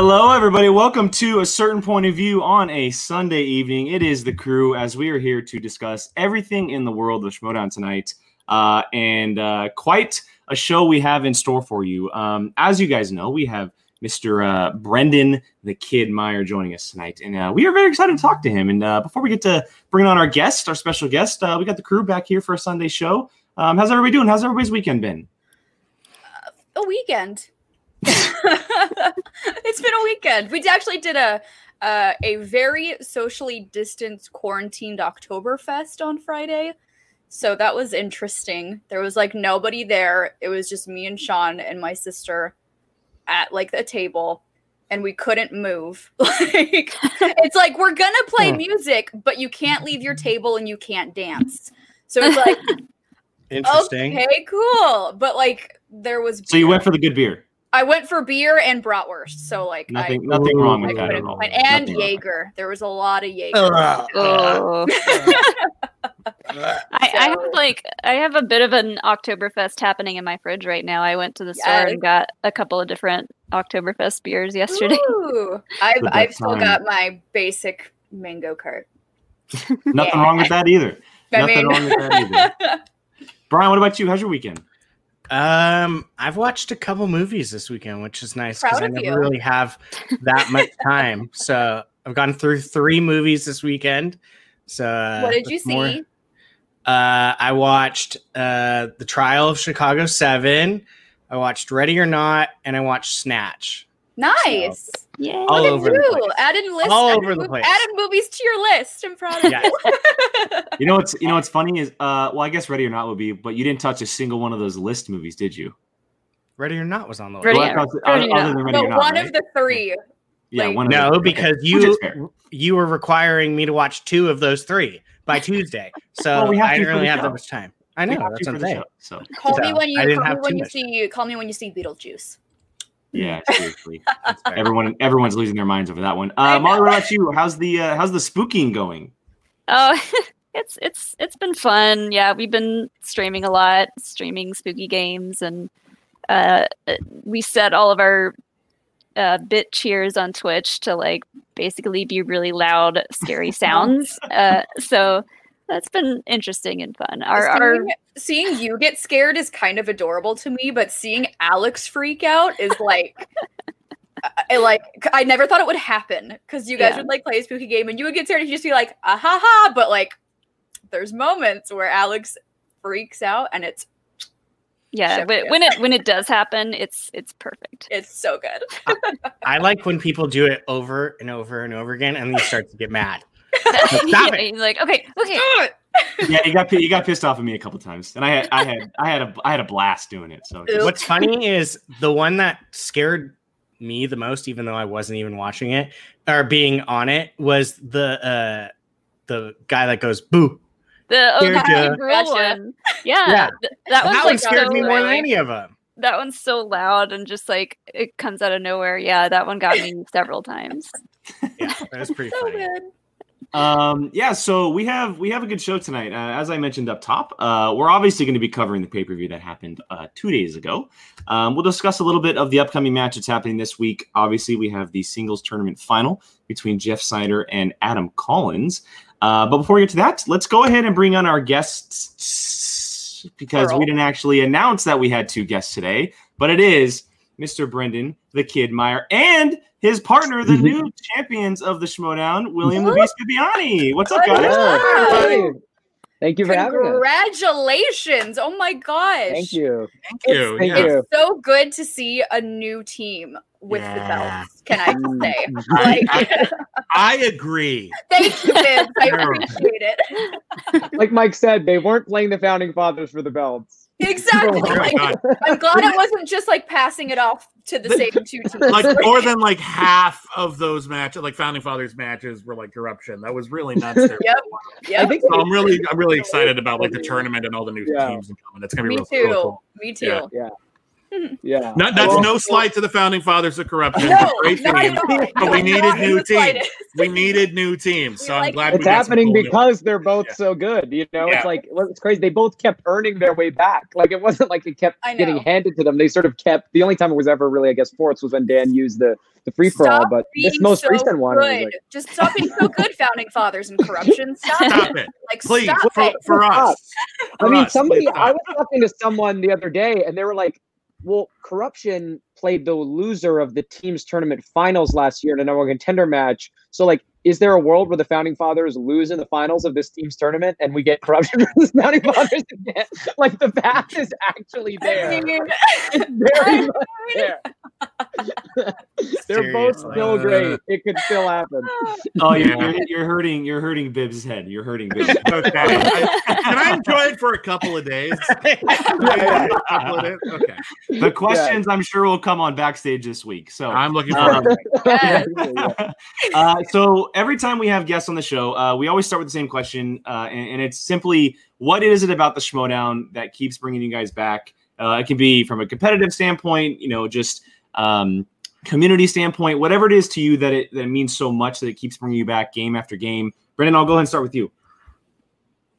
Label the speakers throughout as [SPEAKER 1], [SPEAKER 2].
[SPEAKER 1] Hello, everybody. Welcome to a certain point of view on a Sunday evening. It is the crew as we are here to discuss everything in the world of Schmodown tonight, uh, and uh, quite a show we have in store for you. Um, as you guys know, we have Mr. Uh, Brendan the Kid Meyer joining us tonight, and uh, we are very excited to talk to him. And uh, before we get to bring on our guest, our special guest, uh, we got the crew back here for a Sunday show. Um, how's everybody doing? How's everybody's weekend been?
[SPEAKER 2] a weekend. It's been a weekend. We actually did a uh, a very socially distanced quarantined Oktoberfest on Friday. So that was interesting. There was like nobody there. It was just me and Sean and my sister at like the table and we couldn't move. like it's like we're gonna play music, but you can't leave your table and you can't dance. So it's like
[SPEAKER 3] Interesting.
[SPEAKER 2] okay, cool. But like there was
[SPEAKER 1] So you went for the good beer.
[SPEAKER 2] I went for beer and bratwurst. So like
[SPEAKER 1] Nothing,
[SPEAKER 2] I,
[SPEAKER 1] nothing wrong
[SPEAKER 2] I
[SPEAKER 1] with that at all.
[SPEAKER 2] and
[SPEAKER 1] Nothing wrong.
[SPEAKER 2] Jaeger. There was a lot of Jaeger.
[SPEAKER 4] Oh. I, I have like I have a bit of an Oktoberfest happening in my fridge right now. I went to the store
[SPEAKER 2] Yes.
[SPEAKER 4] and got a couple of different Oktoberfest beers yesterday.
[SPEAKER 2] Ooh. I've I've
[SPEAKER 1] best
[SPEAKER 2] still
[SPEAKER 1] time.
[SPEAKER 2] got my basic mango cart.
[SPEAKER 1] Nothing
[SPEAKER 2] Yeah.
[SPEAKER 1] wrong with that either.
[SPEAKER 2] I
[SPEAKER 1] Nothing
[SPEAKER 2] mean,
[SPEAKER 1] wrong with that either. Brian, what about you? How's your weekend?
[SPEAKER 3] Um, I've watched a couple movies this weekend, which is nice because I never
[SPEAKER 2] you.
[SPEAKER 3] really have that much time. so I've gone through three movies this weekend. So uh,
[SPEAKER 2] what did you
[SPEAKER 3] with more-
[SPEAKER 2] see?
[SPEAKER 3] Uh, I watched uh, The Trial of Chicago Seven. I watched Ready or Not, and I watched Snatch.
[SPEAKER 2] Nice.
[SPEAKER 4] Yeah.
[SPEAKER 3] All
[SPEAKER 2] Look at
[SPEAKER 3] over the
[SPEAKER 2] you.
[SPEAKER 3] place.
[SPEAKER 2] Adding list.
[SPEAKER 3] All
[SPEAKER 2] adding
[SPEAKER 3] over the
[SPEAKER 2] mov-
[SPEAKER 3] place.
[SPEAKER 2] Adding movies to your list. I'm proud of
[SPEAKER 3] Yeah.
[SPEAKER 2] you.
[SPEAKER 1] You know what's you know what's funny is uh well I guess Ready or Not would be, but you didn't touch a single one of those list movies, did you?
[SPEAKER 3] Ready or Not was on the list.
[SPEAKER 4] Ready
[SPEAKER 1] Well,
[SPEAKER 4] or-
[SPEAKER 1] that's-
[SPEAKER 4] Ready or
[SPEAKER 1] other
[SPEAKER 4] Not.
[SPEAKER 1] than Ready
[SPEAKER 2] no,
[SPEAKER 1] or Not,
[SPEAKER 2] one
[SPEAKER 1] right?
[SPEAKER 2] of the three.
[SPEAKER 1] yeah,
[SPEAKER 2] like-
[SPEAKER 1] one of
[SPEAKER 3] No,
[SPEAKER 1] those.
[SPEAKER 3] because
[SPEAKER 1] Which is
[SPEAKER 3] you you were requiring me to watch two of those three by Tuesday, so
[SPEAKER 1] Well, we
[SPEAKER 3] I didn't really have that much time. I know that's
[SPEAKER 1] to
[SPEAKER 3] what
[SPEAKER 1] for
[SPEAKER 3] I'm saying.
[SPEAKER 1] So
[SPEAKER 2] Call me when you call me when you
[SPEAKER 3] much.
[SPEAKER 2] see call me when you see Beetlejuice.
[SPEAKER 1] Yeah, seriously. Everyone everyone's losing their minds over that one. Uh what about you? How's the uh, how's the spooking going?
[SPEAKER 4] Oh, it's it's it's been fun. Yeah, we've been streaming a lot, streaming spooky games, and uh, we set all of our uh, bit cheers on Twitch to like basically be really loud, scary sounds. uh, so that's been interesting and fun. Our, our
[SPEAKER 2] seeing, seeing you get scared is kind of adorable to me, but seeing Alex freak out is like, I, like I never thought it would happen because you guys
[SPEAKER 4] Yeah.
[SPEAKER 2] would like play a spooky game and you would get scared and you just be like, ah ha ha, but like, there's moments where Alex freaks out and it's
[SPEAKER 4] yeah,
[SPEAKER 2] Chef
[SPEAKER 4] when, it when it does happen, it's it's perfect.
[SPEAKER 2] it's so good.
[SPEAKER 3] I like when people do it over and over and over again, and then you start to get mad.
[SPEAKER 4] yeah,
[SPEAKER 3] Stop it.
[SPEAKER 4] you're like okay, okay.
[SPEAKER 1] Yeah, you got you got pissed off at me a couple times, and I had I had I had a I had a blast doing it. So
[SPEAKER 2] Oops.
[SPEAKER 3] What's funny is the one that scared me the most, even though I wasn't even watching it or being on it, was the uh the guy that goes boo.
[SPEAKER 4] The oh,
[SPEAKER 3] Here,
[SPEAKER 4] the
[SPEAKER 3] Jeff.
[SPEAKER 4] girl
[SPEAKER 2] Gotcha.
[SPEAKER 4] one. Yeah,
[SPEAKER 3] Yeah.
[SPEAKER 4] th- that
[SPEAKER 3] That
[SPEAKER 4] like
[SPEAKER 3] one scared
[SPEAKER 4] so
[SPEAKER 3] me more than any of them.
[SPEAKER 4] That one's so loud and just like it comes out of nowhere. Yeah, that one got me several times.
[SPEAKER 3] Yeah, that was pretty
[SPEAKER 2] so
[SPEAKER 3] funny.
[SPEAKER 2] good.
[SPEAKER 1] Um, yeah, so we have we have a good show tonight. Uh, as I mentioned up top, uh, we're obviously going to be covering the pay per view that happened uh, two days ago. Um, we'll discuss a little bit of the upcoming match that's happening this week. Obviously, we have the singles tournament final between Jeff Sneider and Adam Collins. Uh, but before we get to that, let's go ahead and bring on our guests because
[SPEAKER 2] Plural.
[SPEAKER 1] we didn't actually announce that we had two guests today, but it is Mr. Brendan the Kid Meyer and his partner, the new champions of the Schmodown, William the Beast Bibbiani. What's up, guys?
[SPEAKER 2] Wow.
[SPEAKER 5] Hey, Thank you for having us.
[SPEAKER 2] Congratulations! Oh my gosh!
[SPEAKER 5] Thank you.
[SPEAKER 3] Thank
[SPEAKER 2] It's,
[SPEAKER 3] you.
[SPEAKER 5] Thank
[SPEAKER 3] yeah.
[SPEAKER 5] you.
[SPEAKER 2] it's so good to see a new team with the belts. Can I just say?
[SPEAKER 5] Mm,
[SPEAKER 2] Like,
[SPEAKER 6] I agree.
[SPEAKER 2] thank you, Vince. I appreciate it.
[SPEAKER 5] Like Mike said, they weren't playing the founding fathers for the belts.
[SPEAKER 2] Exactly.
[SPEAKER 6] Oh,
[SPEAKER 2] Like, I'm glad it wasn't just like passing it off to the same two teams.
[SPEAKER 6] Like more than like half of those matches, like founding fathers matches, were like corruption. That was really nuts. there.
[SPEAKER 2] Yep.
[SPEAKER 5] I
[SPEAKER 2] Yep.
[SPEAKER 5] think
[SPEAKER 6] So I'm really, I'm really excited about like the tournament and all the new
[SPEAKER 5] Yeah.
[SPEAKER 6] teams. and coming. It's gonna be
[SPEAKER 2] Me
[SPEAKER 6] real,
[SPEAKER 2] too.
[SPEAKER 6] real cool.
[SPEAKER 2] Me too.
[SPEAKER 6] Yeah.
[SPEAKER 5] Yeah.
[SPEAKER 6] Not, that's
[SPEAKER 5] Well,
[SPEAKER 6] no slight to the founding fathers of corruption.
[SPEAKER 2] No,
[SPEAKER 6] Great
[SPEAKER 2] not
[SPEAKER 6] team, but we needed new teams. We needed new teams. So I'm glad
[SPEAKER 5] It's
[SPEAKER 6] we got
[SPEAKER 5] happening
[SPEAKER 6] cool new-
[SPEAKER 5] because they're both
[SPEAKER 6] Yeah.
[SPEAKER 5] so good. You know,
[SPEAKER 6] Yeah.
[SPEAKER 5] it's like it's crazy. They both kept earning their way back. Like it wasn't like it kept getting handed to them. They sort of kept. The only time it was ever really, I guess, forced was when Dan used the the free for all. But this most
[SPEAKER 2] so
[SPEAKER 5] recent one, was like,
[SPEAKER 2] Just stop being so good, founding fathers and corruption. Stop,
[SPEAKER 6] Stop
[SPEAKER 2] it.
[SPEAKER 6] it,
[SPEAKER 2] Like
[SPEAKER 6] please,
[SPEAKER 2] stop
[SPEAKER 6] for,
[SPEAKER 2] it.
[SPEAKER 6] for us.
[SPEAKER 5] I mean, somebody. I was talking to someone the other day, and they were like, "Well, corruption played the loser of the team's tournament finals last year in a number one contender match. So, like, is there a world where the founding fathers lose in the finals of this team's tournament, and we get corruption from the founding fathers again? Like, the path is actually there.
[SPEAKER 2] I mean,
[SPEAKER 5] It's very much there. They're both still great. It could still happen.
[SPEAKER 1] Oh, you're,
[SPEAKER 6] Yeah.
[SPEAKER 1] you're, you're hurting. You're hurting Bibbs' head. You're hurting Bibbs.
[SPEAKER 6] Okay. I, can I enjoy it for a couple of days?
[SPEAKER 5] Yeah.
[SPEAKER 6] A couple of days? Okay.
[SPEAKER 1] The questions, I'm sure, will come on backstage this week. So
[SPEAKER 6] I'm looking
[SPEAKER 1] Um,
[SPEAKER 6] forward.
[SPEAKER 1] uh, so every time we have guests on the show, uh, we always start with the same question, uh, and, and it's simply, what is it about the Schmodown that keeps bringing you guys back? Uh, it can be from a competitive standpoint, you know, just um, community standpoint, whatever it is to you that it that it means so much that it keeps bringing you back game after game. Brendan, I'll go ahead and start with you.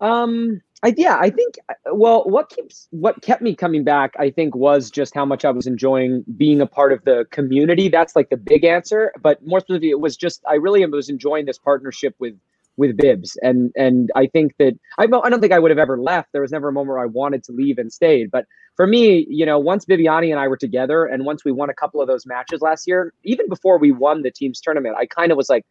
[SPEAKER 5] Um, I yeah, I think uh, well, what keeps what kept me coming back, I think, was just how much I was enjoying being a part of the community. That's like the big answer. But more specifically, it was just I really was enjoying this partnership with with Bibbs, and and I think that I I don't think I would have ever left. There was never a moment where I wanted to leave and stayed. But for me, you know, once Bibbiani and I were together, and once we won a couple of those matches last year, even before we won the team's tournament, I kind of was like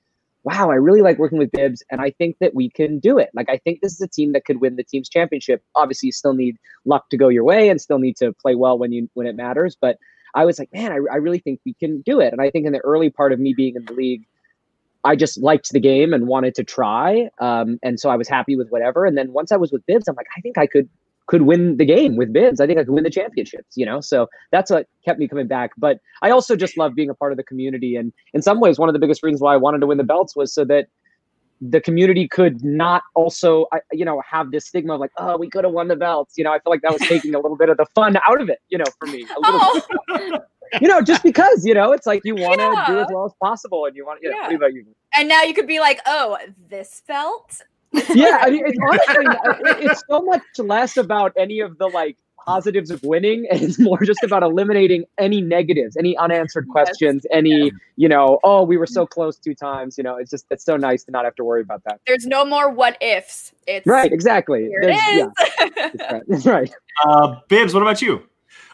[SPEAKER 5] wow, I really like working with Bibbs, and I think that we can do it. Like, I think this is a team that could win the team's championship. Obviously, you still need luck to go your way, and still need to play well when you when it matters. But I was like, man, I, I really think we can do it. And I think in the early part of me being in the league, I just liked the game and wanted to try, um, and so I was happy with whatever. And then once I was with Bibbs, I'm like, I think I could could win the game with Bibbs. I think I could win the championships, you know? So that's what kept me coming back. But I also just love being a part of the community. And in some ways, one of the biggest reasons why I wanted to win the belts was so that the community could not also, you know, have this stigma of like, oh, we could have won the belts. You know, I feel like that was taking a little bit of the fun out of it, you know, for me. A little,
[SPEAKER 2] Oh,
[SPEAKER 5] You know, just because, you know, it's like you want to do as well as possible and you want, you know,
[SPEAKER 2] Yeah.
[SPEAKER 5] about you?
[SPEAKER 2] and now you could be like, oh, this felt.
[SPEAKER 5] Yeah, I mean, it's honestly, it's so much less about any of the like positives of winning, and it's more just about eliminating any negatives, any unanswered
[SPEAKER 2] Yes.
[SPEAKER 5] questions, any, you know, oh, we were so close two times. You know, it's just it's so nice to not have to worry about that.
[SPEAKER 2] There's no more what ifs. It's
[SPEAKER 5] Right, exactly.
[SPEAKER 2] Here
[SPEAKER 5] There's-
[SPEAKER 2] it is.
[SPEAKER 5] Yeah, that's right. That's right.
[SPEAKER 1] Uh, Bibbs, what about you?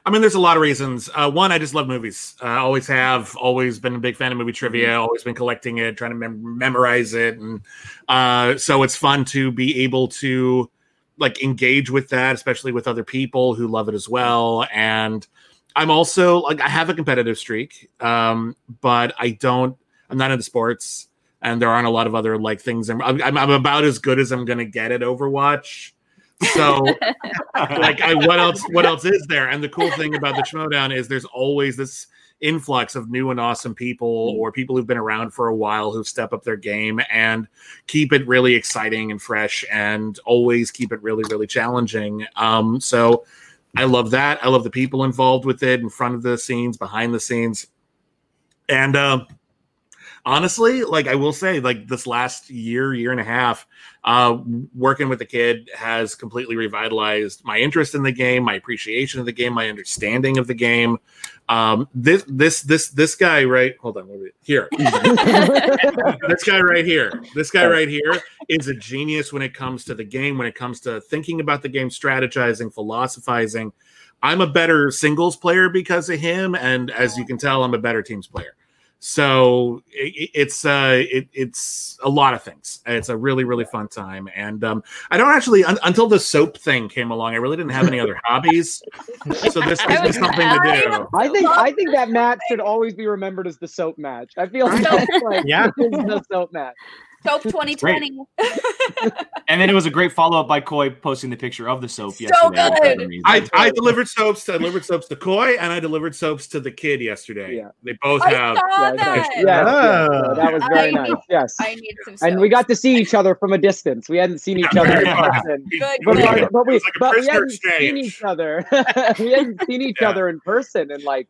[SPEAKER 6] I mean, there's a lot of reasons. Uh, one, I just love movies. I always have, always been a big fan of movie trivia, always been collecting it, trying to mem- memorize it. And uh, so it's fun to be able to like engage with that, especially with other people who love it as well. And I'm also like, I have a competitive streak, um, but I don't, I'm not into sports. And there aren't a lot of other like things. I'm, I'm, I'm about as good as I'm going to get at Overwatch. So like I, what else what else is there? And the cool thing about the schmodown is there's always this influx of new and awesome people or people who've been around for a while who step up their game and keep it really exciting and fresh and always keep it really really challenging. Um so i love that. I love the people involved with it in front of the scenes behind the scenes. And um honestly like i will say like this last year year and a half uh working with the kid has completely revitalized my interest in the game my appreciation of the game my understanding of the game. Um this this this this guy right hold on wait, wait, here. This guy right here this guy right here is a genius when it comes to the game when it comes to thinking about the game strategizing philosophizing. I'm a better singles player because of him and as you can tell i'm a better teams player so it, it's uh it, it's a lot of things it's a really really fun time and um i don't actually un- until the soap thing came along i really didn't have any other hobbies so this
[SPEAKER 4] I
[SPEAKER 6] gives me something to do
[SPEAKER 5] I think I think that match should always be remembered as the soap match. I feel like
[SPEAKER 2] Soap.
[SPEAKER 5] that's like
[SPEAKER 3] Yeah.
[SPEAKER 5] the soap match.
[SPEAKER 2] Soap 2020.
[SPEAKER 1] And then it was a great follow up by Coy posting the picture of the soap
[SPEAKER 2] So
[SPEAKER 1] yesterday.
[SPEAKER 2] Good.
[SPEAKER 6] I, I delivered soaps. I delivered soaps to Coy, and I delivered soaps to the kid yesterday.
[SPEAKER 5] Yeah.
[SPEAKER 6] They both
[SPEAKER 2] I
[SPEAKER 6] have.
[SPEAKER 2] saw
[SPEAKER 5] Yeah,
[SPEAKER 2] that.
[SPEAKER 5] yes, yes,
[SPEAKER 3] Oh.
[SPEAKER 5] that was very
[SPEAKER 2] I
[SPEAKER 5] nice.
[SPEAKER 2] need-
[SPEAKER 5] Yes.
[SPEAKER 2] I need some.
[SPEAKER 5] And we got to see each other from a distance. We hadn't seen each
[SPEAKER 6] Yeah,
[SPEAKER 5] other in person.
[SPEAKER 6] We-
[SPEAKER 2] Good,
[SPEAKER 5] But,
[SPEAKER 6] we-
[SPEAKER 2] good.
[SPEAKER 5] but we,
[SPEAKER 6] like
[SPEAKER 5] but we hadn't seen each other. we hadn't seen each
[SPEAKER 6] Yeah.
[SPEAKER 5] other in person in like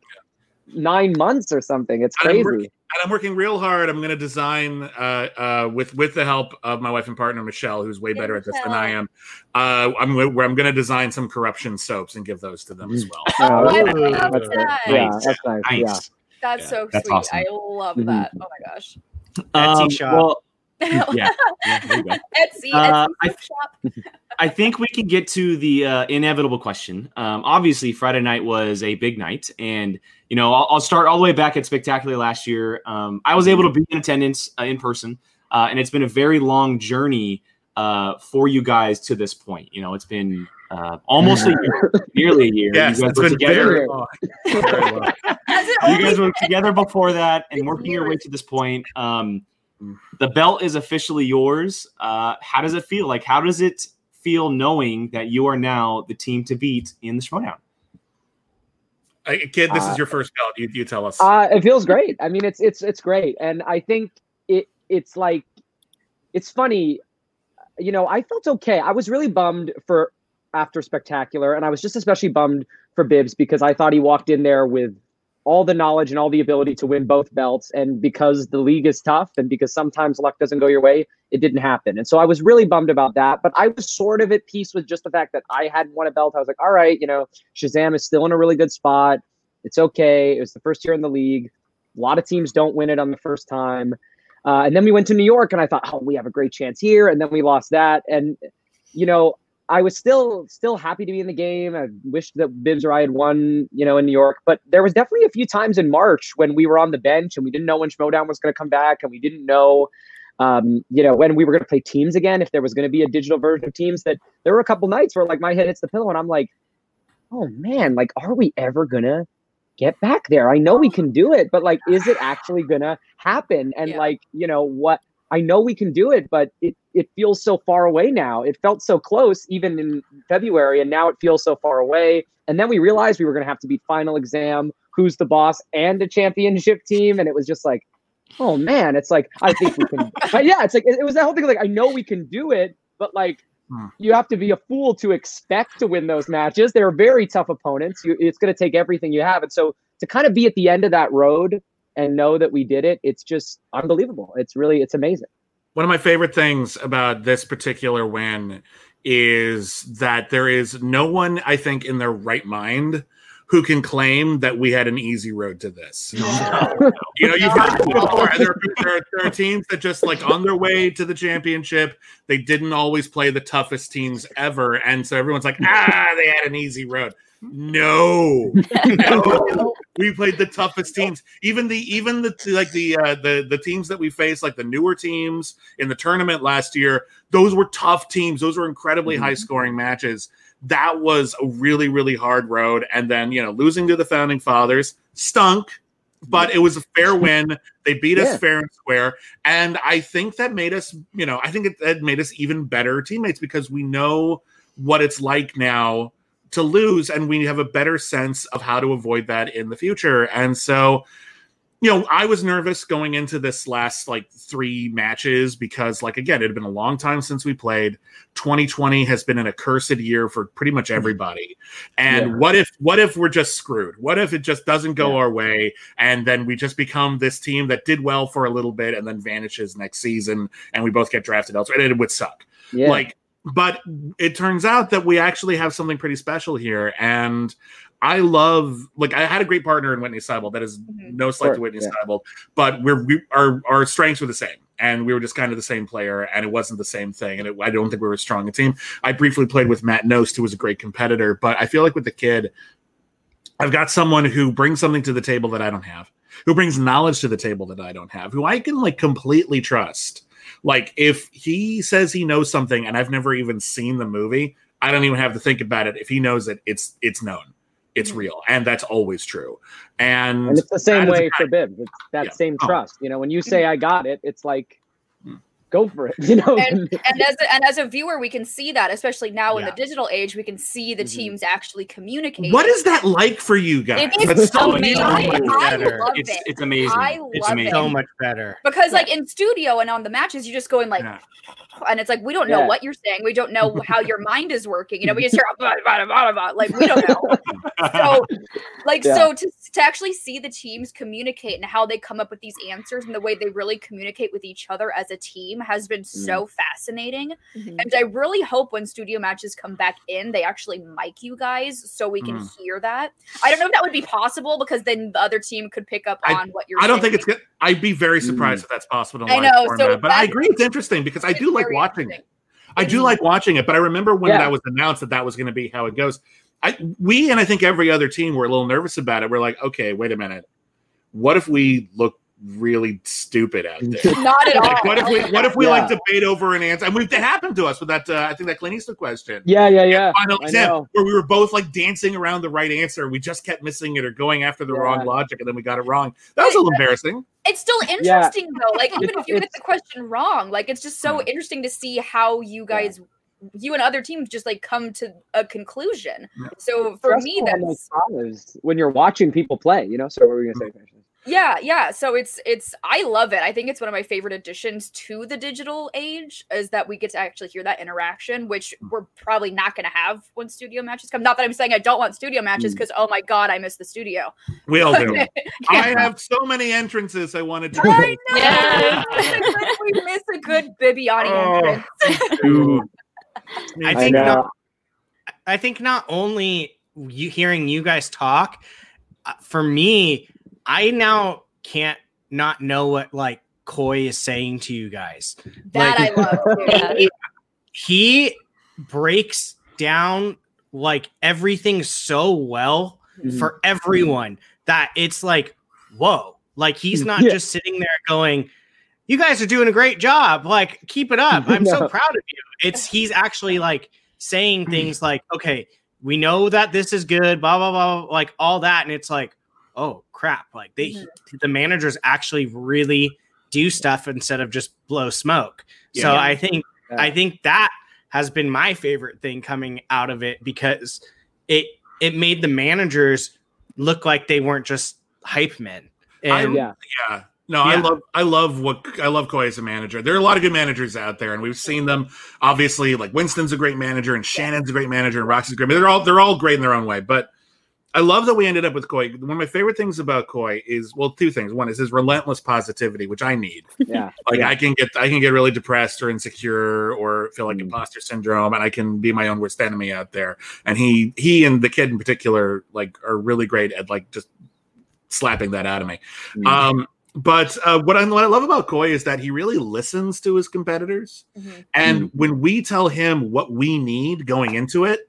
[SPEAKER 5] nine months or something. It's
[SPEAKER 6] And I'm
[SPEAKER 5] crazy.
[SPEAKER 6] working- and I'm working real hard. I'm going to design uh, uh, with with the help of my wife and partner Michelle, who's way
[SPEAKER 2] Hey,
[SPEAKER 6] better at this than I am. Uh, I'm where I'm going to design some corruption soaps and give those to them as well.
[SPEAKER 5] Oh,
[SPEAKER 2] I love
[SPEAKER 5] that's
[SPEAKER 2] that.
[SPEAKER 5] nice. Yeah, that's nice. Yeah.
[SPEAKER 1] Nice.
[SPEAKER 2] That's
[SPEAKER 1] Yeah,
[SPEAKER 2] so
[SPEAKER 1] that's
[SPEAKER 2] sweet.
[SPEAKER 1] awesome.
[SPEAKER 2] I love
[SPEAKER 5] Mhm.
[SPEAKER 2] that. Oh my gosh.
[SPEAKER 3] Etsy shop.
[SPEAKER 1] Um, Well, yeah, yeah, there you go.
[SPEAKER 2] Etsy,
[SPEAKER 1] Uh,
[SPEAKER 2] Etsy
[SPEAKER 1] I-
[SPEAKER 2] soap shop.
[SPEAKER 1] I think we can get to the uh, inevitable question. Um, obviously, Friday night was a big night, and you know I'll, I'll start all the way back at Spectacular last year. Um, I was able to be in attendance uh, in person, uh, and it's been a very long journey uh, for you guys to this point. You know, it's been uh, almost a year, nearly a year.
[SPEAKER 6] Yes,
[SPEAKER 1] you guys
[SPEAKER 6] it's
[SPEAKER 1] were
[SPEAKER 6] been
[SPEAKER 1] together.
[SPEAKER 6] very long. Very long.
[SPEAKER 1] You guys were together before that and working your way to this point. Um, the belt is officially yours. Uh, how does it feel? Like, how does it feel knowing that you are now the team to beat in the Schmodown?
[SPEAKER 6] Uh, kid, this
[SPEAKER 5] Uh,
[SPEAKER 6] is your first belt. You, you tell us.
[SPEAKER 5] Uh, it feels great. I mean, it's it's it's great, and I think it it's like it's funny. You know, I felt okay. I was really bummed for after spectacular, and I was just especially bummed for Bibbs because I thought he walked in there with all the knowledge and all the ability to win both belts, and because the league is tough, and because sometimes luck doesn't go your way, it didn't happen. And so I was really bummed about that. But I was sort of at peace with just the fact that I hadn't won a belt. I was like, all right, you know, Shazam is still in a really good spot. It's okay. It was the first year in the league. A lot of teams don't win it on the first time. Uh, and then we went to New York, and I thought, oh, we have a great chance here. And then we lost that. And you know, I was still still happy to be in the game. I wished that Bibbs or I had won, you know, in New York. But there was definitely a few times in March when we were on the bench and we didn't know when Schmodown was going to come back, and we didn't know, um, you know, when we were going to play teams again. If there was going to be a digital version of teams, that there were a couple nights where like my head hits the pillow, and I'm like, oh man, like, are we ever gonna get back there? I know we can do it, but like, is it actually gonna happen? And
[SPEAKER 2] Yeah.
[SPEAKER 5] like, you know, what I know we can do it, but it it feels so far away now. It felt so close even in February, and now it feels so far away. And then we realized we were gonna have to beat final exam, who's the boss, and a championship team, and it was just like, oh man, it's like I think we can. but yeah, it's like it, it was that whole thing. Like I know we can do it, but like
[SPEAKER 6] Hmm.
[SPEAKER 5] you have to be a fool to expect to win those matches. They're very tough opponents. You, it's going to take everything you have, and so to kind of be at the end of that road and know that we did it, it's just unbelievable. It's really, it's amazing.
[SPEAKER 6] One of my favorite things about this particular win is that there is no one, I think, in their right mind who can claim that we had an easy road to this. You know, you've heard it before. There, are- there, are, there are teams that just like on their way to the championship, they didn't always play the toughest teams ever, and so everyone's like, ah, they had an easy road. No, no, we played the toughest teams. Even the even the like the uh, the the teams that we faced, like the newer teams in the tournament last year, those were tough teams. Those were incredibly
[SPEAKER 5] Mhm.
[SPEAKER 6] high scoring matches. That was a really really hard road, and then you know losing to the founding fathers stunk, but it was a fair win. They beat
[SPEAKER 5] Yeah.
[SPEAKER 6] us fair and square, and I think that made us, you know, I think it, it made us even better teammates because we know what it's like now to lose and we have a better sense of how to avoid that in the future and so you know i was nervous going into this last like three matches because like again it had been a long time since we played 2020 has been an accursed year for pretty much mm-hmm. everybody and
[SPEAKER 5] Yeah.
[SPEAKER 6] what if what if we're just screwed what if it just doesn't go
[SPEAKER 5] Yeah.
[SPEAKER 6] our way and then we just become this team that did well for a little bit and then vanishes next season and we both get drafted elsewhere and it would suck
[SPEAKER 5] Yeah.
[SPEAKER 6] like but it turns out that we actually have something pretty special here and i love like i had a great partner in Witney Seibold that is
[SPEAKER 2] Mhm.
[SPEAKER 6] no slight to whitney
[SPEAKER 5] yeah.
[SPEAKER 6] seibel but we're we, our our strengths were the same and we were just kind of the same player and it wasn't the same thing and it, i don't think we were as strong a team i briefly played with Matt Knost who was a great competitor but i feel like with the kid i've got someone who brings something to the table that i don't have who brings knowledge to the table that i don't have who i can like completely trust like if he says he knows something and I've never even seen the movie, I don't even have to think about it. If he knows it, it's it's known. It's real. And that's always true. And,
[SPEAKER 5] and it's the same way for Bibbs. It's that
[SPEAKER 6] Yeah.
[SPEAKER 5] same
[SPEAKER 6] Oh.
[SPEAKER 5] trust. You know, when you say I got it, it's like. Go for it. You know,
[SPEAKER 2] and, and as a, and as a viewer, we can see that, especially now in the digital age, we can see the
[SPEAKER 5] Mhm.
[SPEAKER 2] teams actually communicate.
[SPEAKER 6] What is that like for you guys?
[SPEAKER 2] It
[SPEAKER 6] That's so
[SPEAKER 2] amazing.
[SPEAKER 6] amazing.
[SPEAKER 2] I
[SPEAKER 3] better.
[SPEAKER 2] love
[SPEAKER 1] It's
[SPEAKER 2] it
[SPEAKER 1] it's amazing.
[SPEAKER 2] I
[SPEAKER 1] it's
[SPEAKER 2] love
[SPEAKER 1] amazing.
[SPEAKER 3] so much better.
[SPEAKER 2] because, like in studio and on the matches, you're just going like,
[SPEAKER 6] Yeah.
[SPEAKER 2] and it's like we don't know
[SPEAKER 5] Yeah.
[SPEAKER 2] what you're saying. We don't know how your mind is working. You know, we just hear blah, blah, blah, blah, blah, like we don't know. so like
[SPEAKER 5] Yeah.
[SPEAKER 2] so to, to actually see the teams communicate and how they come up with these answers and the way they really communicate with each other as a team has been so fascinating
[SPEAKER 4] Mhm.
[SPEAKER 2] and i really hope when studio matches come back in they actually mic you guys so we can
[SPEAKER 6] Mm.
[SPEAKER 2] hear that i don't know if that would be possible because then the other team could pick up
[SPEAKER 6] I-
[SPEAKER 2] on what you're
[SPEAKER 6] I don't think it's good. I'd be very
[SPEAKER 5] Mm.
[SPEAKER 6] surprised if that's possible in
[SPEAKER 2] I
[SPEAKER 6] live
[SPEAKER 2] know, so
[SPEAKER 6] but I agree, it's interesting because I do like watching it. I do like watching it, but I remember when
[SPEAKER 5] Yeah.
[SPEAKER 6] that was announced that that was going to be how it goes. I we and I think every other team were a little nervous about it. We're like, okay, wait a minute, what if we look really stupid out there?
[SPEAKER 2] not at all
[SPEAKER 6] Like, what if we what if we
[SPEAKER 5] Yeah.
[SPEAKER 6] like debate over an answer? And we've it happened to us with that. Uh, I think that Clint Eastwood question.
[SPEAKER 5] yeah, yeah, yeah.
[SPEAKER 6] Final
[SPEAKER 5] I
[SPEAKER 6] exam,
[SPEAKER 5] know.
[SPEAKER 6] where we were both like dancing around the right answer. We just kept missing it or going after the
[SPEAKER 5] Yeah.
[SPEAKER 6] wrong logic, and then we got it wrong. That was a little embarrassing.
[SPEAKER 2] it's still interesting though like even
[SPEAKER 5] It's-
[SPEAKER 2] if you get the question wrong like it's just so
[SPEAKER 6] Yeah.
[SPEAKER 2] interesting to see how you guys you and other teams just like come to a conclusion so for me
[SPEAKER 5] Stressful on
[SPEAKER 2] that's
[SPEAKER 5] when you're watching people play. You know, so what were we gonna say?
[SPEAKER 2] Yeah, yeah. So it's it's I love it. I think it's one of my favorite additions to the digital age is that we get to actually hear that interaction, which we're probably not going to have when studio matches come. Not that I'm saying I don't want studio matches because oh my god, I miss the studio.
[SPEAKER 6] We all do.
[SPEAKER 2] Yeah.
[SPEAKER 6] I have so many entrances I wanted to.
[SPEAKER 2] I know.
[SPEAKER 4] Yeah.
[SPEAKER 2] we miss a good Bibbiani
[SPEAKER 6] Oh.
[SPEAKER 2] entrance.
[SPEAKER 6] Dude.
[SPEAKER 3] I
[SPEAKER 5] I
[SPEAKER 3] think
[SPEAKER 5] know.
[SPEAKER 3] not, I think not only you hearing you guys talk, uh, for me, I now can't not know what like Coy is saying to you guys.
[SPEAKER 2] That
[SPEAKER 3] Like-
[SPEAKER 2] I love.
[SPEAKER 4] Yeah.
[SPEAKER 3] He, he breaks down like everything so well
[SPEAKER 5] Mhm.
[SPEAKER 3] for everyone that it's like, whoa, like he's not
[SPEAKER 5] Yeah.
[SPEAKER 3] just sitting there going, you guys are doing a great job. Like, keep it up. I'm so proud of you. It's he's actually like saying things like, okay, we know that this is good, blah, blah, blah, blah, like all that. And it's like, oh crap. Like they
[SPEAKER 2] Mhm.
[SPEAKER 3] the managers actually really do stuff instead of just blow smoke. So I think
[SPEAKER 5] Yeah.
[SPEAKER 3] I think that has been my favorite thing coming out of it because it it made the managers look like they weren't just hype men.
[SPEAKER 6] I-
[SPEAKER 3] And
[SPEAKER 5] yeah.
[SPEAKER 6] Yeah. No, I love I love what I love Coy as a manager. There are a lot of good managers out there, and we've seen them. Obviously, like Winston's a great manager, and Shannon's a great manager, and Roxy's a great. They're all they're all great in their own way. But I love that we ended up with Coy. One of my favorite things about Coy is well, two things. One is his relentless positivity, which I need.
[SPEAKER 5] Yeah.
[SPEAKER 6] Like
[SPEAKER 5] Yeah.
[SPEAKER 6] I can get I can get really depressed or insecure or feel like
[SPEAKER 5] Mm.
[SPEAKER 6] imposter syndrome, and I can be my own worst enemy out there. And he he and the kid in particular like are really great at like just slapping that out of me.
[SPEAKER 5] Mm.
[SPEAKER 6] Um, but uh, what I what I love about Coy is that he really listens to his competitors,
[SPEAKER 2] Mhm.
[SPEAKER 6] and when we tell him what we need going into it,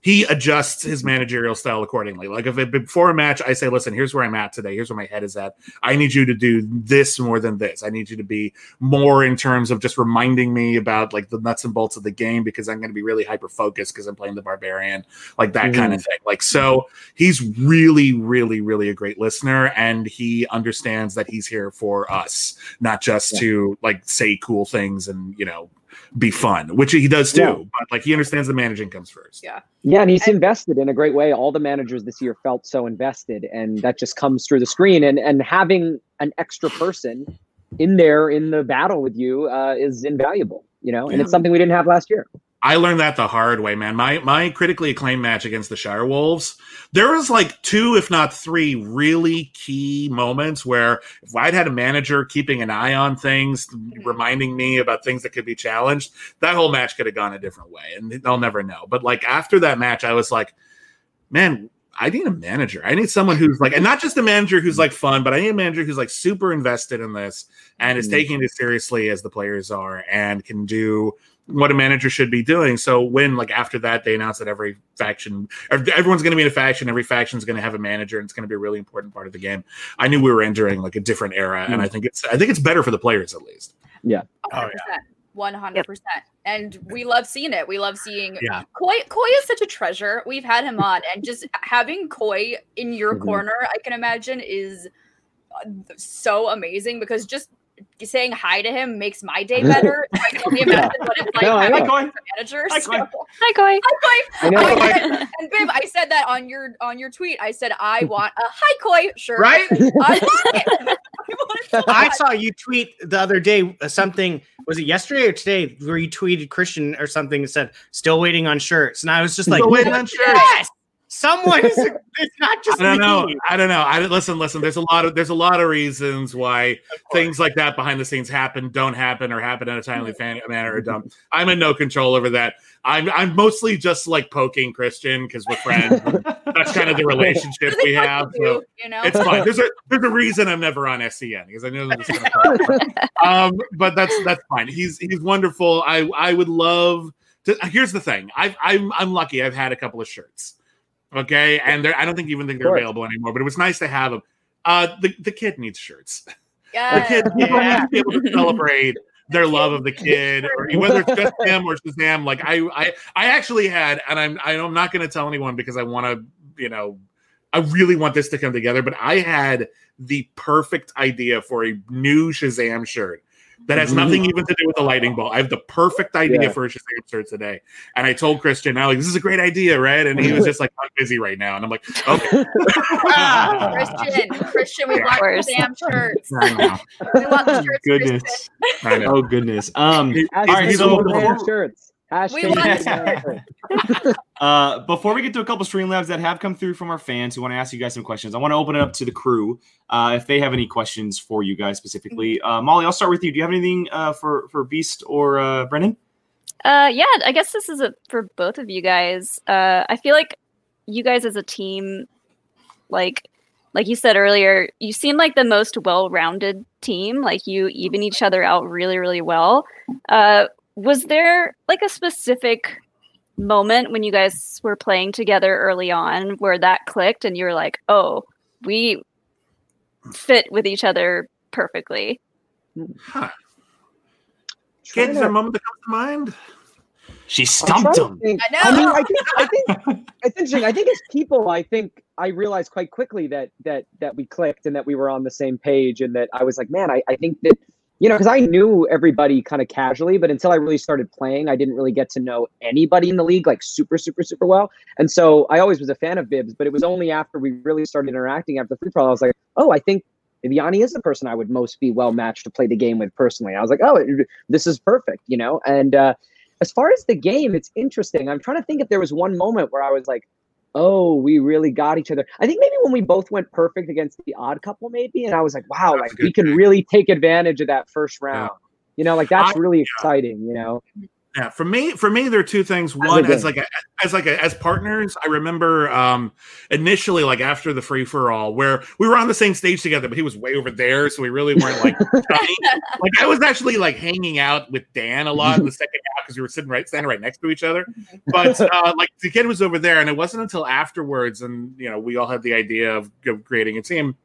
[SPEAKER 6] he adjusts his managerial style accordingly. Like if it, before a match, I say, "Listen, here's where I'm at today. Here's where my head is at. I need you to do this more than this. I need you to be more in terms of just reminding me about like the nuts and bolts of the game because I'm going to be really hyper focused because I'm playing the barbarian, like that kind of mm-hmm. thing. Like so, he's really, really, really a great listener, and he understands that he's here for us, not just
[SPEAKER 5] Yeah.
[SPEAKER 6] to like say cool things and you know be fun, which he does too.
[SPEAKER 5] Yeah.
[SPEAKER 6] But like he understands the managing comes first.
[SPEAKER 2] Yeah.
[SPEAKER 5] Yeah, and he's
[SPEAKER 2] And-
[SPEAKER 5] invested in a great way. All the managers this year felt so invested, and that just comes through the screen. And and having an extra person in there in the battle with you uh, is invaluable. You know, and it's something we didn't have last year.
[SPEAKER 6] I learned that the hard way, man. My my critically acclaimed match against the Shire Wolves, there was like two, if not three, really key moments where if I'd had a manager keeping an eye on things, reminding me about things that could be challenged, that whole match could have gone a different way, and I'll never know. But like after that match, I was like, man. I need a manager. I need someone who's like, and not just a manager who's like fun, but I need a manager who's like super invested in this and is
[SPEAKER 5] Mhm.
[SPEAKER 6] taking it as seriously as the players are and can do what a manager should be doing. So when like after that they announced that every faction, everyone's going to be in a faction, every faction is going to have a manager, and it's going to be a really important part of the game. I knew we were entering like a different era, and I think it's I think it's better for the players at least.
[SPEAKER 3] Yeah.
[SPEAKER 2] 100%. 100%. And we love seeing it. We love seeing
[SPEAKER 3] Yeah.
[SPEAKER 2] Coy Coy is such a treasure. We've had him on and just having Coy in your
[SPEAKER 5] Mhm.
[SPEAKER 2] corner, I can imagine is uh, so amazing because just saying hi to him makes my day better. I can only imagine what it's like
[SPEAKER 5] No, I
[SPEAKER 2] having.
[SPEAKER 1] Hi,
[SPEAKER 2] a
[SPEAKER 1] Coy.
[SPEAKER 2] manager.
[SPEAKER 1] Hi,
[SPEAKER 2] so-
[SPEAKER 1] Coy.
[SPEAKER 4] Hi, Coy.
[SPEAKER 2] Hi, Coy.
[SPEAKER 5] I know.
[SPEAKER 2] I said- and Bib, I said that on your on your tweet. I said I want a hi coy shirt.
[SPEAKER 3] Right?
[SPEAKER 2] I want it. I want it so
[SPEAKER 3] I saw you tweet the other day uh, something. Was it yesterday or today? Where you tweeted Christian or something that said "still waiting on shirts," and I was just like,
[SPEAKER 6] Still waiting on shirts.
[SPEAKER 3] "Yes, someone is. It's not just
[SPEAKER 6] I don't
[SPEAKER 3] me."
[SPEAKER 6] know. I don't know. I listen. Listen. There's a lot of there's a lot of reasons why things like that behind the scenes happen, don't happen, or happen in a timely fan- manner or don't. I'm in no control over that. I'm I'm mostly just like poking Christian because we're friends. That's kind of the relationship we
[SPEAKER 2] have
[SPEAKER 6] have. So
[SPEAKER 2] you know.
[SPEAKER 6] it's fine. There's a there's a reason I'm never on SCN because I know I'm gonna um, but that's that's fine. He's he's wonderful. I I would love to. Here's the thing. I I'm I'm lucky. I've had a couple of shirts. Okay, and they're I don't think even think they're available anymore. But it was nice to have them. Uh, the the kid needs shirts.
[SPEAKER 2] Yeah, The
[SPEAKER 6] kid people
[SPEAKER 3] Yeah.
[SPEAKER 6] need to be able to celebrate their love of the kid, or whether it's just him or Shazam. Like I I I actually had, and I'm I'm not going to tell anyone because I want to you know I really want this to come together. But I had the perfect idea for a new Shazam shirt that has nothing even to do with the lightning bolt. I have the perfect idea
[SPEAKER 5] Yeah.
[SPEAKER 6] for a Shazam shirt today, and I told Christian, "Now, like this is a great idea, right?" And he was just like, "I'm busy right now," and I'm like, "Okay."
[SPEAKER 2] Christian, Christian, we
[SPEAKER 6] Yeah.
[SPEAKER 2] want
[SPEAKER 4] Of course.
[SPEAKER 2] Shirts.
[SPEAKER 6] I know.
[SPEAKER 2] We want the shirts.
[SPEAKER 1] Goodness.
[SPEAKER 6] I know.
[SPEAKER 1] Oh goodness. Um
[SPEAKER 6] He-
[SPEAKER 5] Hashtag
[SPEAKER 1] right,
[SPEAKER 6] he's
[SPEAKER 1] so
[SPEAKER 6] a
[SPEAKER 5] man
[SPEAKER 1] before-
[SPEAKER 5] shirts. Hashtag
[SPEAKER 2] We want.
[SPEAKER 1] Uh, before we get to a couple Streamlabs that have come through from our fans who want to ask you guys some questions, I want to open it up to the crew uh, if they have any questions for you guys specifically. Uh, Molly, I'll start with you. Do you have anything uh, for for Beast or uh, Brennan?
[SPEAKER 4] Uh, yeah, I guess this is a, for both of you guys. Uh, I feel like you guys as a team, like like you said earlier, you seem like the most well-rounded team. Like you even each other out really, really well. Uh, was there like a specific moment when you guys were playing together early on where that clicked and you were like, oh, we fit with each other perfectly?
[SPEAKER 6] Huh.
[SPEAKER 5] Trying
[SPEAKER 6] Kids, is there a moment that comes to mind?
[SPEAKER 1] She stumped him.
[SPEAKER 2] I know.
[SPEAKER 5] I mean, I think, I think it's interesting. I think as people, I think I realized quite quickly that that that we clicked and that we were on the same page, and that I was like, man, I, I think that you know, because I knew everybody kind of casually, but until I really started playing, I didn't really get to know anybody in the league like super, super, super well. And so I always was a fan of Bibbs, but it was only after we really started interacting after the free all, I was like, oh, I think Yanni is the person I would most be well matched to play the game with personally. I was like, oh, this is perfect, you know? And uh, as far as the game, it's interesting. I'm trying to think if there was one moment where I was like, oh, we really got each other. I think maybe when we both went perfect against the odd couple, maybe. And I was like, wow,
[SPEAKER 6] That's
[SPEAKER 5] like we can
[SPEAKER 6] pick.
[SPEAKER 5] really take advantage of that first round. You know, like that's
[SPEAKER 6] I-
[SPEAKER 5] really exciting, you know?
[SPEAKER 6] Yeah, for me, for me, there are two things. One, as like a, as like a, as partners, I remember um initially, like after the free for all, where we were on the same stage together, but he was way over there, so we really weren't like. like I was actually like hanging out with Dan a lot in the second half because we were sitting right standing right next to each other. But uh, like the kid was over there, and it wasn't until afterwards, and you know, we all had the idea of, of creating a team.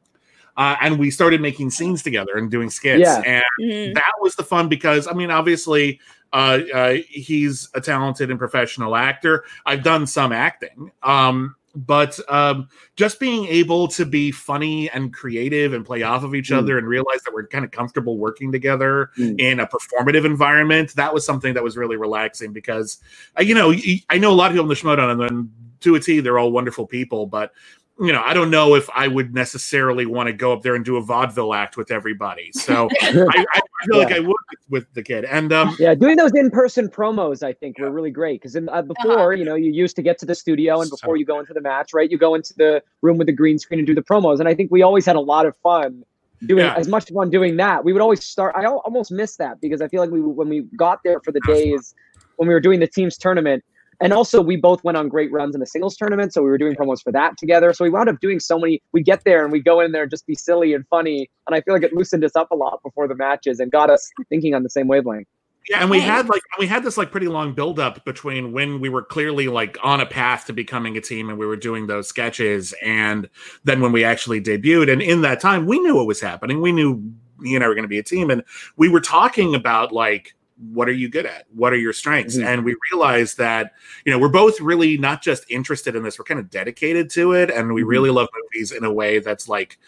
[SPEAKER 6] Uh, and we started making scenes together and doing skits.
[SPEAKER 5] Yeah.
[SPEAKER 6] And
[SPEAKER 4] Mhm.
[SPEAKER 6] that was the fun because I mean, obviously, uh, uh, he's a talented and professional actor. I've done some acting, um, but um, just being able to be funny and creative and play off of each
[SPEAKER 5] Mm.
[SPEAKER 6] other and realize that we're kind of comfortable working together
[SPEAKER 5] Mm.
[SPEAKER 6] in a performative environment, that was something that was really relaxing because, uh, you know, I know a lot of people in the Schmodown and then to a T, they're all wonderful people, but you know, I don't know if I would necessarily want to go up there and do a vaudeville act with everybody. So I, I feel like I would with the kid. And um,
[SPEAKER 5] Yeah, doing those in-person promos, I think, were really great because uh, before, you know, you used to get to the studio and before
[SPEAKER 6] So
[SPEAKER 5] you go into the match, right? You go into the room with the green screen and do the promos, and I think we always had a lot of fun doing
[SPEAKER 6] Yeah.
[SPEAKER 5] as much fun doing that. We would always start. I almost missed that because I feel like we when we got there for the days when we were doing the teams tournament. And also, we both went on great runs in the singles tournament, so we were doing promos for that together. So we wound up doing so many. We get there and we go in there and just be silly and funny, and I feel like it loosened us up a lot before the matches and got us thinking on the same wavelength.
[SPEAKER 6] yeah, and we had like we had this like pretty long build up between when we were clearly like on a path to becoming a team and we were doing those sketches and then when we actually debuted. And in that time, we knew what was happening. We knew you and I were going to be a team, and we were talking about like what are you good at what are your strengths
[SPEAKER 5] Mhm.
[SPEAKER 6] and we realized that you know we're both really not just interested in this we're kind of dedicated to it and we
[SPEAKER 5] Mhm.
[SPEAKER 6] really love movies in a way that's like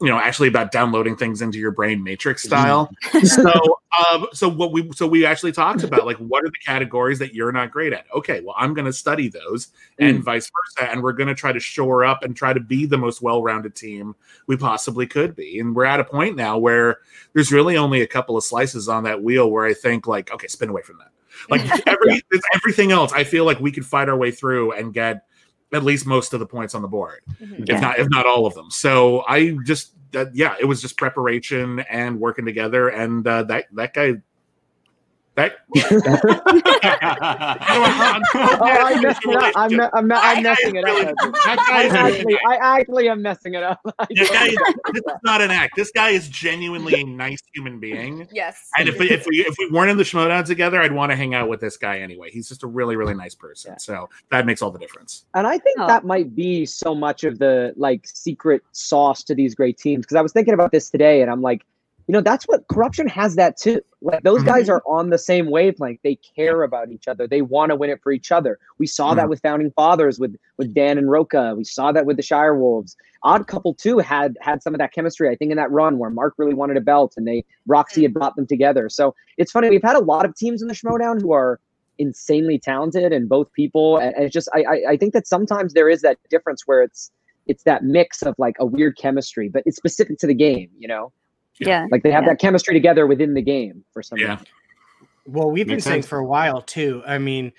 [SPEAKER 6] you know actually about downloading things into your brain matrix style so um so what we so we actually talked about like what are the categories that you're not great at? Okay well i'm going to study those and vice versa and we're going to try to shore up and try to be the most well-rounded team we possibly could be. And we're at a point now where there's really only a couple of slices on that wheel where i think like okay spin away from that. Like every everything else i feel like we could fight our way through and get at least most of the points on the board
[SPEAKER 2] Mhm.
[SPEAKER 6] if not if not all of them. So I just that yeah, it was just preparation and working together, and uh, that that guy. That
[SPEAKER 5] oh, I'm messing it up. I'm, me- I'm, me- I'm messing it up. I actually, I actually am messing it up.
[SPEAKER 6] this, guy is, this is not an act. This guy is genuinely a nice human being.
[SPEAKER 2] Yes.
[SPEAKER 6] And if we, if we if we weren't in the Schmodown together, I'd want to hang out with this guy anyway. He's just a really really nice person. So that makes all the difference.
[SPEAKER 5] And I think
[SPEAKER 4] Oh.
[SPEAKER 5] that might be so much of the like secret sauce to these great teams. Because I was thinking about this today, and I'm like, you know, that's what corruption has that too. Like those guys mm-hmm. are on the same wavelength. They care about each other. They want to win it for each other. We saw that mm. with Founding Fathers, with with Dan and Roca. We saw that with the Shire Wolves. Odd Couple too had had some of that chemistry. I think in that run where Mark really wanted a belt, and they Roxy had brought them together. So it's funny. We've had a lot of teams in the Schmodown who are insanely talented and both people and and it's just I, I i think that sometimes there is that difference where it's it's that mix of like a weird chemistry but it's specific to the game you know
[SPEAKER 4] Yeah.
[SPEAKER 5] like they have
[SPEAKER 4] Yeah.
[SPEAKER 5] that chemistry together within the game for some
[SPEAKER 6] Yeah.
[SPEAKER 5] reason
[SPEAKER 3] Well, we've been saying
[SPEAKER 1] sense.
[SPEAKER 3] for a while too. I mean,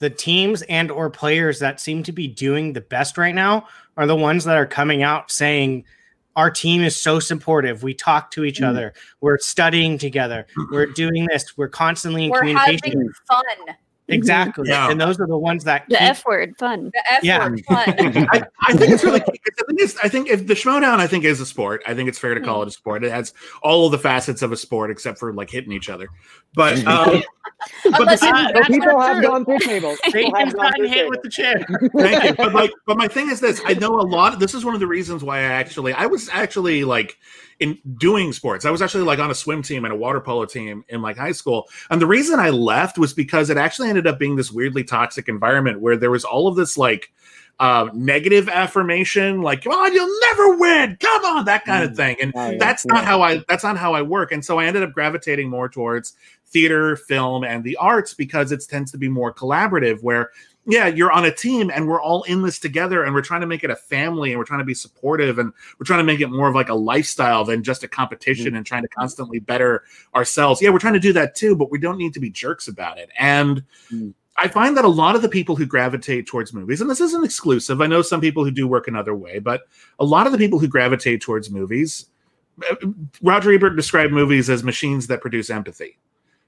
[SPEAKER 3] the teams and or players that seem to be doing the best right now are the ones that are coming out saying our team is so supportive. We talk to each
[SPEAKER 5] Mm.
[SPEAKER 3] other. We're studying together. We're doing this. We're constantly in
[SPEAKER 2] We're
[SPEAKER 3] communication.
[SPEAKER 2] having fun.
[SPEAKER 3] Exactly.
[SPEAKER 6] Yeah.
[SPEAKER 3] And those are the ones that
[SPEAKER 4] The
[SPEAKER 3] keep-
[SPEAKER 4] F word, fun.
[SPEAKER 2] The F
[SPEAKER 3] Yeah.
[SPEAKER 2] word fun.
[SPEAKER 6] I, I think it's really. I think, it's, I think if the Schmodown, I think is a sport. I think it's fair to call it a sport. It has all of the facets of a sport except for like hitting each other. But um, but the thing-
[SPEAKER 3] Uh,
[SPEAKER 5] people have
[SPEAKER 3] true.
[SPEAKER 5] gone through tables people have gone
[SPEAKER 3] gotten
[SPEAKER 5] through
[SPEAKER 3] hit with the chair.
[SPEAKER 6] Thank you. But like, but my thing is this: I know a lot. Of, This is one of the reasons why I actually, I was actually like in doing sports. I was actually like on a swim team and a water polo team in like high school. And the reason I left was because it actually ended up being this weirdly toxic environment where there was all of this like uh, negative affirmation, like "Come on, you'll never win," "Come on," that kind of thing. And
[SPEAKER 5] Oh, yeah.
[SPEAKER 6] that's not how I that's not how I work. And so I ended up gravitating more towards theater, film, and the arts because it tends to be more collaborative where yeah, you're on a team and we're all in this together and we're trying to make it a family and we're trying to be supportive and we're trying to make it more of like a lifestyle than just a competition and trying to constantly better ourselves. Yeah, we're trying to do that too, but we don't need to be jerks about it. And
[SPEAKER 5] Mm.
[SPEAKER 6] I find that a lot of the people who gravitate towards movies, and this isn't exclusive, I know some people who do work another way, but a lot of the people who gravitate towards movies, uh, Roger Ebert described movies as machines that produce empathy.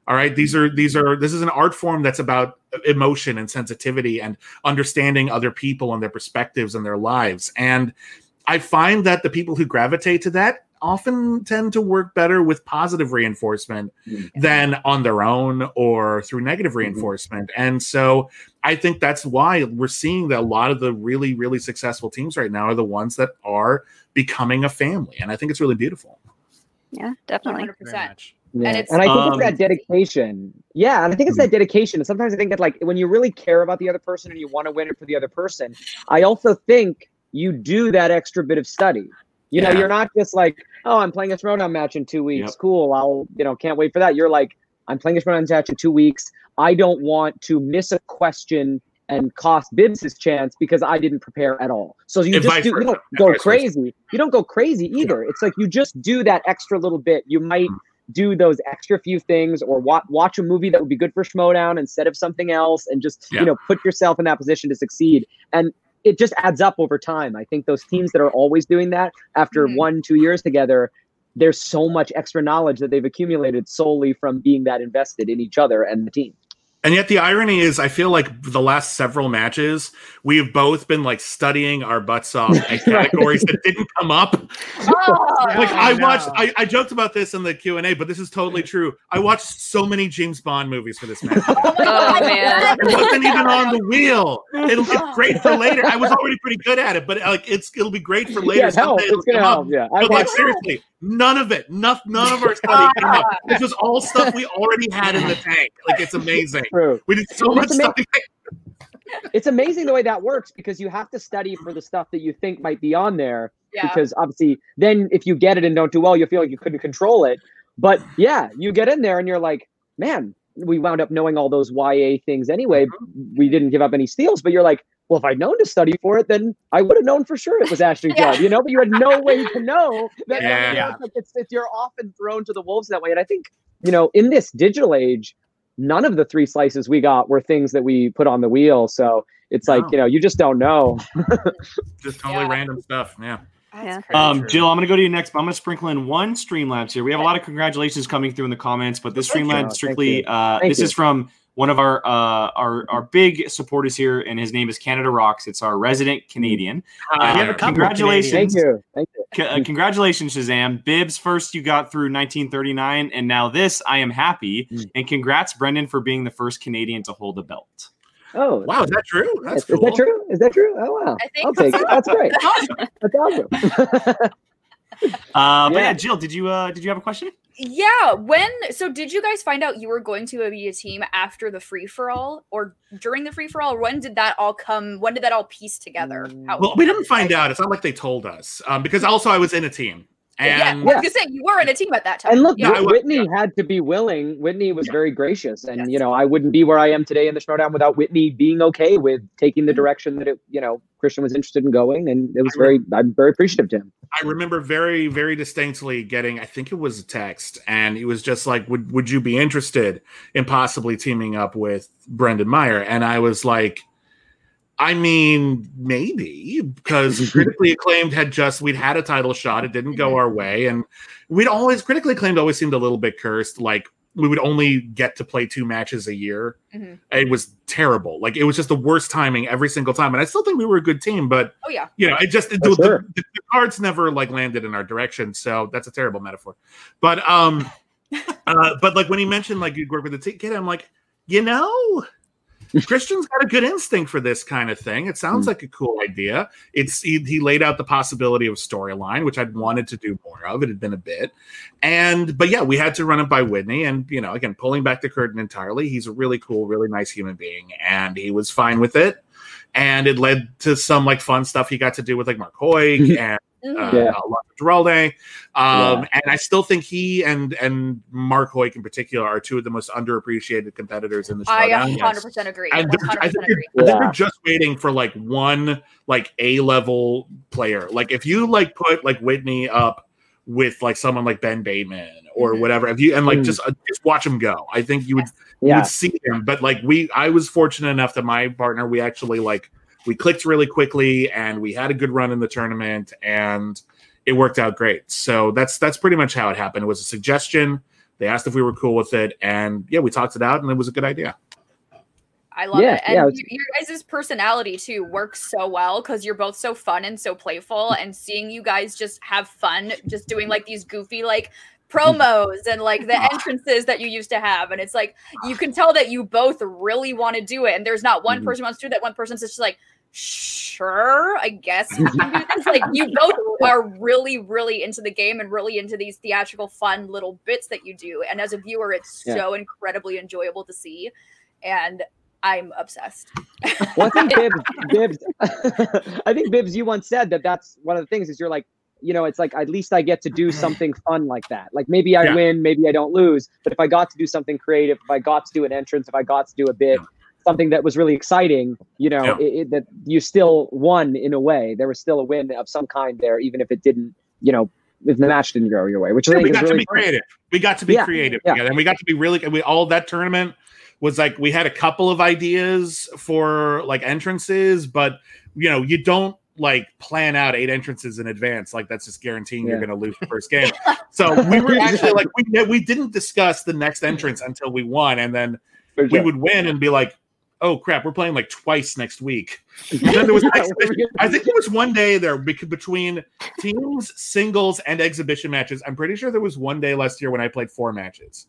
[SPEAKER 6] All right, these are these are this is an art form that's about emotion and sensitivity and understanding other people and their perspectives and their lives. And I find that the people who gravitate to that often tend to work better with positive reinforcement
[SPEAKER 5] Mhm.
[SPEAKER 6] than on their own or through negative
[SPEAKER 5] Mm-hmm.
[SPEAKER 6] reinforcement. And so I think that's why we're seeing that a lot of the really, really successful teams right now are the ones that are becoming a family. And I think it's really beautiful.
[SPEAKER 4] Yeah, definitely.
[SPEAKER 2] 100%.
[SPEAKER 3] Very much.
[SPEAKER 5] Yeah.
[SPEAKER 2] And
[SPEAKER 5] And, I think
[SPEAKER 1] Um,
[SPEAKER 5] it's that dedication. Yeah, and I think it's that dedication. And sometimes I think that like when you really care about the other person and you want to win it for the other person, I also think you do that extra bit of study. You know, you're not just like, oh, I'm playing a Throwdown match in two weeks.
[SPEAKER 1] Yep.
[SPEAKER 5] Cool. I'll, you know, can't wait for that. You're like, I'm playing a Throwdown match in two weeks. I don't want to miss a question and cost Bibbs his chance because I didn't prepare at all. So you
[SPEAKER 6] And
[SPEAKER 5] just do, you don't go
[SPEAKER 6] vice versa.
[SPEAKER 5] crazy. You don't go crazy either. It's like you just do that extra little bit. You might do those extra few things or watch watch a movie that would be good for Schmodown instead of something else and just
[SPEAKER 6] Yeah.
[SPEAKER 5] you know put yourself in that position to succeed and it just adds up over time i think those teams that are always doing that after
[SPEAKER 2] Mhm.
[SPEAKER 5] one two years together there's so much extra knowledge that they've accumulated solely from being that invested in each other and the team
[SPEAKER 6] And yet the irony is, I feel like the last several matches, we have both been like studying our butts off at categories that didn't come up.
[SPEAKER 2] Oh,
[SPEAKER 6] Like
[SPEAKER 3] I
[SPEAKER 6] I watched. I, I joked about this in the Q and A, but this is totally true. I watched so many James Bond movies for this match.
[SPEAKER 4] Oh, man.
[SPEAKER 6] It wasn't even on the wheel. It'll it's great for later. I was already pretty good at it, but like it's it'll be great for later.
[SPEAKER 5] yeah it helps. It's gonna
[SPEAKER 6] come up.
[SPEAKER 5] help yeah I
[SPEAKER 6] But like seriously, none of it, none, none of our study came up. This was all stuff we already had in the tank. Like it's amazing.
[SPEAKER 5] true
[SPEAKER 6] We did so
[SPEAKER 5] Well,
[SPEAKER 6] much
[SPEAKER 5] it's ama-
[SPEAKER 6] study.
[SPEAKER 5] it's amazing the way that works because you have to study for the stuff that you think might be on there
[SPEAKER 2] Yeah.
[SPEAKER 5] because obviously then if you get it and don't do well, you feel like you couldn't control it. But yeah, you get in there and you're like, man, we wound up knowing all those YA things anyway. Mm-hmm. We didn't give up any steals, but you're like, well, if I'd known to study for it, then I would have known for sure it was Ashley
[SPEAKER 2] Yeah.
[SPEAKER 5] Judd, you know, but you had no way to know that.
[SPEAKER 6] Yeah.
[SPEAKER 5] you know, it's like it's, it's, you're often thrown to the wolves that way. And I think, you know, in this digital age, none of the three slices we got were things that we put on the wheel. So it's like, you know, you just don't know.
[SPEAKER 6] Just totally
[SPEAKER 2] Yeah.
[SPEAKER 6] random stuff. Yeah.
[SPEAKER 4] Yeah.
[SPEAKER 1] Um. Jill, I'm going to go to you next, but I'm going to sprinkle in one Streamlabs here. We have a lot of congratulations coming through in the comments, but this
[SPEAKER 6] Thank you.
[SPEAKER 1] Streamlabs strictly, uh, this
[SPEAKER 5] you.
[SPEAKER 1] is from one of our, uh, our our big supporters here, and his name is Canada Rocks. It's our resident Canadian.
[SPEAKER 3] Uh, we have a
[SPEAKER 1] Uh, congratulations.
[SPEAKER 5] Thank you. Thank you.
[SPEAKER 1] C- uh, congratulations, Shazam. Bibbs, first you got through 1939, and now this, I am happy.
[SPEAKER 5] Mm.
[SPEAKER 1] And congrats, Brendan, for being the first Canadian to hold a belt.
[SPEAKER 5] Oh,
[SPEAKER 6] Wow, is that true? That's
[SPEAKER 5] is,
[SPEAKER 6] cool.
[SPEAKER 5] is that true? Is that true? Oh wow.
[SPEAKER 2] I think
[SPEAKER 5] I'll take
[SPEAKER 2] so.
[SPEAKER 5] it. That's great.
[SPEAKER 2] That's awesome.
[SPEAKER 5] That's awesome.
[SPEAKER 1] Uh, but
[SPEAKER 5] Yeah.
[SPEAKER 1] yeah, Jill, did you uh, did you have a question?
[SPEAKER 2] Yeah, when so did you guys find out you were going to be a team after the free for all or during the free for all? When did that all come? When did that all piece together? How-
[SPEAKER 6] Well, we didn't find out. It's not like they told us. Um, because also I was in a team.
[SPEAKER 2] Yeah,
[SPEAKER 6] And
[SPEAKER 2] I was gonna say you were in a team at that time.
[SPEAKER 5] And look,
[SPEAKER 2] yeah,
[SPEAKER 6] I
[SPEAKER 5] Whit-
[SPEAKER 6] was-
[SPEAKER 5] Witney had to be willing. Witney was very gracious, and
[SPEAKER 2] Yes.
[SPEAKER 5] you know, I wouldn't be where I am today in the Schmodown without Witney being okay with taking the
[SPEAKER 2] Mhm.
[SPEAKER 5] direction that it, you know, Kristian was interested in going, and it was
[SPEAKER 6] I
[SPEAKER 5] very. I'm very appreciative to him.
[SPEAKER 6] I remember very, very distinctly getting, I think it was a text, and it was just like, would would you be interested in possibly teaming up with Brendan Meyer? And I was like, I mean, maybe because critically acclaimed had just we'd had a title shot, it didn't go our way, and we'd always critically acclaimed always seemed a little bit cursed. Like we would only get to play two matches a year.
[SPEAKER 2] Mhm.
[SPEAKER 6] It was terrible. Like it was just the worst timing every single time. And I still think we were a good team, but
[SPEAKER 2] Oh yeah.
[SPEAKER 6] you know, it just the,
[SPEAKER 5] For sure.
[SPEAKER 6] the, the cards never like landed in our direction. So that's a terrible metaphor. But um, uh, but like when he mentioned like you'd work with the t- kid, I'm like, you know, Kristian's got a good instinct for this kind of thing. It sounds
[SPEAKER 5] Hmm.
[SPEAKER 6] like a cool idea. It's he, he laid out the possibility of storyline, which I'd wanted to do more of. It had been a bit, and but yeah, we had to run it by Witney, and you know, again, pulling back the curtain entirely, he's a really cool, really nice human being, and he was fine with it. And it led to some like fun stuff he got to do with like Mark Hoig and Uh,
[SPEAKER 5] Yeah.
[SPEAKER 6] Alonso Duralde. Um, And I still think he and and Mark Hoik in particular are two of the most underappreciated competitors in the
[SPEAKER 2] show.
[SPEAKER 6] I
[SPEAKER 2] 100% agree.
[SPEAKER 6] And they're,
[SPEAKER 2] 100%
[SPEAKER 6] I, think
[SPEAKER 2] agree.
[SPEAKER 6] they're, I think
[SPEAKER 5] Yeah.
[SPEAKER 6] they're just waiting for like one like A level player. Like if you like put like Witney up with like someone like Ben Bateman or
[SPEAKER 2] Mhm.
[SPEAKER 6] whatever, if you and like
[SPEAKER 5] Mm.
[SPEAKER 6] just uh, just watch him go, I think you would you
[SPEAKER 5] Yeah,
[SPEAKER 6] would see him. But like we, I was fortunate enough that my partner, we actually like we clicked really quickly and we had a good run in the tournament and it worked out great. So that's that's pretty much how it happened. It was a suggestion. They asked if we were cool with it, and yeah, we talked it out, and it was a good idea.
[SPEAKER 2] I love
[SPEAKER 5] Yeah,
[SPEAKER 2] it. And
[SPEAKER 5] yeah, it's-
[SPEAKER 2] y- your guys' personality too works so well because you're both so fun and so playful. And seeing you guys just have fun, just doing like these goofy like promos and like the entrances that you used to have. And it's like you can tell that you both really want to do it. And there's not one
[SPEAKER 5] Mhm.
[SPEAKER 2] person wants to do that. One person's just like, sure, I guess you can do this. like you both are really, really into the game and really into these theatrical, fun little bits that you do. And as a viewer, it's
[SPEAKER 5] Yeah.
[SPEAKER 2] so incredibly enjoyable to see. And I'm obsessed.
[SPEAKER 5] Well, I think Bibbs, Bibbs, I think Bibbs, you once said that that's one of the things is you're like, you know, it's like at least I get to do something fun like that. Like maybe I
[SPEAKER 6] Yeah.
[SPEAKER 5] win, maybe I don't lose, but if I got to do something creative, if I got to do an entrance, if I got to do a bit, something that was really exciting, you know,
[SPEAKER 6] Yeah.
[SPEAKER 5] it, it, that you still won in a way. There was still a win of some kind there, even if it didn't, you know, if the match didn't go your way, which
[SPEAKER 6] Yeah, we
[SPEAKER 5] is
[SPEAKER 6] got
[SPEAKER 5] really
[SPEAKER 6] to be creative. We got to be
[SPEAKER 5] Yeah,
[SPEAKER 6] creative
[SPEAKER 5] yeah.
[SPEAKER 6] together, and we got to be really. We all that tournament was like we had a couple of ideas for like entrances, but you know you don't like plan out eight entrances in advance. Like that's just guaranteeing you're going to lose the first game. So we were actually like we we didn't discuss the next entrance until we won, and then we would win and be like. Oh crap! We're playing like twice next week. Then there was,
[SPEAKER 5] Yeah,
[SPEAKER 6] I think there was one day there between teams, singles, and exhibition matches. I'm pretty sure there was one day last year when I played four matches.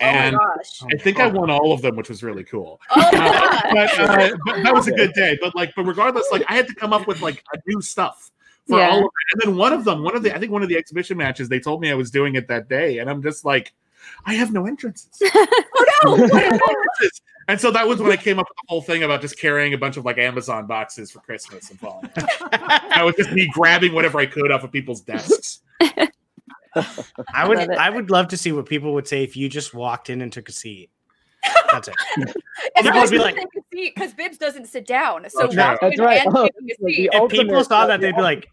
[SPEAKER 6] And
[SPEAKER 2] oh my gosh.
[SPEAKER 6] I think I won all of them, which was really cool.
[SPEAKER 2] Oh
[SPEAKER 6] Uh, but, uh, but that was a good day. But like, but regardless, like I had to come up with like a new stuff for
[SPEAKER 4] Yeah.
[SPEAKER 6] all of it. And then one of them, one of the, I think one of the exhibition matches, they told me I was doing it that day, and I'm just like, I have no entrances.
[SPEAKER 2] Oh no! What am I-
[SPEAKER 6] Entrances. And so that was when I came up with the whole thing about just carrying a bunch of like Amazon boxes for Christmas and falling. I was just me grabbing whatever I could off of people's desks.
[SPEAKER 3] I would
[SPEAKER 4] Love.
[SPEAKER 3] I would love to see what people would say if you just walked in and took a seat. That's it.
[SPEAKER 2] It's
[SPEAKER 3] People would be like-
[SPEAKER 2] because Bibbs doesn't sit down. So
[SPEAKER 6] yeah.
[SPEAKER 2] walking
[SPEAKER 5] That's right.
[SPEAKER 2] and
[SPEAKER 5] Oh,
[SPEAKER 2] taking a
[SPEAKER 5] the
[SPEAKER 2] seat.
[SPEAKER 3] If people saw that, they'd be like,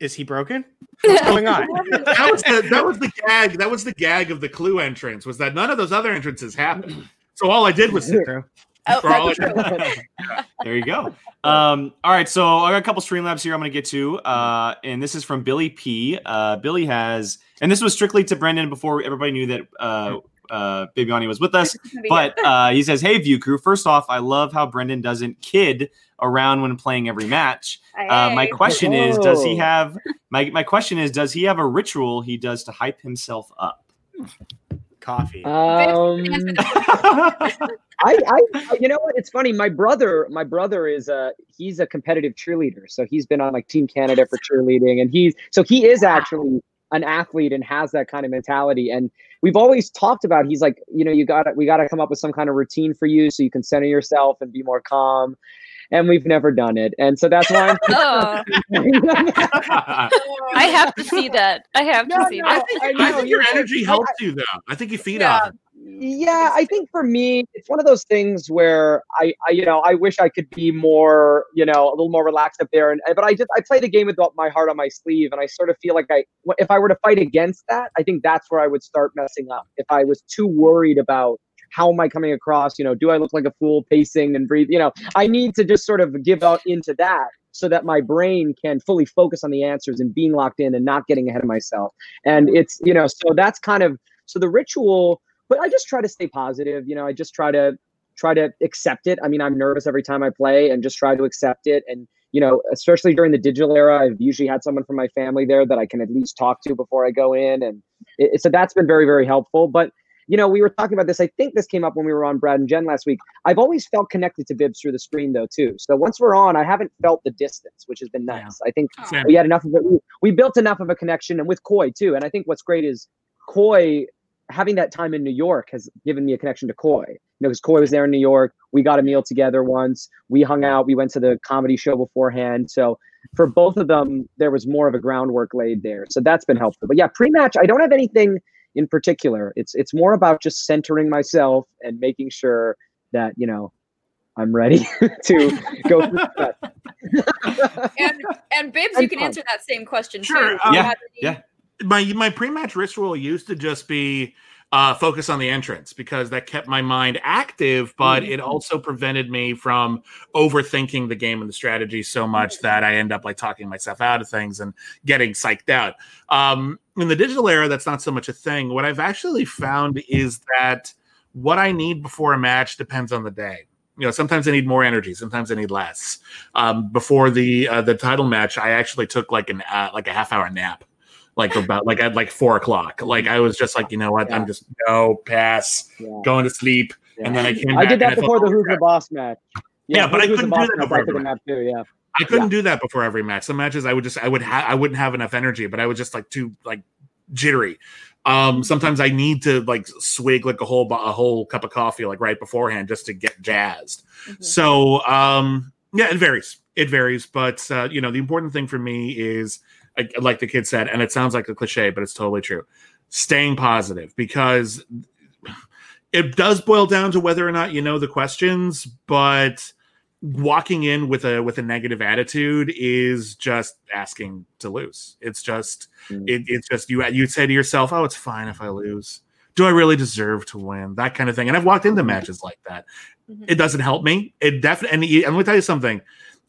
[SPEAKER 3] "Is he broken? What's going on?"
[SPEAKER 6] That was the that was the gag. That was the gag of the clue entrance was that none of those other entrances happened. So all I did was sit there.
[SPEAKER 2] Oh,
[SPEAKER 6] For all
[SPEAKER 1] there you go. Um, all right, so I got a couple Streamlabs here I'm going to get to, uh, and this is from Billy P. Uh, Billy has, and this was strictly to Brendan before everybody knew that uh, uh, Bibbiani was with us. But uh, he says, "Hey, View Crew. First off, I love how Brendan doesn't kid around when playing every match. Uh, my
[SPEAKER 2] Hey.
[SPEAKER 1] question is, does he have my my question is, does he have a ritual he does to hype himself up?
[SPEAKER 3] Coffee.
[SPEAKER 5] Um, I, I, you know what? It's funny. My brother, my brother is a he's a competitive cheerleader. So he's been on like Team Canada for cheerleading, and he's so he is actually an athlete and has that kind of mentality. And we've always talked about. He's like, you know, you got to we got to come up with some kind of routine for you so you can center yourself and be more calm. And we've never done it, and so that's why
[SPEAKER 4] Oh,
[SPEAKER 5] I'm.
[SPEAKER 4] I have to see that. I have to see
[SPEAKER 5] no,
[SPEAKER 6] I
[SPEAKER 4] that.
[SPEAKER 6] think,
[SPEAKER 5] I
[SPEAKER 6] I think
[SPEAKER 5] you're
[SPEAKER 6] your
[SPEAKER 5] right.
[SPEAKER 6] energy
[SPEAKER 5] I-
[SPEAKER 6] helps you though. I think you feed
[SPEAKER 2] Yeah.
[SPEAKER 6] off.
[SPEAKER 5] Yeah, I think for me, it's one of those things where I, I, you know, I wish I could be more, you know, a little more relaxed up there. And but I just I play the game with my heart on my sleeve, and I sort of feel like I, if I were to fight against that, I think that's where I would start messing up. If I was too worried about how am I coming across, you know, do I look like a fool pacing and breathe? You know, I need to just sort of give out into that so that my brain can fully focus on the answers and being locked in and not getting ahead of myself. And it's, you know, so that's kind of so the ritual but I just try to stay positive. You know, I just try to try to accept it. I mean, I'm nervous every time I play, and just try to accept it. And you know, especially during the digital era, I've usually had someone from my family there that I can at least talk to before I go in, and it, so that's been very very helpful. But you know, we were talking about this. I think this came up when we were on Brad and Jen last week. I've always felt connected to Bibbs through the screen though too. So once we're on, I haven't felt the distance, which has been
[SPEAKER 6] Yeah.
[SPEAKER 5] nice. I think
[SPEAKER 6] Same.
[SPEAKER 5] we had enough of it. We, we built enough of a connection, and with Coy too. And I think what's great is Coy having that time in New York has given me a connection to Coy. You know, because Coy was there in New York. We got a meal together once. We hung out. We went to the comedy show beforehand. So for both of them, there was more of a groundwork laid there. So that's been helpful. But yeah, pre-match, I don't have anything in particular. It's it's more about just centering myself and making sure that you know I'm ready to go through that.
[SPEAKER 2] and and Bibbs,
[SPEAKER 5] And
[SPEAKER 2] you can
[SPEAKER 5] fun.
[SPEAKER 2] answer that same question
[SPEAKER 6] Sure,
[SPEAKER 2] too.
[SPEAKER 6] um,
[SPEAKER 1] Yeah,
[SPEAKER 2] any-
[SPEAKER 1] yeah.
[SPEAKER 6] My my pre-match ritual used to just be uh, focus on the entrance because that kept my mind active, but it also prevented me from overthinking the game and the strategy so much that I end up like talking myself out of things and getting psyched out. Um, in the digital era, that's not so much a thing. What I've actually found is that what I need before a match depends on the day. You know, sometimes I need more energy, sometimes I need less. Um, before the uh, the title match, I actually took like an uh, like a half hour nap like about like at like four o'clock. Like I was just like, you know what, I'm just no pass,
[SPEAKER 5] Yeah.
[SPEAKER 6] going to sleep, and then I came.
[SPEAKER 5] I did that before the
[SPEAKER 6] "Oh,
[SPEAKER 5] Who's the
[SPEAKER 6] crap."
[SPEAKER 5] Boss match.
[SPEAKER 6] Yeah, but I couldn't do that
[SPEAKER 5] match,
[SPEAKER 6] before
[SPEAKER 5] I took a
[SPEAKER 6] every
[SPEAKER 5] nap too. Yeah.
[SPEAKER 6] I couldn't do that before every match. Some matches I would just I would have I wouldn't have enough energy, but I was just like too like jittery. Um, sometimes I need to like swig like a whole bo- a whole cup of coffee like right beforehand just to get jazzed.
[SPEAKER 2] Mhm.
[SPEAKER 6] So um, yeah, it varies. It varies, but uh, you know the important thing for me is like, the kid said, and it sounds like a cliche, but it's totally true. Staying positive because it does boil down to whether or not you know the questions, but walking in with a with a negative attitude is just asking to lose. It's just
[SPEAKER 5] Mm.
[SPEAKER 6] it, it's just you you say to yourself, "Oh, it's fine if I lose." Do I really deserve to win? That kind of thing. And I've walked into matches like that.
[SPEAKER 2] Mhm.
[SPEAKER 6] It doesn't help me. It definitely. And, and let me tell you something.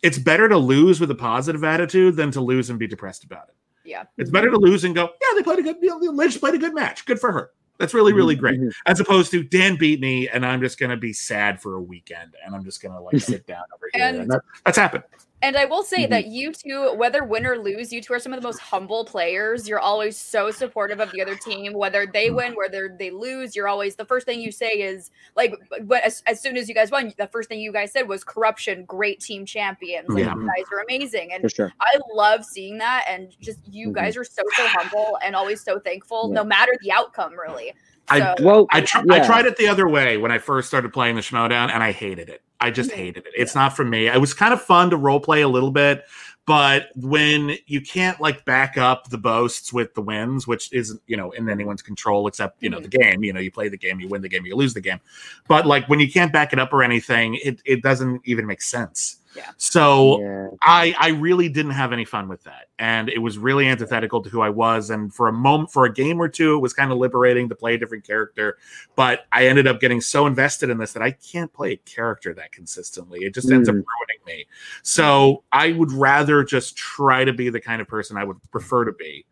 [SPEAKER 6] It's better to lose with a positive attitude than to lose and be depressed about it.
[SPEAKER 2] Yeah.
[SPEAKER 6] It's better to lose and go, yeah, they played a good. You know, Liz played a good match. Good for her. That's really really great.
[SPEAKER 5] Mhm.
[SPEAKER 6] As opposed to Dan beat me, and I'm just gonna be sad for a weekend, and I'm just gonna like sit down over here.
[SPEAKER 2] And-
[SPEAKER 6] And that, that's happened.
[SPEAKER 2] And I will say
[SPEAKER 5] Mhm.
[SPEAKER 2] that you two, whether win or lose, you two are some of the most humble players. You're always so supportive of the other team, whether they
[SPEAKER 5] Mm-hmm.
[SPEAKER 2] win, whether they lose. You're always the first thing you say is like, but as, as soon as you guys won, the first thing you guys said was corruption, great team champions. Like
[SPEAKER 6] Yeah.
[SPEAKER 2] you guys are amazing, and
[SPEAKER 5] sure.
[SPEAKER 2] I love seeing that. And just you
[SPEAKER 5] Mhm.
[SPEAKER 2] guys are so so humble and always so thankful,
[SPEAKER 5] Yeah.
[SPEAKER 2] no matter the outcome, really.
[SPEAKER 6] I-
[SPEAKER 5] Well,
[SPEAKER 6] I, tr- I tried it the other way when I first started playing the Schmodown, and I hated it. I just hated it. It's not for me. It was kind of fun to role play a little bit, but when you can't like back up the boasts with the wins, which isn't you know in anyone's control except you know the game. You know, you play the game, you win the game, you lose the game. But like when you can't back it up or anything, it it doesn't even make sense.
[SPEAKER 2] Yeah.
[SPEAKER 6] So
[SPEAKER 5] Yeah.
[SPEAKER 6] I I really didn't have any fun with that, and it was really antithetical to who I was. And for a moment, for a game or two, it was kind of liberating to play a different character. But I ended up getting so invested in this that I can't play a character that consistently. It just ends up
[SPEAKER 5] Mm.
[SPEAKER 6] ruining me. So I would rather just try to be the kind of person I would prefer to be.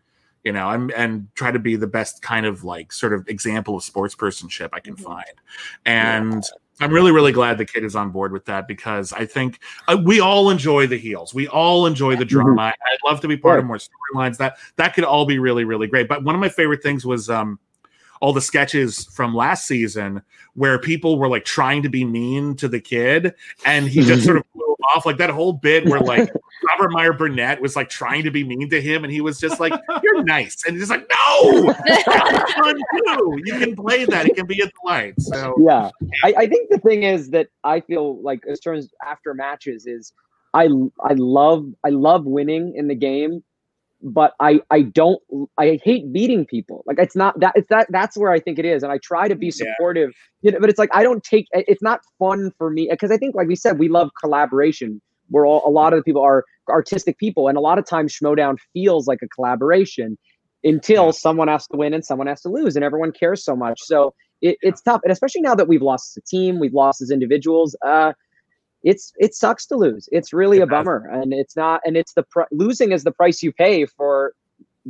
[SPEAKER 6] You know, I'm, and try to be the best kind of like sort of example of sports personship I can
[SPEAKER 2] Mhm.
[SPEAKER 6] find. And I'm really, really glad the kid is on board with that because I think uh, we all enjoy the heels. We all enjoy the drama. I'd love to be part of more storylines. That that could all be really, really great. But one of my favorite things was um, all the sketches from last season where people were like trying to be mean to the kid, and he just sort of blew off. Like that whole bit where like Robert Meyer Burnett was like trying to be mean to him, and he was just like, "You're nice," and he's like, "No. You can play that. It can be a delight." So
[SPEAKER 5] yeah I, I think the thing is that i feel like as terms after matches is i i love i love winning in the game but i i don't i hate beating people like it's not that it's that that's where i think it is and i try to be
[SPEAKER 6] Yeah.
[SPEAKER 5] supportive you know but it's like i don't take it's not fun for me because i think like we said we love collaboration we're all a lot of the people are artistic people and a lot of times schmodown feels like a collaboration until
[SPEAKER 6] Yeah.
[SPEAKER 5] someone has to win and someone has to lose and everyone cares so much so it, it's tough and especially now that we've lost as a team we've lost as individuals uh it's it sucks to lose it's really a bummer and it's not and it's the pr- losing is the price you pay for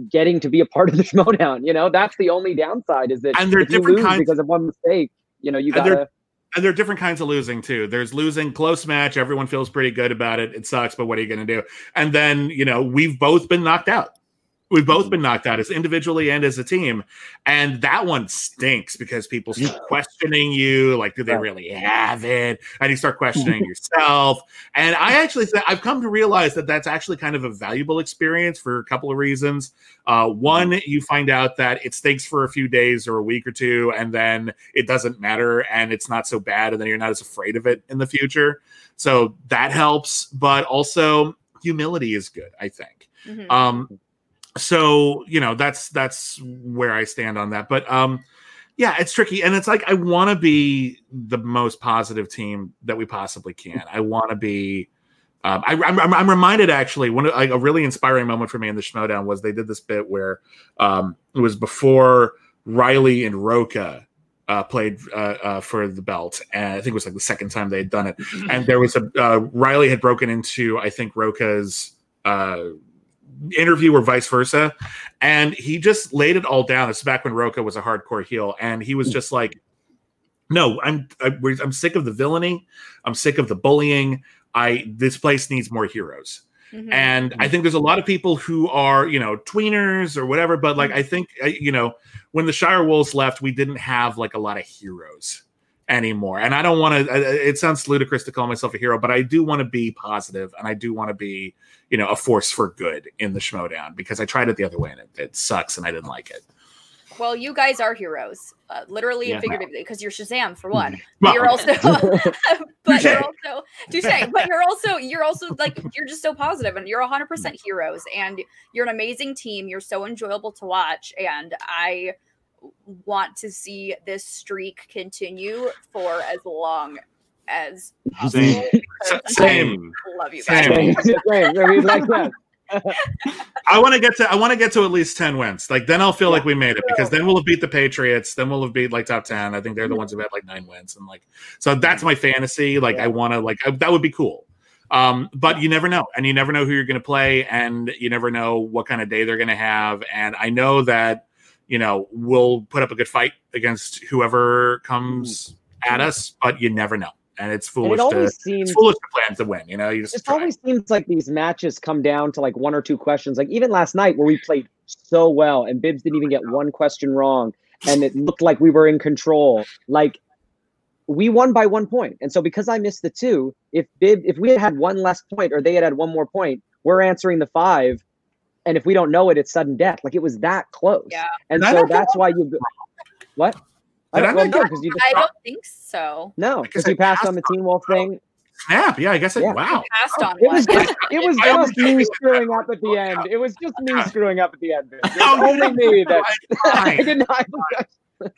[SPEAKER 5] getting to be a part of the schmodown you know that's the only downside is that
[SPEAKER 6] And there are
[SPEAKER 5] if you
[SPEAKER 6] different
[SPEAKER 5] lose
[SPEAKER 6] kinds-
[SPEAKER 5] because of one mistake you know you
[SPEAKER 6] there-
[SPEAKER 5] gotta
[SPEAKER 6] and there are different kinds of losing too. There's losing close match. Everyone feels pretty good about it. It sucks, but what are you going to do? And then, you know, we've both been knocked out. We've both been knocked out as individually and as a team. And that one stinks because people start questioning you. Like, do they really have it? And you start questioning yourself. And I actually think I've come to realize that that's actually kind of a valuable experience for a couple of reasons. Uh, one, you find out that it stinks for a few days or a week or two, and then it doesn't matter and it's not so bad, and then you're not as afraid of it in the future. So that helps. But also, humility is good, I think.
[SPEAKER 2] Mhm.
[SPEAKER 6] Um, so you know that's that's where I stand on that. But um, yeah, it's tricky, and it's like I want to be the most positive team that we possibly can. I want to be. Um, I, I'm, I'm- I'm reminded actually one like a really inspiring moment for me in the Schmodown was they did this bit where um, it was before Riley and Roca uh, played uh, uh, for the belt, and I think it was like the second time they had done it. And there was a uh, Riley had broken into I think Roca's uh, interview or vice versa, and he just laid it all down. This is back when Roca was a hardcore heel, and he was just like, "No, I'm I, we're- I'm sick of the villainy. I'm sick of the bullying. I this place needs more heroes."
[SPEAKER 2] Mhm.
[SPEAKER 6] And I think there's a lot of people who are, you know, tweeners or whatever. But like, I think, you know, when the Shire Wolves left, we didn't have like a lot of heroes anymore. And I don't want to, it sounds ludicrous to call myself a hero, but I do want to be positive and I do want to be, you know, a force for good in the Schmodown because I tried it the other way and it, it sucks and I didn't like it.
[SPEAKER 2] Well, you guys are heroes, uh, literally
[SPEAKER 6] Yeah.
[SPEAKER 2] and figuratively, because you're Shazam for one.
[SPEAKER 6] Well,
[SPEAKER 2] But you're also, but you're also, touche. But you're also, you're also like, you're just so positive, and you're 100 percent heroes, and you're an amazing team. You're so enjoyable to watch, and I want to see this streak continue for as long as possible.
[SPEAKER 1] Same.
[SPEAKER 2] Because
[SPEAKER 6] Same.
[SPEAKER 2] I love you guys.
[SPEAKER 6] Same.
[SPEAKER 5] Same, same. I mean, like that.
[SPEAKER 6] I want to get to I want to get to at least 10 wins. Like then I'll feel like we made it because then we'll have beat the Patriots, then we'll have beat like top 10. I think they're the ones who had like 9 wins and like so that's my fantasy. Like I want to like I, that would be cool. Um but you never know and you never know who you're going to play and you never know what kind of day they're going to have and I know that you know we'll put up a good fight against whoever comes at us, but you never know. And it's
[SPEAKER 5] And
[SPEAKER 6] foolish
[SPEAKER 5] it
[SPEAKER 6] to
[SPEAKER 5] always
[SPEAKER 6] it's
[SPEAKER 5] seems
[SPEAKER 6] foolish to plan to win. You know, you just
[SPEAKER 5] it always seems like these matches come down to like one or two questions. Like even last night where we played so well and Bibbs didn't even get one question wrong and it looked like we were in control. Like we won by one. And so because I missed the two, if Bib if we had had one less point or they had had one more point, we're answering the five. And if we don't know it, it's sudden death. Like it was that close.
[SPEAKER 2] Yeah.
[SPEAKER 5] And
[SPEAKER 6] Did
[SPEAKER 5] so that's why you what? I
[SPEAKER 6] Did
[SPEAKER 5] don't,
[SPEAKER 6] I
[SPEAKER 5] well, no, you
[SPEAKER 2] I don't think so.
[SPEAKER 5] no,
[SPEAKER 6] Because
[SPEAKER 5] because you passed
[SPEAKER 6] passed
[SPEAKER 5] on the
[SPEAKER 6] on-
[SPEAKER 5] Team Wolf oh, thing.
[SPEAKER 6] snap. Yeah, I guess it.
[SPEAKER 5] Yeah.
[SPEAKER 6] Wow.
[SPEAKER 2] Passed on
[SPEAKER 5] It
[SPEAKER 2] one.
[SPEAKER 5] was just, it was just me
[SPEAKER 6] understand.
[SPEAKER 5] screwing up at the end. It was just me screwing up at the end. It was
[SPEAKER 6] No,
[SPEAKER 5] only me that I did not.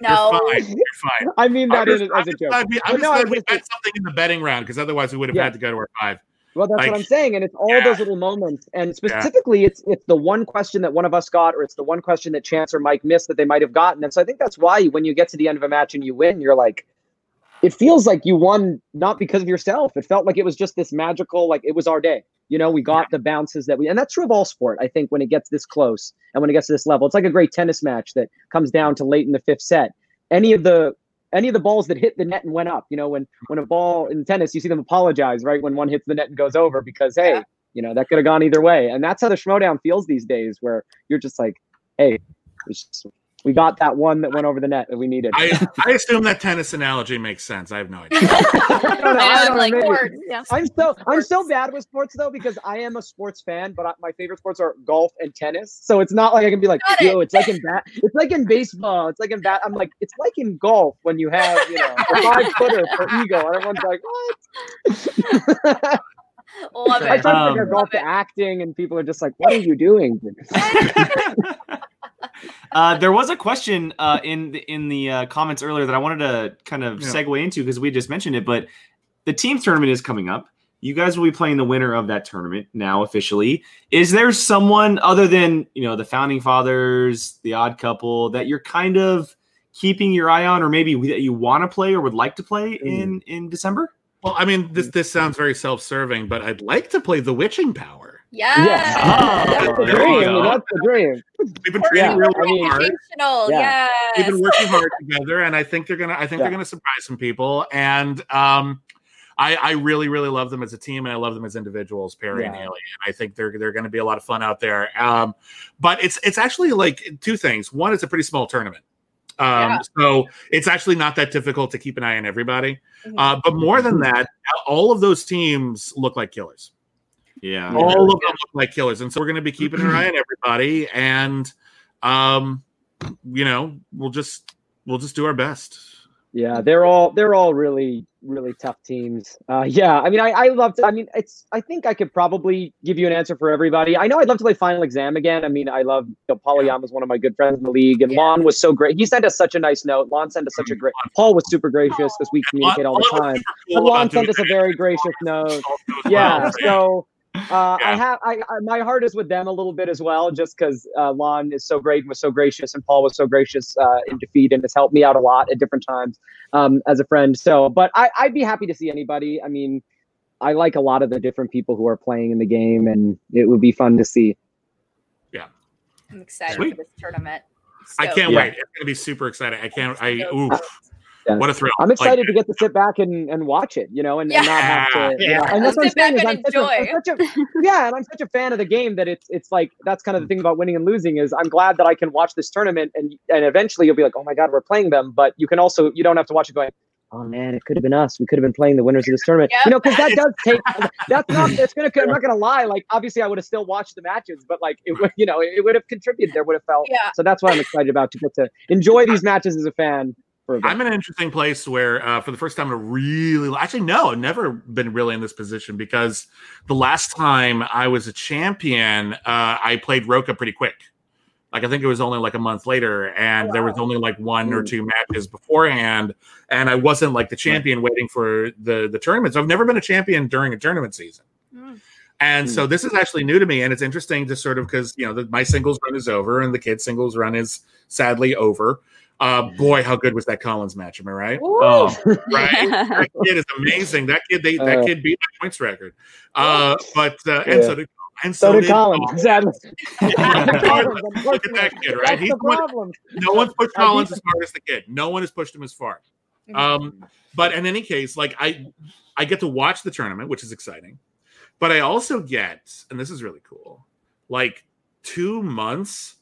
[SPEAKER 2] no.
[SPEAKER 6] You're fine. You're fine.
[SPEAKER 5] I mean that
[SPEAKER 6] I'm
[SPEAKER 5] is
[SPEAKER 6] just,
[SPEAKER 5] as
[SPEAKER 6] I'm
[SPEAKER 5] a
[SPEAKER 6] just
[SPEAKER 5] joke.
[SPEAKER 6] glad we, I'm
[SPEAKER 5] But
[SPEAKER 6] just
[SPEAKER 5] no, I
[SPEAKER 6] glad
[SPEAKER 5] was
[SPEAKER 6] we
[SPEAKER 5] just-
[SPEAKER 6] had something in the betting round because otherwise we would have
[SPEAKER 5] Yeah.
[SPEAKER 6] had to go to our five.
[SPEAKER 5] Well, that's
[SPEAKER 6] like-
[SPEAKER 5] what I'm saying, and it's all
[SPEAKER 6] Yeah.
[SPEAKER 5] those little moments, and specifically, it's it's the one question that one of us got, or it's the one question that Chance or Mike missed that they might have gotten, and so I think that's why when you get to the end of a match and you win, you're like, it feels like you won not because of yourself. It felt like it was just this magical, like it was our day. You know, we got the bounces that we, and that's true of all sport. I think when it gets this close and when it gets to this level, it's like a great tennis match that comes down to late in the fifth set. Any of the any of the balls that hit the net and went up, you know, when when a ball in tennis, you see them apologize, right? When one hits the net and goes over because hey,
[SPEAKER 2] Yeah.
[SPEAKER 5] you know, that could have gone either way. And that's how the Schmodown feels these days, where you're just like, hey, it's just- we got that one that went over the net that we needed.
[SPEAKER 6] I, I assume that tennis analogy makes sense. I have no idea.
[SPEAKER 5] I don't know, I
[SPEAKER 4] I
[SPEAKER 5] don't
[SPEAKER 4] know, like,
[SPEAKER 5] know, maybe.
[SPEAKER 2] Sports.
[SPEAKER 4] yeah.
[SPEAKER 5] I'm so I'm so bad with sports though because I am a sports fan, but I, my favorite sports are golf and tennis. So it's not like I can be like,
[SPEAKER 2] Got
[SPEAKER 5] yo, it's like in bat, it's like in baseball, it's like in bat. I'm like, it's like in golf when you have you know a five footer for eagle, and everyone's like, what?
[SPEAKER 2] Love
[SPEAKER 5] I
[SPEAKER 2] it.
[SPEAKER 5] try to
[SPEAKER 1] Um,
[SPEAKER 5] compare golf to acting, and people are just like, what are you doing?
[SPEAKER 1] Uh, there was a question uh, in the, in the uh, comments earlier that I wanted to kind of
[SPEAKER 6] Yeah.
[SPEAKER 1] segue into because we just mentioned it. But the team tournament is coming up. You guys will be playing the winner of that tournament now officially. Is there someone other than you know the founding fathers, the Odd Couple that you're kind of keeping your eye on, or maybe that you want to play or would like to play in in December?
[SPEAKER 6] Well, I mean, this this sounds very self-serving, but I'd like to play the witching power.
[SPEAKER 2] Yes.
[SPEAKER 5] Yes.
[SPEAKER 1] Oh,
[SPEAKER 5] That's the dream. I mean, that's the dream.
[SPEAKER 6] We've been
[SPEAKER 5] Yeah,
[SPEAKER 6] training real,
[SPEAKER 5] I
[SPEAKER 6] hard.
[SPEAKER 2] Educational.
[SPEAKER 5] Yeah.
[SPEAKER 2] Yes.
[SPEAKER 6] We've been working hard together, and I think they're gonna. I think
[SPEAKER 5] Yeah.
[SPEAKER 6] they're gonna surprise some people. And um, I, I really, really love them as a team, and I love them as individuals, Perry and Haley. And I think they're they're going to be a lot of fun out there. Um, but it's it's actually like two things. One, it's a pretty small tournament. Um,
[SPEAKER 2] Yeah.
[SPEAKER 6] So it's actually not that difficult to keep an eye on everybody.
[SPEAKER 2] Mhm.
[SPEAKER 6] Uh, but more than that, all of those teams look like killers.
[SPEAKER 1] Yeah.
[SPEAKER 6] All of them look like killers, and so we're going to be keeping an eye on everybody. And um, you know, we'll just we'll just do our best.
[SPEAKER 5] Yeah, they're all they're all really really tough teams. Uh, yeah, I mean, I I love. To, I mean, it's. I think I could probably give you an answer for everybody. I know I'd love to play Final Exam again. I mean, I love. You know, Paul Oyama's one of my good friends in the league, and
[SPEAKER 2] Yeah.
[SPEAKER 5] Lon was so great. He sent us such a nice note. Lon sent us such a great. Paul was super gracious because we communicate all the time.
[SPEAKER 6] super
[SPEAKER 5] But Lon sent us a very gracious note. Yeah, so. Uh, I have I, I my heart is with them a little bit as well, just because uh, Lon is so great and was so gracious, and Paul was so gracious uh, in defeat and has helped me out a lot at different times um, as a friend. So, but I, I'd be happy to see anybody. I mean, I like a lot of the different people who are playing in the game, and it would be fun to see.
[SPEAKER 2] Yeah, I'm excited
[SPEAKER 1] Sweet.
[SPEAKER 2] for this tournament.
[SPEAKER 6] I can't
[SPEAKER 1] Yeah.
[SPEAKER 6] wait. It's gonna be super exciting. I can't. I ooh,
[SPEAKER 5] Yeah.
[SPEAKER 6] what a thrill!
[SPEAKER 5] I'm excited
[SPEAKER 6] Like,
[SPEAKER 5] to get to sit back and, and watch it, you know, and, and not have to.
[SPEAKER 3] Yeah.
[SPEAKER 5] You know, and that's what I'm saying is I'm such, a, I'm
[SPEAKER 2] enjoy.
[SPEAKER 5] such a yeah, and I'm such a fan of the game that it's it's like that's kind of the thing about winning and losing is I'm glad that I can watch this tournament and and eventually you'll be like, oh my god, we're playing them, but you can also you don't have to watch it going. Oh man, it could have been us. We could have been playing the winners of this tournament.
[SPEAKER 2] Yep.
[SPEAKER 5] You know, because that does take. That's not. It's gonna. I'm not gonna lie. Like, obviously, I would have still watched the matches, but like, it would. You know, it would have contributed. There would have felt.
[SPEAKER 2] Yeah.
[SPEAKER 5] So that's what I'm excited about to get to enjoy these matches as a fan.
[SPEAKER 6] I'm in an interesting place where, uh, for the first time in a really, actually, no, I've never been really in this position because the last time I was a champion, uh, I played Roka pretty quick. Like I think it was only like a month later, and there was only like one or
[SPEAKER 5] Mm.
[SPEAKER 6] two matches beforehand, and I wasn't like the champion waiting for the the tournament. So I've never been a champion during a tournament season.
[SPEAKER 2] Mm.
[SPEAKER 6] And so this is actually new to me, and it's interesting to sort of because you know the, my singles run is over, and the kids singles run is sadly over. Uh, boy, how good was that Collins match? Am I right?
[SPEAKER 1] Oh,
[SPEAKER 6] Right, that kid is amazing. That kid, they, that
[SPEAKER 5] Uh.
[SPEAKER 6] kid beat my points record. Uh, but uh, and
[SPEAKER 5] Yeah.
[SPEAKER 6] so did and so,
[SPEAKER 5] So did
[SPEAKER 6] did
[SPEAKER 5] Collins. Sadly.
[SPEAKER 6] Look
[SPEAKER 5] Look
[SPEAKER 6] at that kid, right?
[SPEAKER 5] That's
[SPEAKER 6] He's
[SPEAKER 5] the
[SPEAKER 6] one, no one's pushed Collins as hard as the kid. No one has pushed him as far.
[SPEAKER 2] Mhm.
[SPEAKER 6] Um, but in any case, like I, I get to watch the tournament, which is exciting. But I also get, and this is really cool, like two months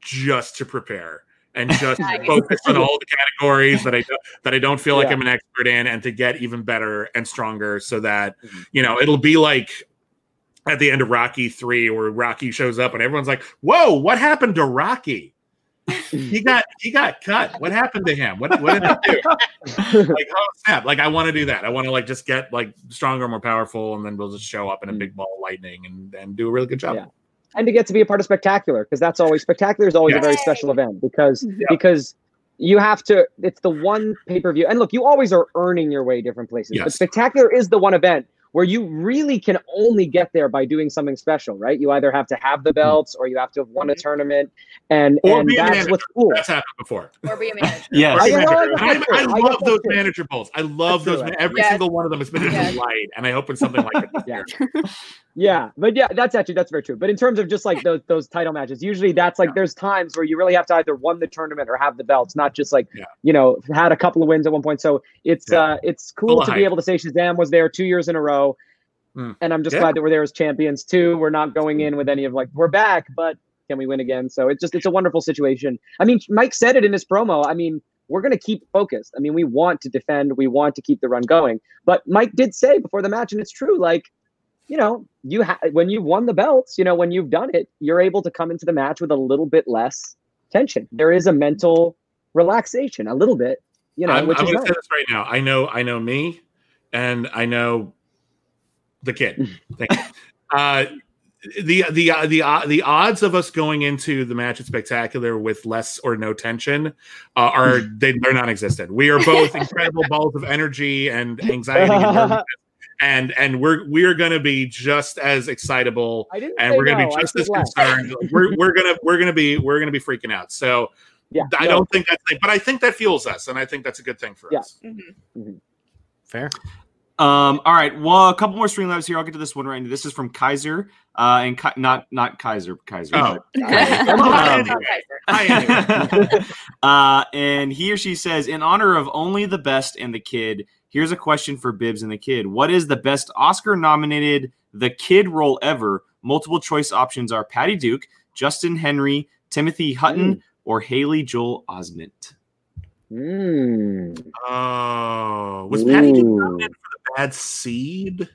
[SPEAKER 6] just to prepare and just focus on all the categories that I do, that I don't feel like
[SPEAKER 5] Yeah.
[SPEAKER 6] I'm an expert in, and to get even better and stronger, so that
[SPEAKER 5] Mhm.
[SPEAKER 6] you know it'll be like at the end of Rocky three, where Rocky shows up and everyone's like, "Whoa, what happened to Rocky? He got he got cut. What happened to him? What what did he do?" like oh snap like i want to do that i want to like just get like stronger more powerful and then we'll just show up in a
[SPEAKER 5] Mm.
[SPEAKER 6] big ball of lightning and and do a really good job
[SPEAKER 5] Yeah. And to get to be a part of spectacular because that's always spectacular is always a very special event because
[SPEAKER 6] Yeah.
[SPEAKER 5] because you have to it's the one pay-per-view and look you always are earning your way different places but spectacular is the one event where you really can only get there by doing something special right you either have to have the mm-hmm. belts or you have to have won a mm-hmm. tournament and
[SPEAKER 6] Or
[SPEAKER 5] and
[SPEAKER 6] be a
[SPEAKER 5] that's
[SPEAKER 6] manager.
[SPEAKER 5] what's cool
[SPEAKER 6] that's happened before
[SPEAKER 2] Or be a manager.
[SPEAKER 1] Yes.
[SPEAKER 5] I-
[SPEAKER 6] Or be a
[SPEAKER 5] I know,
[SPEAKER 6] manager.
[SPEAKER 5] I
[SPEAKER 6] I,
[SPEAKER 5] get
[SPEAKER 6] I
[SPEAKER 5] that. I
[SPEAKER 6] love those
[SPEAKER 5] too.
[SPEAKER 6] manager bowls i love
[SPEAKER 5] That's
[SPEAKER 6] those
[SPEAKER 5] true.
[SPEAKER 6] every
[SPEAKER 2] Yes.
[SPEAKER 6] single one of them has been a
[SPEAKER 2] Yes.
[SPEAKER 6] delight and i hope it's something like it
[SPEAKER 5] Yeah. Yeah, but yeah, that's actually that's very true. But in terms of just like those those title matches, usually that's like there's times where you really have to either won the tournament or have the belts, not just like
[SPEAKER 6] Yeah.
[SPEAKER 5] you know had a couple of wins at one point. So it's
[SPEAKER 6] Yeah.
[SPEAKER 5] uh it's cool to be able to say Shazam was there two years in a row,
[SPEAKER 6] Mm.
[SPEAKER 5] and I'm just
[SPEAKER 6] Yeah.
[SPEAKER 5] glad that we're there as champions too. We're not going in with any of like we're back, but can we win again? So it's just it's a wonderful situation. I mean, Mike said it in his promo. I mean. We're going to keep focused. I mean, we want to defend. We want to keep the run going. But Mike did say before the match, and it's true. Like, you know, you ha- when you've won the belts, you know, when you've done it, you're able to come into the match with a little bit less tension. There is a mental relaxation, a little bit, you know,
[SPEAKER 6] I'm,
[SPEAKER 5] which
[SPEAKER 6] I'm
[SPEAKER 5] is
[SPEAKER 6] gonna
[SPEAKER 5] nice.
[SPEAKER 6] say this right now i know i know me and i know the kid Thank you. uh the the uh, the uh, the odds of us going into the match at spectacular with less or no tension uh, are they, they're non-existent. We are both incredible balls of energy and anxiety, and, and and we're we're going to be just as excitable,
[SPEAKER 5] I didn't
[SPEAKER 6] and we're going to
[SPEAKER 5] no,
[SPEAKER 6] be just as
[SPEAKER 5] less.
[SPEAKER 6] concerned. we're we're gonna we're gonna be we're gonna be freaking out. So
[SPEAKER 5] Yeah,
[SPEAKER 6] I
[SPEAKER 5] no,
[SPEAKER 6] don't think that's but I think that fuels us, and I think that's a good thing for
[SPEAKER 5] Yeah.
[SPEAKER 6] us.
[SPEAKER 2] Mhm.
[SPEAKER 3] Fair.
[SPEAKER 1] Um, all right. Well, a couple more streamlabs here. I'll get to this one right. Now this is from Kaiser, uh, and Ki- not not Kaiser, Kaiser.
[SPEAKER 6] Oh.
[SPEAKER 1] but-
[SPEAKER 6] Um,
[SPEAKER 2] Oh,
[SPEAKER 6] Hi,
[SPEAKER 1] uh, and he or she says, in honor of only the best and the kid, here's a question for Bibbs and the kid. What is the best Oscar nominated the kid role ever? Multiple choice options are Patty Duke, Justin Henry, Timothy Hutton, or Haley Joel Osment.
[SPEAKER 5] Mm.
[SPEAKER 6] Oh, was Patty Duke nominated for the Bad Seed?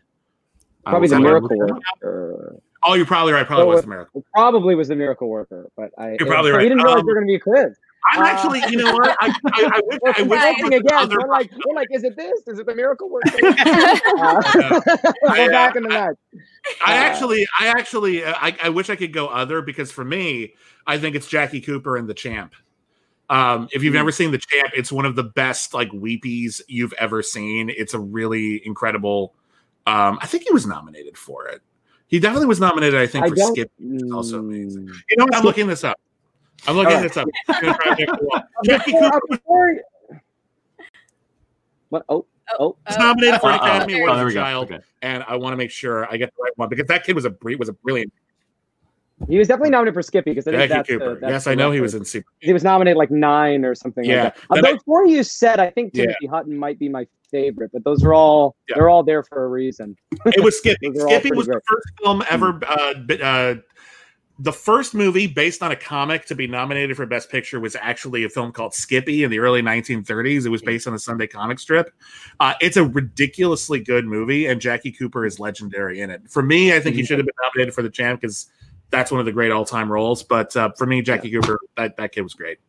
[SPEAKER 5] Probably the miracle worker.
[SPEAKER 6] Oh, you're probably right. Probably
[SPEAKER 5] Oh,
[SPEAKER 6] was the miracle.
[SPEAKER 5] It probably was the miracle worker, but I
[SPEAKER 6] You're probably
[SPEAKER 5] We
[SPEAKER 6] right.
[SPEAKER 5] didn't realize
[SPEAKER 6] Um,
[SPEAKER 5] there were going to be a quiz.
[SPEAKER 6] I'm
[SPEAKER 5] Uh,
[SPEAKER 6] actually, you know what? I, I, I wish, I wish
[SPEAKER 5] consulting again.
[SPEAKER 6] other-
[SPEAKER 5] We're like, we're like, is it this? Is it the miracle worker? Uh,
[SPEAKER 6] I,
[SPEAKER 5] we're
[SPEAKER 6] uh,
[SPEAKER 5] back in the match.
[SPEAKER 6] I
[SPEAKER 5] Uh,
[SPEAKER 6] actually, I actually, uh, I, I wish I could go other because for me, I think it's Jackie Cooper and the Champ. Um, if you've
[SPEAKER 5] Hmm.
[SPEAKER 6] never seen the Champ, it's one of the best like weepies you've ever seen. It's a really incredible. Um, I think he was nominated for it. He definitely was nominated. I think
[SPEAKER 5] I
[SPEAKER 6] for
[SPEAKER 5] don't.
[SPEAKER 6] Skip. also amazing.
[SPEAKER 5] Mm.
[SPEAKER 6] You know what? I'm looking this up. I'm looking
[SPEAKER 5] All right.
[SPEAKER 6] this up. I'm gonna try to make it work. Jackie
[SPEAKER 5] Before-
[SPEAKER 6] Cooper
[SPEAKER 5] before- What? Oh, oh.
[SPEAKER 6] was nominated for an
[SPEAKER 1] Uh-oh.
[SPEAKER 6] Academy
[SPEAKER 1] Oh,
[SPEAKER 6] Award
[SPEAKER 1] there
[SPEAKER 6] as
[SPEAKER 1] we
[SPEAKER 6] a
[SPEAKER 1] go.
[SPEAKER 6] child,
[SPEAKER 1] Okay.
[SPEAKER 6] and I want to make sure I get the right one because that kid was a was a brilliant
[SPEAKER 5] he was definitely nominated for Skippy because I think
[SPEAKER 6] Jackie
[SPEAKER 5] that's the,
[SPEAKER 6] Cooper.
[SPEAKER 5] that's
[SPEAKER 6] yes, I know he was in Super.
[SPEAKER 5] He was nominated like nine or something
[SPEAKER 6] Yeah.
[SPEAKER 5] like that. Uh,
[SPEAKER 6] Then I-
[SPEAKER 5] before you said, I think
[SPEAKER 6] Yeah.
[SPEAKER 5] Timothy Hutton might be my favorite, but those are all
[SPEAKER 6] Yeah.
[SPEAKER 5] they're all there for a reason.
[SPEAKER 6] It was Skippy.
[SPEAKER 5] Those are all
[SPEAKER 6] Skippy
[SPEAKER 5] pretty
[SPEAKER 6] was the first film ever. Uh, uh, the first movie based on a comic to be nominated for Best Picture was actually a film called Skippy in the early 1930s. It was based on a Sunday comic strip. Uh, it's a ridiculously good movie, and Jackie Cooper is legendary in it. For me, I think he should have been nominated for the champ because that's one of the great all-time roles. But uh, for me, Jackie Cooper, that, that kid was great.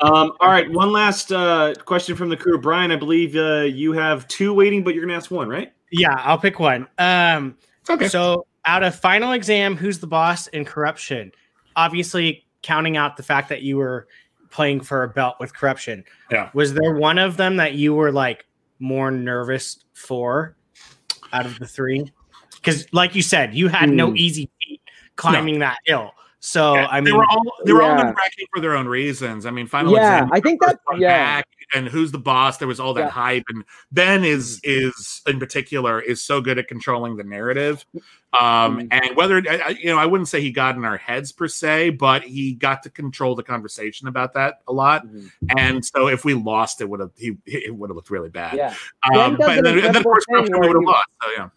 [SPEAKER 1] Um, all right. One last uh, question from the crew. Brian, I believe uh, you have two waiting, but you're going to ask one, right?
[SPEAKER 3] Yeah, I'll pick one. Um,
[SPEAKER 6] okay.
[SPEAKER 3] So, out of final exam, who's the boss and corruption? Obviously, counting out the fact that you were playing for a belt with corruption.
[SPEAKER 6] Yeah.
[SPEAKER 3] Was there one of them that you were like more nervous for out of the three? Because, like you said, you had no
[SPEAKER 5] Hmm.
[SPEAKER 3] easy feat climbing that hill. So
[SPEAKER 6] Yeah,
[SPEAKER 3] I
[SPEAKER 6] they
[SPEAKER 3] mean,
[SPEAKER 6] were all they were all
[SPEAKER 5] Yeah.
[SPEAKER 6] nerve wracking for their own reasons. I mean, final
[SPEAKER 5] Yeah,
[SPEAKER 6] exam,
[SPEAKER 5] I think that- yeah.
[SPEAKER 6] and who's the boss? There was all that
[SPEAKER 5] Yeah.
[SPEAKER 6] hype, and Ben is is in particular is so good at controlling the narrative. Um,
[SPEAKER 5] Mhm.
[SPEAKER 6] and whether you know, I wouldn't say he got in our heads per se, but he got to control the conversation about that a lot.
[SPEAKER 5] Mhm.
[SPEAKER 6] And so if we lost, it would have he it would have looked really bad.
[SPEAKER 5] Yeah.
[SPEAKER 6] Um, but then, and then of course we would have lost. So yeah.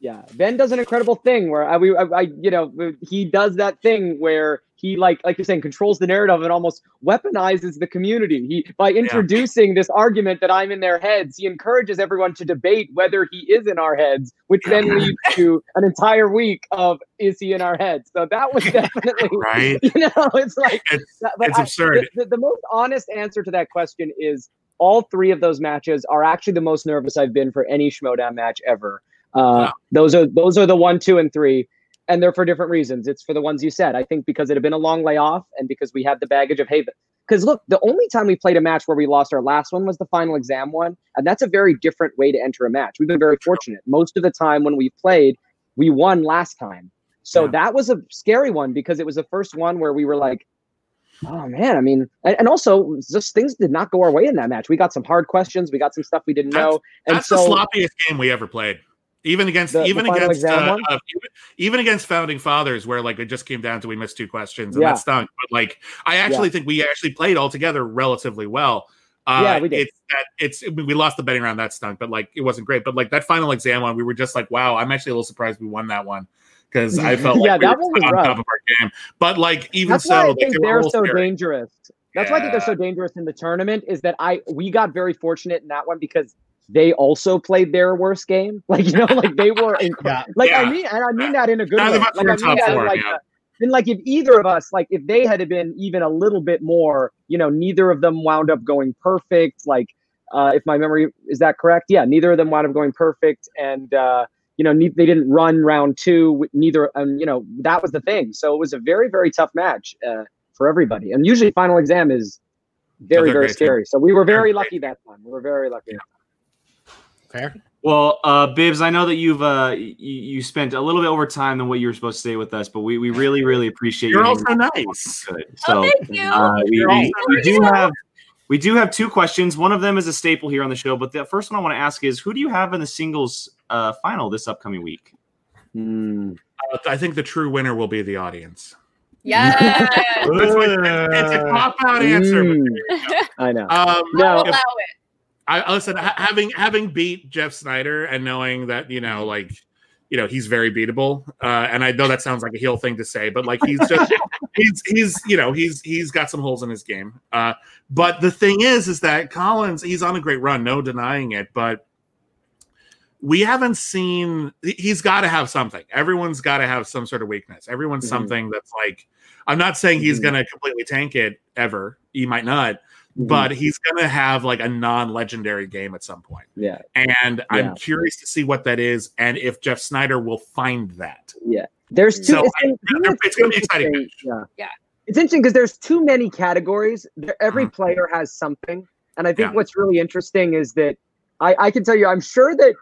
[SPEAKER 5] Yeah, Ben does an incredible thing where I, we, I, I, you know, he does that thing where he, like, like you're saying, controls the narrative and almost weaponizes the community. He, by introducing this argument that I'm in their heads, he encourages everyone to debate whether he is in our heads, which then leads to an entire week of is he in our heads? So that was definitely,
[SPEAKER 6] Right.
[SPEAKER 5] you know, it's like
[SPEAKER 6] It's it's
[SPEAKER 5] I-
[SPEAKER 6] absurd.
[SPEAKER 5] the, the, the most honest answer to that question is all three of those matches are actually the most nervous I've been for any Schmodown match ever. Uh,
[SPEAKER 6] Wow.
[SPEAKER 5] Those are those are the one, two, and three, and they're for different reasons. It's for the ones you said. I think because it had been a long layoff, and because we had the baggage of hey, because look, the only time we played a match where we lost our last one was the final exam one, and that's a very different way to enter a match. We've been very fortunate. Most of the time when we played, we won last time. So
[SPEAKER 6] Yeah.
[SPEAKER 5] that was a scary one because it was the first one where we were like, oh man, I mean, and, also just things did not go our way in that match. We got some hard questions, we got some stuff we didn't
[SPEAKER 6] That's-
[SPEAKER 5] know, and
[SPEAKER 6] That's
[SPEAKER 5] so
[SPEAKER 6] the sloppiest game we ever played. Even against
[SPEAKER 5] The- the
[SPEAKER 6] even
[SPEAKER 5] final
[SPEAKER 6] against uh, uh, even, against founding fathers, where like it just came down to we missed two questions and
[SPEAKER 5] Yeah.
[SPEAKER 6] that stunk. But like I actually think we actually played all together relatively well. Uh,
[SPEAKER 5] Yeah, we did.
[SPEAKER 6] It's that it's we lost the betting round that stunk, but like it wasn't great. But like that final exam one, we were just like, wow, I'm actually a little surprised we won that one because I felt like
[SPEAKER 5] Yeah,
[SPEAKER 6] we
[SPEAKER 5] that was
[SPEAKER 6] on
[SPEAKER 5] rough.
[SPEAKER 6] top of our game. But like even
[SPEAKER 5] that's
[SPEAKER 6] so,
[SPEAKER 5] why I
[SPEAKER 6] like,
[SPEAKER 5] think
[SPEAKER 6] they
[SPEAKER 5] they're so
[SPEAKER 6] scary.
[SPEAKER 5] dangerous. That's why I think they're so dangerous in the tournament. Is that I we got very fortunate in that one because they also played their worst game. Like you know, like they were inc-
[SPEAKER 3] Yeah.
[SPEAKER 5] like I mean, and I mean that in a good
[SPEAKER 6] None
[SPEAKER 5] way. Like I mean
[SPEAKER 6] top
[SPEAKER 5] that
[SPEAKER 6] four,
[SPEAKER 5] like
[SPEAKER 6] yeah.
[SPEAKER 5] uh, and like if either of us, like if they had been even a little bit more, you know, neither of them wound up going perfect. Like uh, if my memory is that correct, yeah, neither of them wound up going perfect, and uh, you know, ne- they didn't run round two. Neither, and you know, that was the thing. So it was a very, very tough match uh, for everybody. And usually, final exam is very,
[SPEAKER 6] they're
[SPEAKER 5] very
[SPEAKER 6] great, too.
[SPEAKER 5] scary. So we were very lucky that time. We were very lucky.
[SPEAKER 3] Fair.
[SPEAKER 1] Well, uh, Bibbs, I know that you've uh, you, you spent a little bit over time than what you were supposed to stay with us, but we, we really really appreciate
[SPEAKER 6] You're
[SPEAKER 1] you.
[SPEAKER 6] also nice.
[SPEAKER 1] Good.
[SPEAKER 2] Oh,
[SPEAKER 1] So
[SPEAKER 2] thank you.
[SPEAKER 1] uh, we, we, we do have we do have two questions. One of them is a staple here on the show, but the first one I want to ask is who do you have in the singles uh, final this upcoming week?
[SPEAKER 6] Uh, I think the true winner will be the audience.
[SPEAKER 2] yeah.
[SPEAKER 6] That's it's a cop out answer.
[SPEAKER 5] Mm.
[SPEAKER 6] there.
[SPEAKER 5] I know.
[SPEAKER 6] Um,
[SPEAKER 5] No.
[SPEAKER 2] I'll
[SPEAKER 6] if-
[SPEAKER 2] allow it.
[SPEAKER 6] I listen. ha- Having having beat Jeff Sneider and knowing that you know, like, you know, he's very beatable. Uh, and I know that sounds like a heel thing to say, but like, he's just he's he's you know he's he's got some holes in his game. Uh, but the thing is, is that Collins he's on a great run, no denying it. But we haven't seen. he- He's got to have something. Everyone's got to have some sort of weakness. Everyone's
[SPEAKER 5] Mhm.
[SPEAKER 6] something that's like. I'm not saying he's
[SPEAKER 5] Mhm.
[SPEAKER 6] going to completely tank it ever. He might not. But he's going to have like a non-legendary game at some point.
[SPEAKER 5] yeah,
[SPEAKER 6] And I'm curious to see what that is and if Jeff Sneider will find that. Yeah.
[SPEAKER 5] There's two.
[SPEAKER 6] So,
[SPEAKER 5] it's,
[SPEAKER 6] I-
[SPEAKER 5] in-
[SPEAKER 6] it's
[SPEAKER 5] it's
[SPEAKER 6] gonna be exciting.
[SPEAKER 5] Yeah,
[SPEAKER 2] Yeah.
[SPEAKER 5] It's interesting because there's too many categories. There, every
[SPEAKER 6] Mhm.
[SPEAKER 5] player has something, and I think
[SPEAKER 6] Yeah.
[SPEAKER 5] what's really interesting is that I, I can tell you, I'm sure that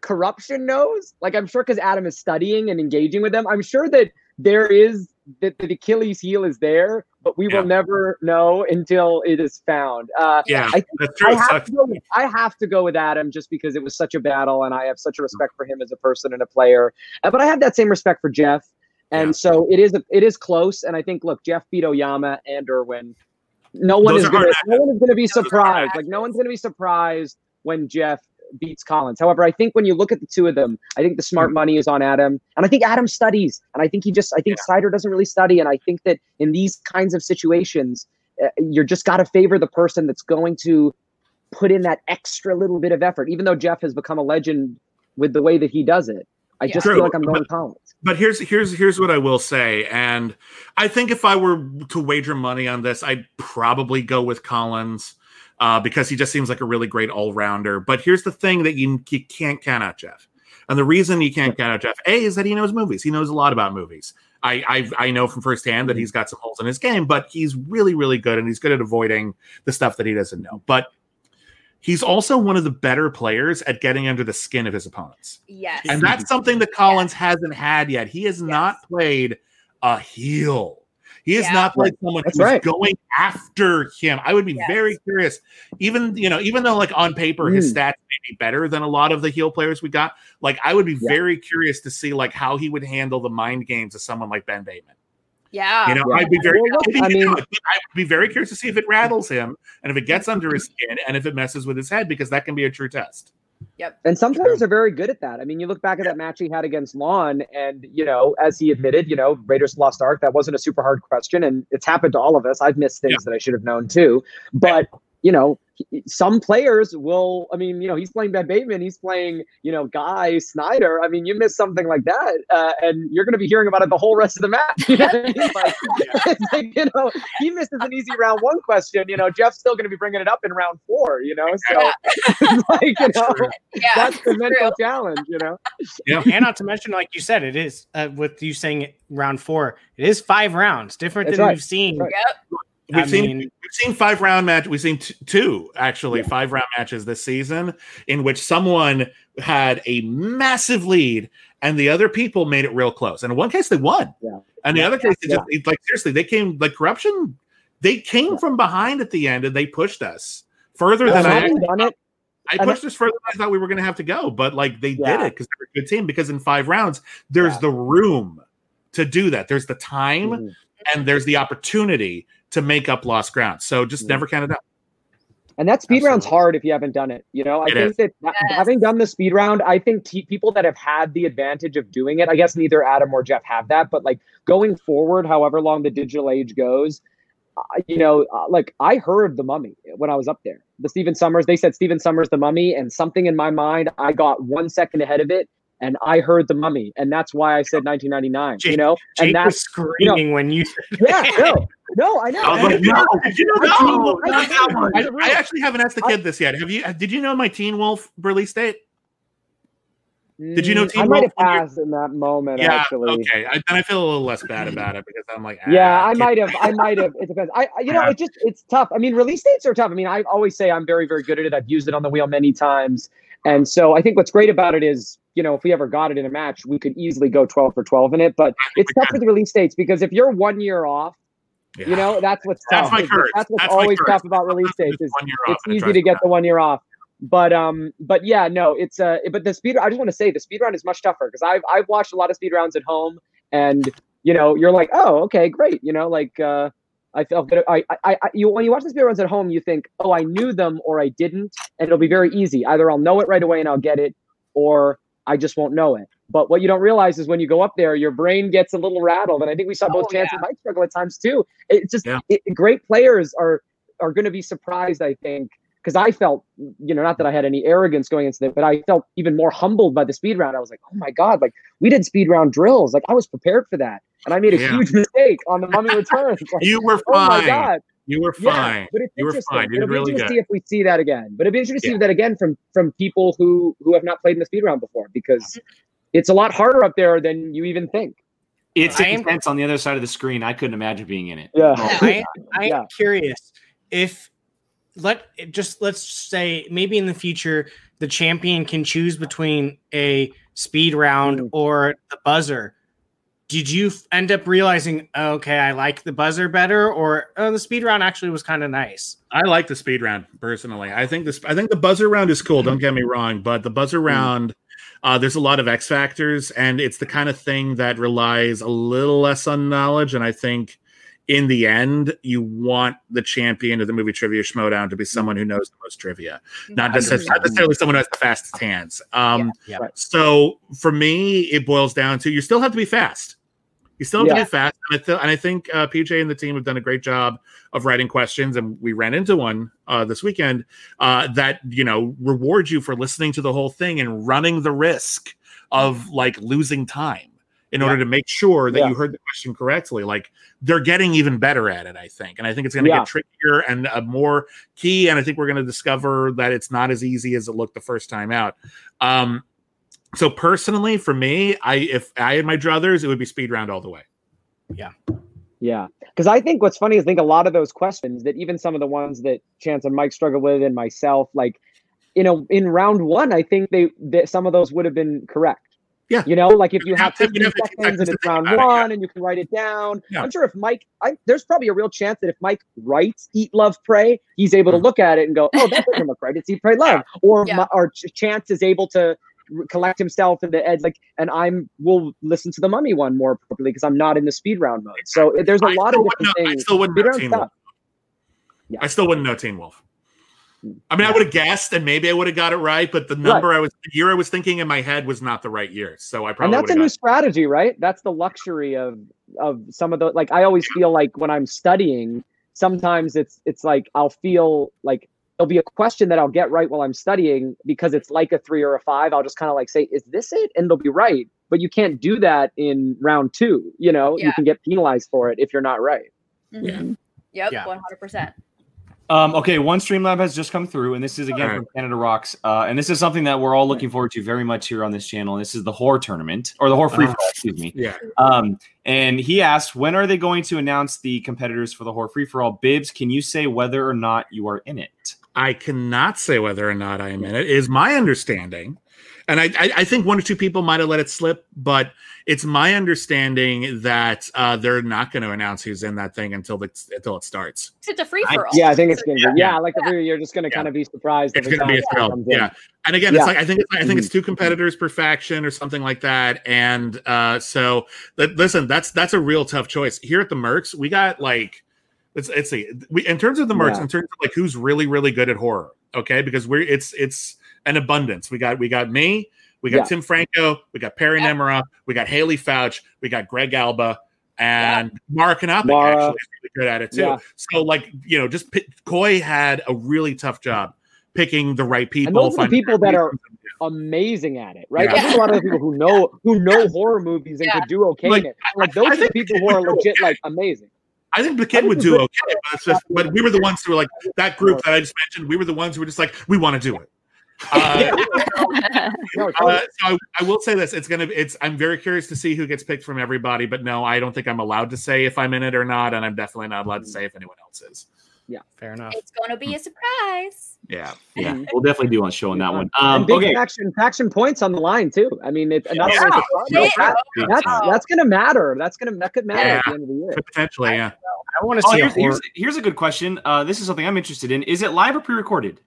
[SPEAKER 5] corruption knows. Like I'm sure because Adam is studying and engaging with them. I'm sure that there is that the Achilles heel is there, but we
[SPEAKER 6] Yeah.
[SPEAKER 5] will never know until it is found. Uh,
[SPEAKER 6] Yeah,
[SPEAKER 5] I. I have, to go with, I have to go with Adam just because it was such a battle, and I have such a respect for him as a person and a player. Uh, but I have that same respect for Jeff, and
[SPEAKER 6] Yeah.
[SPEAKER 5] so it is. A, it is close, and I think look, Jeff beat Oyama and Irwin. No one
[SPEAKER 6] Those
[SPEAKER 5] is gonna. No one is gonna be
[SPEAKER 6] Those are hard
[SPEAKER 5] surprised. Like no one's gonna be surprised when Jeff beats Collins. However, I think when you look at the two of them, I think the smart money is on Adam, and I think Adam studies, and I think he just. I think Sneider doesn't really study, and I think that in these kinds of situations, uh, you're just got to favor the person that's going to put in that extra little bit of effort. Even though Jeff has become a legend with the way that he does it, I
[SPEAKER 2] Yeah.
[SPEAKER 5] just
[SPEAKER 6] True,
[SPEAKER 5] feel like I'm going
[SPEAKER 6] but-
[SPEAKER 5] Collins.
[SPEAKER 6] But here's here's here's what I will say, and I think if I were to wager money on this, I'd probably go with Collins uh, because he just seems like a really great all rounder. But here's the thing that you, you can't count out Jeff, and the reason you can't count out Jeff a is that he knows movies. He knows a lot about movies. I I, I know from firsthand that he's got some holes in his game, but he's really really good, and he's good at avoiding the stuff that he doesn't know. But he's also one of the better players at getting under the skin of his opponents.
[SPEAKER 2] Yes.
[SPEAKER 6] And that's something that Collins hasn't had yet. He has not played a heel. He is
[SPEAKER 2] Yeah.
[SPEAKER 6] not like someone
[SPEAKER 5] That's
[SPEAKER 6] who's
[SPEAKER 5] right.
[SPEAKER 6] going after him. I would be
[SPEAKER 2] Yes.
[SPEAKER 6] very curious. Even you know, even though like on paper his
[SPEAKER 5] Mm.
[SPEAKER 6] stats may be better than a lot of the heel players we got, like I would be
[SPEAKER 5] Yeah.
[SPEAKER 6] very curious to see like how he would handle the mind games of someone like Ben Bateman.
[SPEAKER 2] Yeah.
[SPEAKER 6] You know,
[SPEAKER 5] Yeah.
[SPEAKER 6] I'd be very.
[SPEAKER 5] Well, look,
[SPEAKER 6] maybe
[SPEAKER 5] I mean-
[SPEAKER 6] could, but I would be very curious to see if it rattles him and if it gets under his skin and if it messes with his head because that can be a true test.
[SPEAKER 5] And some players are very good at that. I mean, you look back at that match he had against Lon, and you know, as he admitted, you know, Raiders Lost Ark, that wasn't a super hard question, and it's happened to all of us. I've missed things that I should have known too. But you know, some players will. I mean, you know, he's playing Ben Bateman, he's playing, you know, Guy Sneider. I mean, you miss something like that, uh, and you're going to be hearing about it the whole rest of the match. You know I mean? Like, like, you know, he misses an easy round one question. You know, Jeff's still going to be bringing it up in round four. You know, so it's like you know
[SPEAKER 2] Yeah.
[SPEAKER 5] that's the mental
[SPEAKER 2] true.
[SPEAKER 5] challenge, you know.
[SPEAKER 3] yeah, and not to mention, like you said, it is uh, with you saying it, round four. It is five rounds, different
[SPEAKER 5] That's
[SPEAKER 3] than
[SPEAKER 5] right.
[SPEAKER 3] we've seen.
[SPEAKER 5] That's
[SPEAKER 2] Yep.
[SPEAKER 6] We've
[SPEAKER 3] I
[SPEAKER 6] seen
[SPEAKER 3] mean-
[SPEAKER 6] we've seen five round match. We've seen t- two actually five round matches this season in which someone had a massive lead and the other people made it real close. And in one case they won.
[SPEAKER 5] Yeah.
[SPEAKER 6] And the other case they
[SPEAKER 5] Yeah.
[SPEAKER 6] just like seriously they came like corruption. They came
[SPEAKER 5] Yeah.
[SPEAKER 6] from behind at the end and they pushed us further than I.
[SPEAKER 5] done it,
[SPEAKER 6] I pushed us further than I thought we were going to have to go. But like they did it because they're a good team. Because in five rounds there's
[SPEAKER 5] Yeah.
[SPEAKER 6] the room to do that. There's the time
[SPEAKER 5] Mhm.
[SPEAKER 6] And there's the opportunity to make up lost ground. So just
[SPEAKER 5] Mhm.
[SPEAKER 6] never count it out.
[SPEAKER 5] and that speed round's hard if you haven't done it. You know, I
[SPEAKER 6] It
[SPEAKER 5] think
[SPEAKER 6] is.
[SPEAKER 5] that that-
[SPEAKER 2] Yes.
[SPEAKER 5] having done the speed round, I think t- people that have had the advantage of doing it, I guess neither Adam or Jeff have that, but like going forward, however long the digital age goes, uh, you know, uh, like I heard the mummy when I was up there. The Stephen Sommers, they said Stephen Sommers, the mummy, and something in my mind, I got one second ahead of it, and I heard the mummy, and that's why I said 1999. You know,
[SPEAKER 3] Jake
[SPEAKER 5] and
[SPEAKER 3] was
[SPEAKER 5] that's
[SPEAKER 3] screaming when you.
[SPEAKER 5] yeah, no, no, I know.
[SPEAKER 6] I was like,
[SPEAKER 5] it's-
[SPEAKER 6] no, did you know
[SPEAKER 5] I
[SPEAKER 6] that?
[SPEAKER 5] can't-
[SPEAKER 6] No,
[SPEAKER 5] I
[SPEAKER 6] not
[SPEAKER 5] can't-
[SPEAKER 6] that one.
[SPEAKER 5] it's
[SPEAKER 6] I. I actually haven't asked the
[SPEAKER 5] I-
[SPEAKER 6] kid this yet. Have you? Did you know my Teen Wolf release date? Did you know
[SPEAKER 5] Mm,
[SPEAKER 6] Teen
[SPEAKER 5] I might
[SPEAKER 6] Wolf
[SPEAKER 5] have
[SPEAKER 6] when you-
[SPEAKER 5] passed in that moment.
[SPEAKER 6] Yeah.
[SPEAKER 5] actually.
[SPEAKER 6] Okay. I, then I feel a little less bad about it because I'm like,
[SPEAKER 5] Yeah,
[SPEAKER 6] ah,
[SPEAKER 5] I might have. I might have. It depends. I, I- you know,
[SPEAKER 6] Yeah.
[SPEAKER 5] it just it's tough. I mean, release dates are tough. I mean, I always say I'm very, very good at it. I've used it on the wheel many times, and so I think what's great about it is, you know, if we ever got it in a match, we could easily go 12 for 12 in it. But it's tough with release dates because if you're one year off,
[SPEAKER 6] Yeah.
[SPEAKER 5] you know, that's what's
[SPEAKER 6] That's
[SPEAKER 5] tough.
[SPEAKER 6] my curse.
[SPEAKER 5] That's what's
[SPEAKER 6] That's my
[SPEAKER 5] always
[SPEAKER 6] curse.
[SPEAKER 5] tough about release dates. Is
[SPEAKER 6] one year off,
[SPEAKER 5] it's easy to get the one year off. But um, but yeah, no, it's uh, but the speed. I just want to say the speed round is much tougher because I've I've watched a lot of speed rounds at home, and you know, you're like, oh, okay, great, you know, like uh, I felt good. I, I, I, you when you watch the speed runs at home, you think, oh, I knew them or I didn't, and it'll be very easy. Either I'll know it right away and I'll get it, or I just won't know it. But what you don't realize is when you go up there, your brain gets a little rattled, and I think we saw oh, both
[SPEAKER 2] Oh,
[SPEAKER 5] Chance and Mike struggle at times too. It's just
[SPEAKER 6] Yeah.
[SPEAKER 5] it, great players are are going to be surprised, I think, because I felt, you know, not that I had any arrogance going into it, but I felt even more humbled by the speed round. I was like, oh my god, like we did speed round drills, like I was prepared for that, and I made a
[SPEAKER 6] Yeah.
[SPEAKER 5] huge mistake on the Mummy Returns. Like,
[SPEAKER 6] You were fine.
[SPEAKER 5] oh my
[SPEAKER 6] fine.
[SPEAKER 5] god,
[SPEAKER 6] you were fine.
[SPEAKER 5] yeah,
[SPEAKER 6] fine.
[SPEAKER 5] but it's
[SPEAKER 6] You were
[SPEAKER 5] interesting.
[SPEAKER 6] fine.
[SPEAKER 5] It'll be
[SPEAKER 6] really
[SPEAKER 5] interesting to see if we see that again. But it'd be interesting to see that again from from people who who have not played in the speed round before because it's a lot harder up there than you even think.
[SPEAKER 1] It's
[SPEAKER 3] I am-
[SPEAKER 1] intense on the other side of the screen. I couldn't imagine being in it.
[SPEAKER 5] Yeah.
[SPEAKER 3] Oh, I, I am
[SPEAKER 5] Yeah.
[SPEAKER 3] curious if let just let's say maybe in the future the champion can choose between a speed round
[SPEAKER 5] Mm.
[SPEAKER 3] or the buzzer. Did you f- end up realizing okay, I like the buzzer better, or oh, the speed round actually was kind of nice?
[SPEAKER 6] I like the speed round personally. I think this. I think the buzzer round is cool. Don't get me wrong, but the buzzer round, uh, there's a lot of X factors, and it's the kind of thing that relies a little less on knowledge. And I think in the end, you want the champion of the movie trivia schmodown to be someone who knows the most trivia, not necessarily, not necessarily someone who has the fastest hands. Um,
[SPEAKER 3] Yeah.
[SPEAKER 5] Right.
[SPEAKER 6] So for me, it boils down to you still have to be fast. You still have
[SPEAKER 5] Yeah.
[SPEAKER 6] to be fast, and I, th- and I think uh, PJ and the team have done a great job of writing questions, and we ran into one uh, this weekend uh, that you know rewards you for listening to the whole thing and running the risk of like losing time in order to make sure that
[SPEAKER 5] Yeah.
[SPEAKER 6] you heard the question correctly. Like they're getting even better at it, I think, and I think it's going to
[SPEAKER 5] Yeah.
[SPEAKER 6] get trickier and uh, more key. And I think we're going to discover that it's not as easy as it looked the first time out. Um, so personally, for me, I if I had my druthers, it would be speed round all the way.
[SPEAKER 5] Yeah. Yeah, because I think what's funny is I think a lot of those questions that even some of the ones that Chance and Mike struggled with and myself, like, you know, in round one, I think they that some of those would have been correct.
[SPEAKER 6] Yeah.
[SPEAKER 5] You know, like if you
[SPEAKER 6] You'd
[SPEAKER 5] have
[SPEAKER 6] have
[SPEAKER 5] 15
[SPEAKER 6] you'd have 15
[SPEAKER 5] seconds and it's round
[SPEAKER 6] about it, yeah.
[SPEAKER 5] one and you can write it down.
[SPEAKER 6] Yeah.
[SPEAKER 5] I'm sure if Mike, I, there's probably a real chance that if Mike writes Eat, Love, Pray, he's able to mm. look at it and go, oh, that doesn't look right. It's Eat, Pray, Love. Or,
[SPEAKER 2] Yeah.
[SPEAKER 5] my, or Chance is able to collect himself in the edge like and i'm will listen to the mummy one more appropriately because i'm not in the speed round mode so there's a
[SPEAKER 6] I
[SPEAKER 5] lot of different
[SPEAKER 6] know- I still wouldn't
[SPEAKER 5] Speed
[SPEAKER 6] know
[SPEAKER 5] round
[SPEAKER 6] Teen. Wolf.
[SPEAKER 5] Yeah.
[SPEAKER 6] I still wouldn't know Teen Wolf. I mean, I would have guessed, and maybe I would have got it right, but the number I was, the year I was thinking in my head was not the right year. So I probably
[SPEAKER 5] and
[SPEAKER 6] probably
[SPEAKER 5] that's a new
[SPEAKER 6] got.
[SPEAKER 5] strategy right that's the luxury of of some of the like i always feel like when i'm studying sometimes it's it's like i'll feel like there'll be a question that i'll get right while i'm studying because it's like a three or a five i'll just kind of like say is this it and they'll be right but you can't do that in round two you know you can get penalized for it if you're not right
[SPEAKER 2] Mhm. Yep, 100%.
[SPEAKER 1] Um, okay, one Streamlab has just come through, and this is again
[SPEAKER 6] Alright.
[SPEAKER 1] from Canada Rocks. Uh, and this is something that we're all looking forward to very much here on this channel. This is the horror tournament or the horror free for all, excuse me.
[SPEAKER 6] Yeah.
[SPEAKER 1] Um, and he asked, when are they going to announce the competitors for the horror free for all? Bibbs, can you say whether or not you are in it?
[SPEAKER 6] I cannot say whether or not I am in. It Is my understanding, and I, I, I think one or two people might have let it slip, but it's my understanding that uh, they're not going to announce who's in that thing until the, until it starts.
[SPEAKER 2] It's a free for all.
[SPEAKER 5] yeah i think it's gonna be yeah,
[SPEAKER 6] Yeah.
[SPEAKER 5] like the you're just gonna
[SPEAKER 6] Yeah.
[SPEAKER 5] kind of be surprised
[SPEAKER 6] It's going to be a thrill, yeah. And again,
[SPEAKER 5] Yeah.
[SPEAKER 6] it's like I think it's, I think
[SPEAKER 5] Mm-hmm.
[SPEAKER 6] it's two competitors per faction or something like that. And uh, so, li- listen, that's that's a real tough choice here at the Mercs. We got like let's let's see. We in terms of the Mercs,
[SPEAKER 5] Yeah.
[SPEAKER 6] in terms of like who's really really good at horror. Okay, because we're it's it's an abundance. We got we got me. We got
[SPEAKER 5] Yeah.
[SPEAKER 6] Tim Franco, we got Perry
[SPEAKER 2] Yeah.
[SPEAKER 6] Nemiroff, we got Haley Fouch, we got Greg Alba, and Mara Kanapic
[SPEAKER 5] Mara.
[SPEAKER 6] actually is really good at it too.
[SPEAKER 5] Yeah.
[SPEAKER 6] So, like, you know, just pick, Coy had a really tough job picking the right people.
[SPEAKER 5] and those are the people that are amazing at it, right?
[SPEAKER 6] Yeah.
[SPEAKER 5] I think a lot of the people who know who know horror movies and
[SPEAKER 2] Yeah.
[SPEAKER 5] could do okay
[SPEAKER 6] Like,
[SPEAKER 5] in it. Like those
[SPEAKER 6] I
[SPEAKER 5] are the people who are legit
[SPEAKER 6] okay.
[SPEAKER 5] like amazing.
[SPEAKER 6] I think the kid
[SPEAKER 5] think
[SPEAKER 6] would do okay, but it's just, but we were the ones who were like that group that I just mentioned. We were the ones who were just like, we want to do it. Uh,
[SPEAKER 5] No,
[SPEAKER 6] uh, so I, I will say this: it's gonna. It's. I'm very curious to see who gets picked from everybody. But no, I don't think I'm allowed to say if I'm in it or not, and I'm definitely not allowed to say if anyone else is.
[SPEAKER 3] Yeah, fair enough.
[SPEAKER 2] It's going to be a surprise.
[SPEAKER 6] Yeah.
[SPEAKER 1] Yeah, we'll definitely do one show on that one. Um,
[SPEAKER 5] big
[SPEAKER 1] okay,
[SPEAKER 5] faction faction points on the line too. I mean, it's not
[SPEAKER 6] Yeah.
[SPEAKER 5] only
[SPEAKER 2] Oh,
[SPEAKER 5] the that, that's that's gonna matter. That's gonna that could matter at
[SPEAKER 6] Yeah.
[SPEAKER 5] the end of the year.
[SPEAKER 6] Potentially, yeah.
[SPEAKER 3] I want to
[SPEAKER 1] Oh,
[SPEAKER 3] see
[SPEAKER 1] here's,
[SPEAKER 3] horror.
[SPEAKER 1] here's, here's a good question. Uh, this is something I'm interested in. Is it live or pre-recorded?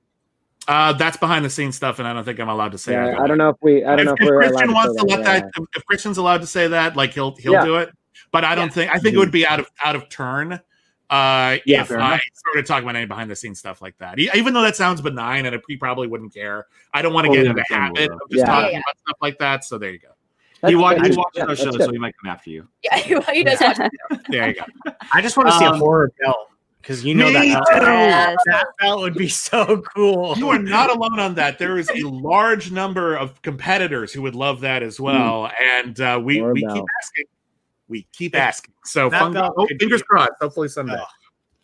[SPEAKER 6] Uh, that's behind the scenes stuff, and I don't think I'm allowed to say.
[SPEAKER 5] Yeah,
[SPEAKER 6] either
[SPEAKER 5] I don't know if we. I don't
[SPEAKER 6] if,
[SPEAKER 5] know if
[SPEAKER 6] if
[SPEAKER 5] we're
[SPEAKER 6] Kristian
[SPEAKER 5] allowed
[SPEAKER 6] wants to
[SPEAKER 5] say
[SPEAKER 6] let
[SPEAKER 5] yeah.
[SPEAKER 6] that, if Kristian's allowed to say that, like he'll he'll
[SPEAKER 5] Yeah.
[SPEAKER 6] do it. But I don't
[SPEAKER 2] Yeah.
[SPEAKER 6] think I think it would be out of out of turn. Uh,
[SPEAKER 5] Yeah,
[SPEAKER 6] if I
[SPEAKER 1] enough.
[SPEAKER 6] started talking about any behind the scenes stuff like that, even though that sounds benign and he probably wouldn't care, I don't want to
[SPEAKER 1] Totally
[SPEAKER 6] get in the habit
[SPEAKER 1] though.
[SPEAKER 6] of just
[SPEAKER 5] Yeah.
[SPEAKER 6] talking
[SPEAKER 2] Yeah.
[SPEAKER 6] about stuff like that. So there you go.
[SPEAKER 5] That's-
[SPEAKER 1] he wa-
[SPEAKER 5] that's-
[SPEAKER 1] he watches
[SPEAKER 5] yeah,
[SPEAKER 1] our
[SPEAKER 5] that's
[SPEAKER 1] show,
[SPEAKER 5] good.
[SPEAKER 1] so he might come after you.
[SPEAKER 2] Yeah, he, he does watch
[SPEAKER 6] There you go.
[SPEAKER 3] I just want to see a
[SPEAKER 1] Um,
[SPEAKER 3] horror belt because you know
[SPEAKER 6] Me
[SPEAKER 3] that
[SPEAKER 6] too.
[SPEAKER 3] belt,
[SPEAKER 4] Yes.
[SPEAKER 3] that belt would be so cool.
[SPEAKER 6] You are not alone on that. There is a large number of competitors who would love that as well, and uh, we
[SPEAKER 5] More
[SPEAKER 6] we
[SPEAKER 5] about.
[SPEAKER 6] keep asking. We keep asking. So
[SPEAKER 3] That
[SPEAKER 6] fun,
[SPEAKER 3] belt
[SPEAKER 6] oh, fingers crossed. Hopefully someday.
[SPEAKER 3] Oh,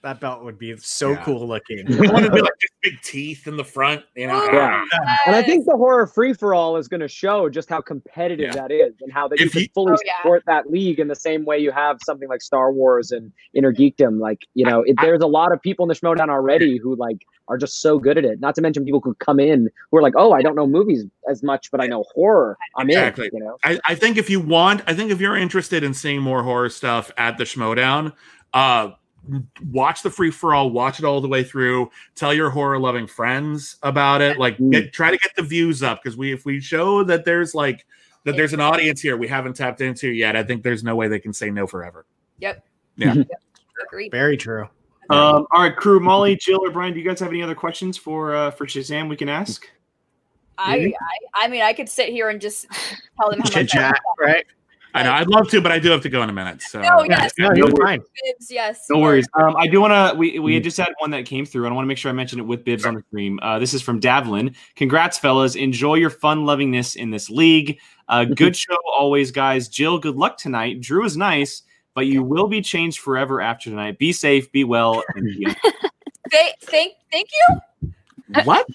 [SPEAKER 3] that belt would be so
[SPEAKER 6] Yeah.
[SPEAKER 3] cool looking.
[SPEAKER 6] I want to be like just big teeth in the front, you know.
[SPEAKER 5] Yeah. And I think the horror free for all is going to show just how competitive
[SPEAKER 6] Yeah.
[SPEAKER 5] that is, and how that you can
[SPEAKER 6] you-
[SPEAKER 5] fully
[SPEAKER 2] Oh, yeah.
[SPEAKER 5] support that league in the same way you have something like Star Wars and Innergeekdom. Like you know, it, there's a lot of people in the Schmodown already who like are just so good at it. Not to mention people who come in who are like, oh, I don't know movies as much, but I know horror. I'm
[SPEAKER 6] Exactly.
[SPEAKER 5] in. You know,
[SPEAKER 6] I, I think if you want, I think if you're interested in seeing more horror stuff at the Schmodown, uh, watch the free for all, watch it all the way through. Tell your horror loving friends about it. Like,
[SPEAKER 5] Mm.
[SPEAKER 6] get, try to get the views up because we, if we show that there's like that there's an audience here we haven't tapped into yet, I think there's no way they can say no forever.
[SPEAKER 2] Yep.
[SPEAKER 6] Yeah.
[SPEAKER 2] Yep. Agreed.
[SPEAKER 3] Very true.
[SPEAKER 1] Um, all right, crew, Molly, Jill, or Brian, do you guys have any other questions for uh, for Shazam we can ask?
[SPEAKER 2] I, I I mean I could sit here and just tell them how
[SPEAKER 3] Chit
[SPEAKER 2] much I
[SPEAKER 3] chat, right?
[SPEAKER 6] I know I'd love to, but I do have to go in a minute. So
[SPEAKER 2] No, yes.
[SPEAKER 3] No, you're fine.
[SPEAKER 2] Bibbs, yes.
[SPEAKER 1] No worries. Um, I do want to. We we had just had one that came through, and I want to make sure I mention it with Bibbs on the stream. Uh, this is from Davlin. Congrats, fellas! Enjoy your fun lovingness in this league. Uh, good show always, guys. Jill, good luck tonight. Drew is nice, but you will be changed forever after tonight. Be safe, be well. And be
[SPEAKER 2] Thank, thank, thank you.
[SPEAKER 6] what?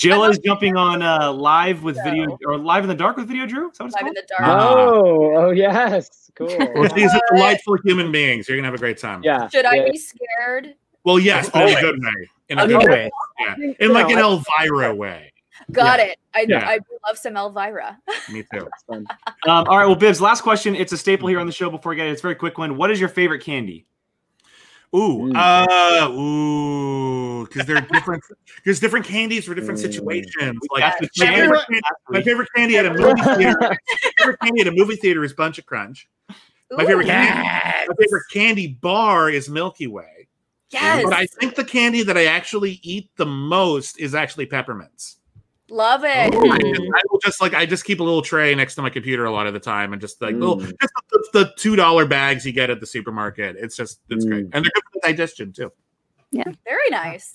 [SPEAKER 1] Jill is jumping on uh, live with
[SPEAKER 2] So-
[SPEAKER 1] video or live in the dark with video. Drew, is that what
[SPEAKER 2] Live in the dark.
[SPEAKER 5] Oh, oh yes, cool.
[SPEAKER 6] Well, these are delightful human beings. You're gonna have a great time.
[SPEAKER 5] yeah.
[SPEAKER 2] Should I be scared?
[SPEAKER 6] Well, yes, but in a good way. In a
[SPEAKER 5] I
[SPEAKER 6] good way. Yeah. In like an Elvira way.
[SPEAKER 2] Got
[SPEAKER 6] Yeah.
[SPEAKER 2] it. I
[SPEAKER 6] Yeah.
[SPEAKER 2] I love some Elvira.
[SPEAKER 6] Me too.
[SPEAKER 1] Um, all right, well, Bibbs, last question. It's a staple here on the show before we get it. It's a very quick one. What is your favorite candy?
[SPEAKER 6] Ooh,
[SPEAKER 5] Mm.
[SPEAKER 6] uh, ooh, because they're different. There's different candies for different
[SPEAKER 5] Mm.
[SPEAKER 6] situations. Like my favorite, candy, my favorite candy at a movie theater. my favorite candy at a movie theater is Bunch of Crunch. My favorite
[SPEAKER 2] Ooh,
[SPEAKER 6] candy, my favorite candy bar is Milky Way.
[SPEAKER 2] Yes.
[SPEAKER 6] But I think the candy that I actually eat the most is actually peppermints.
[SPEAKER 2] Love it.
[SPEAKER 5] Ooh.
[SPEAKER 6] I, just, I will just like I just keep a little tray next to my computer a lot of the time, and just like little
[SPEAKER 5] Mm.
[SPEAKER 6] just the, the two dollar bags you get at the supermarket. It's just it's great,
[SPEAKER 5] Mm.
[SPEAKER 6] and they're good for digestion too.
[SPEAKER 2] Yeah, very nice.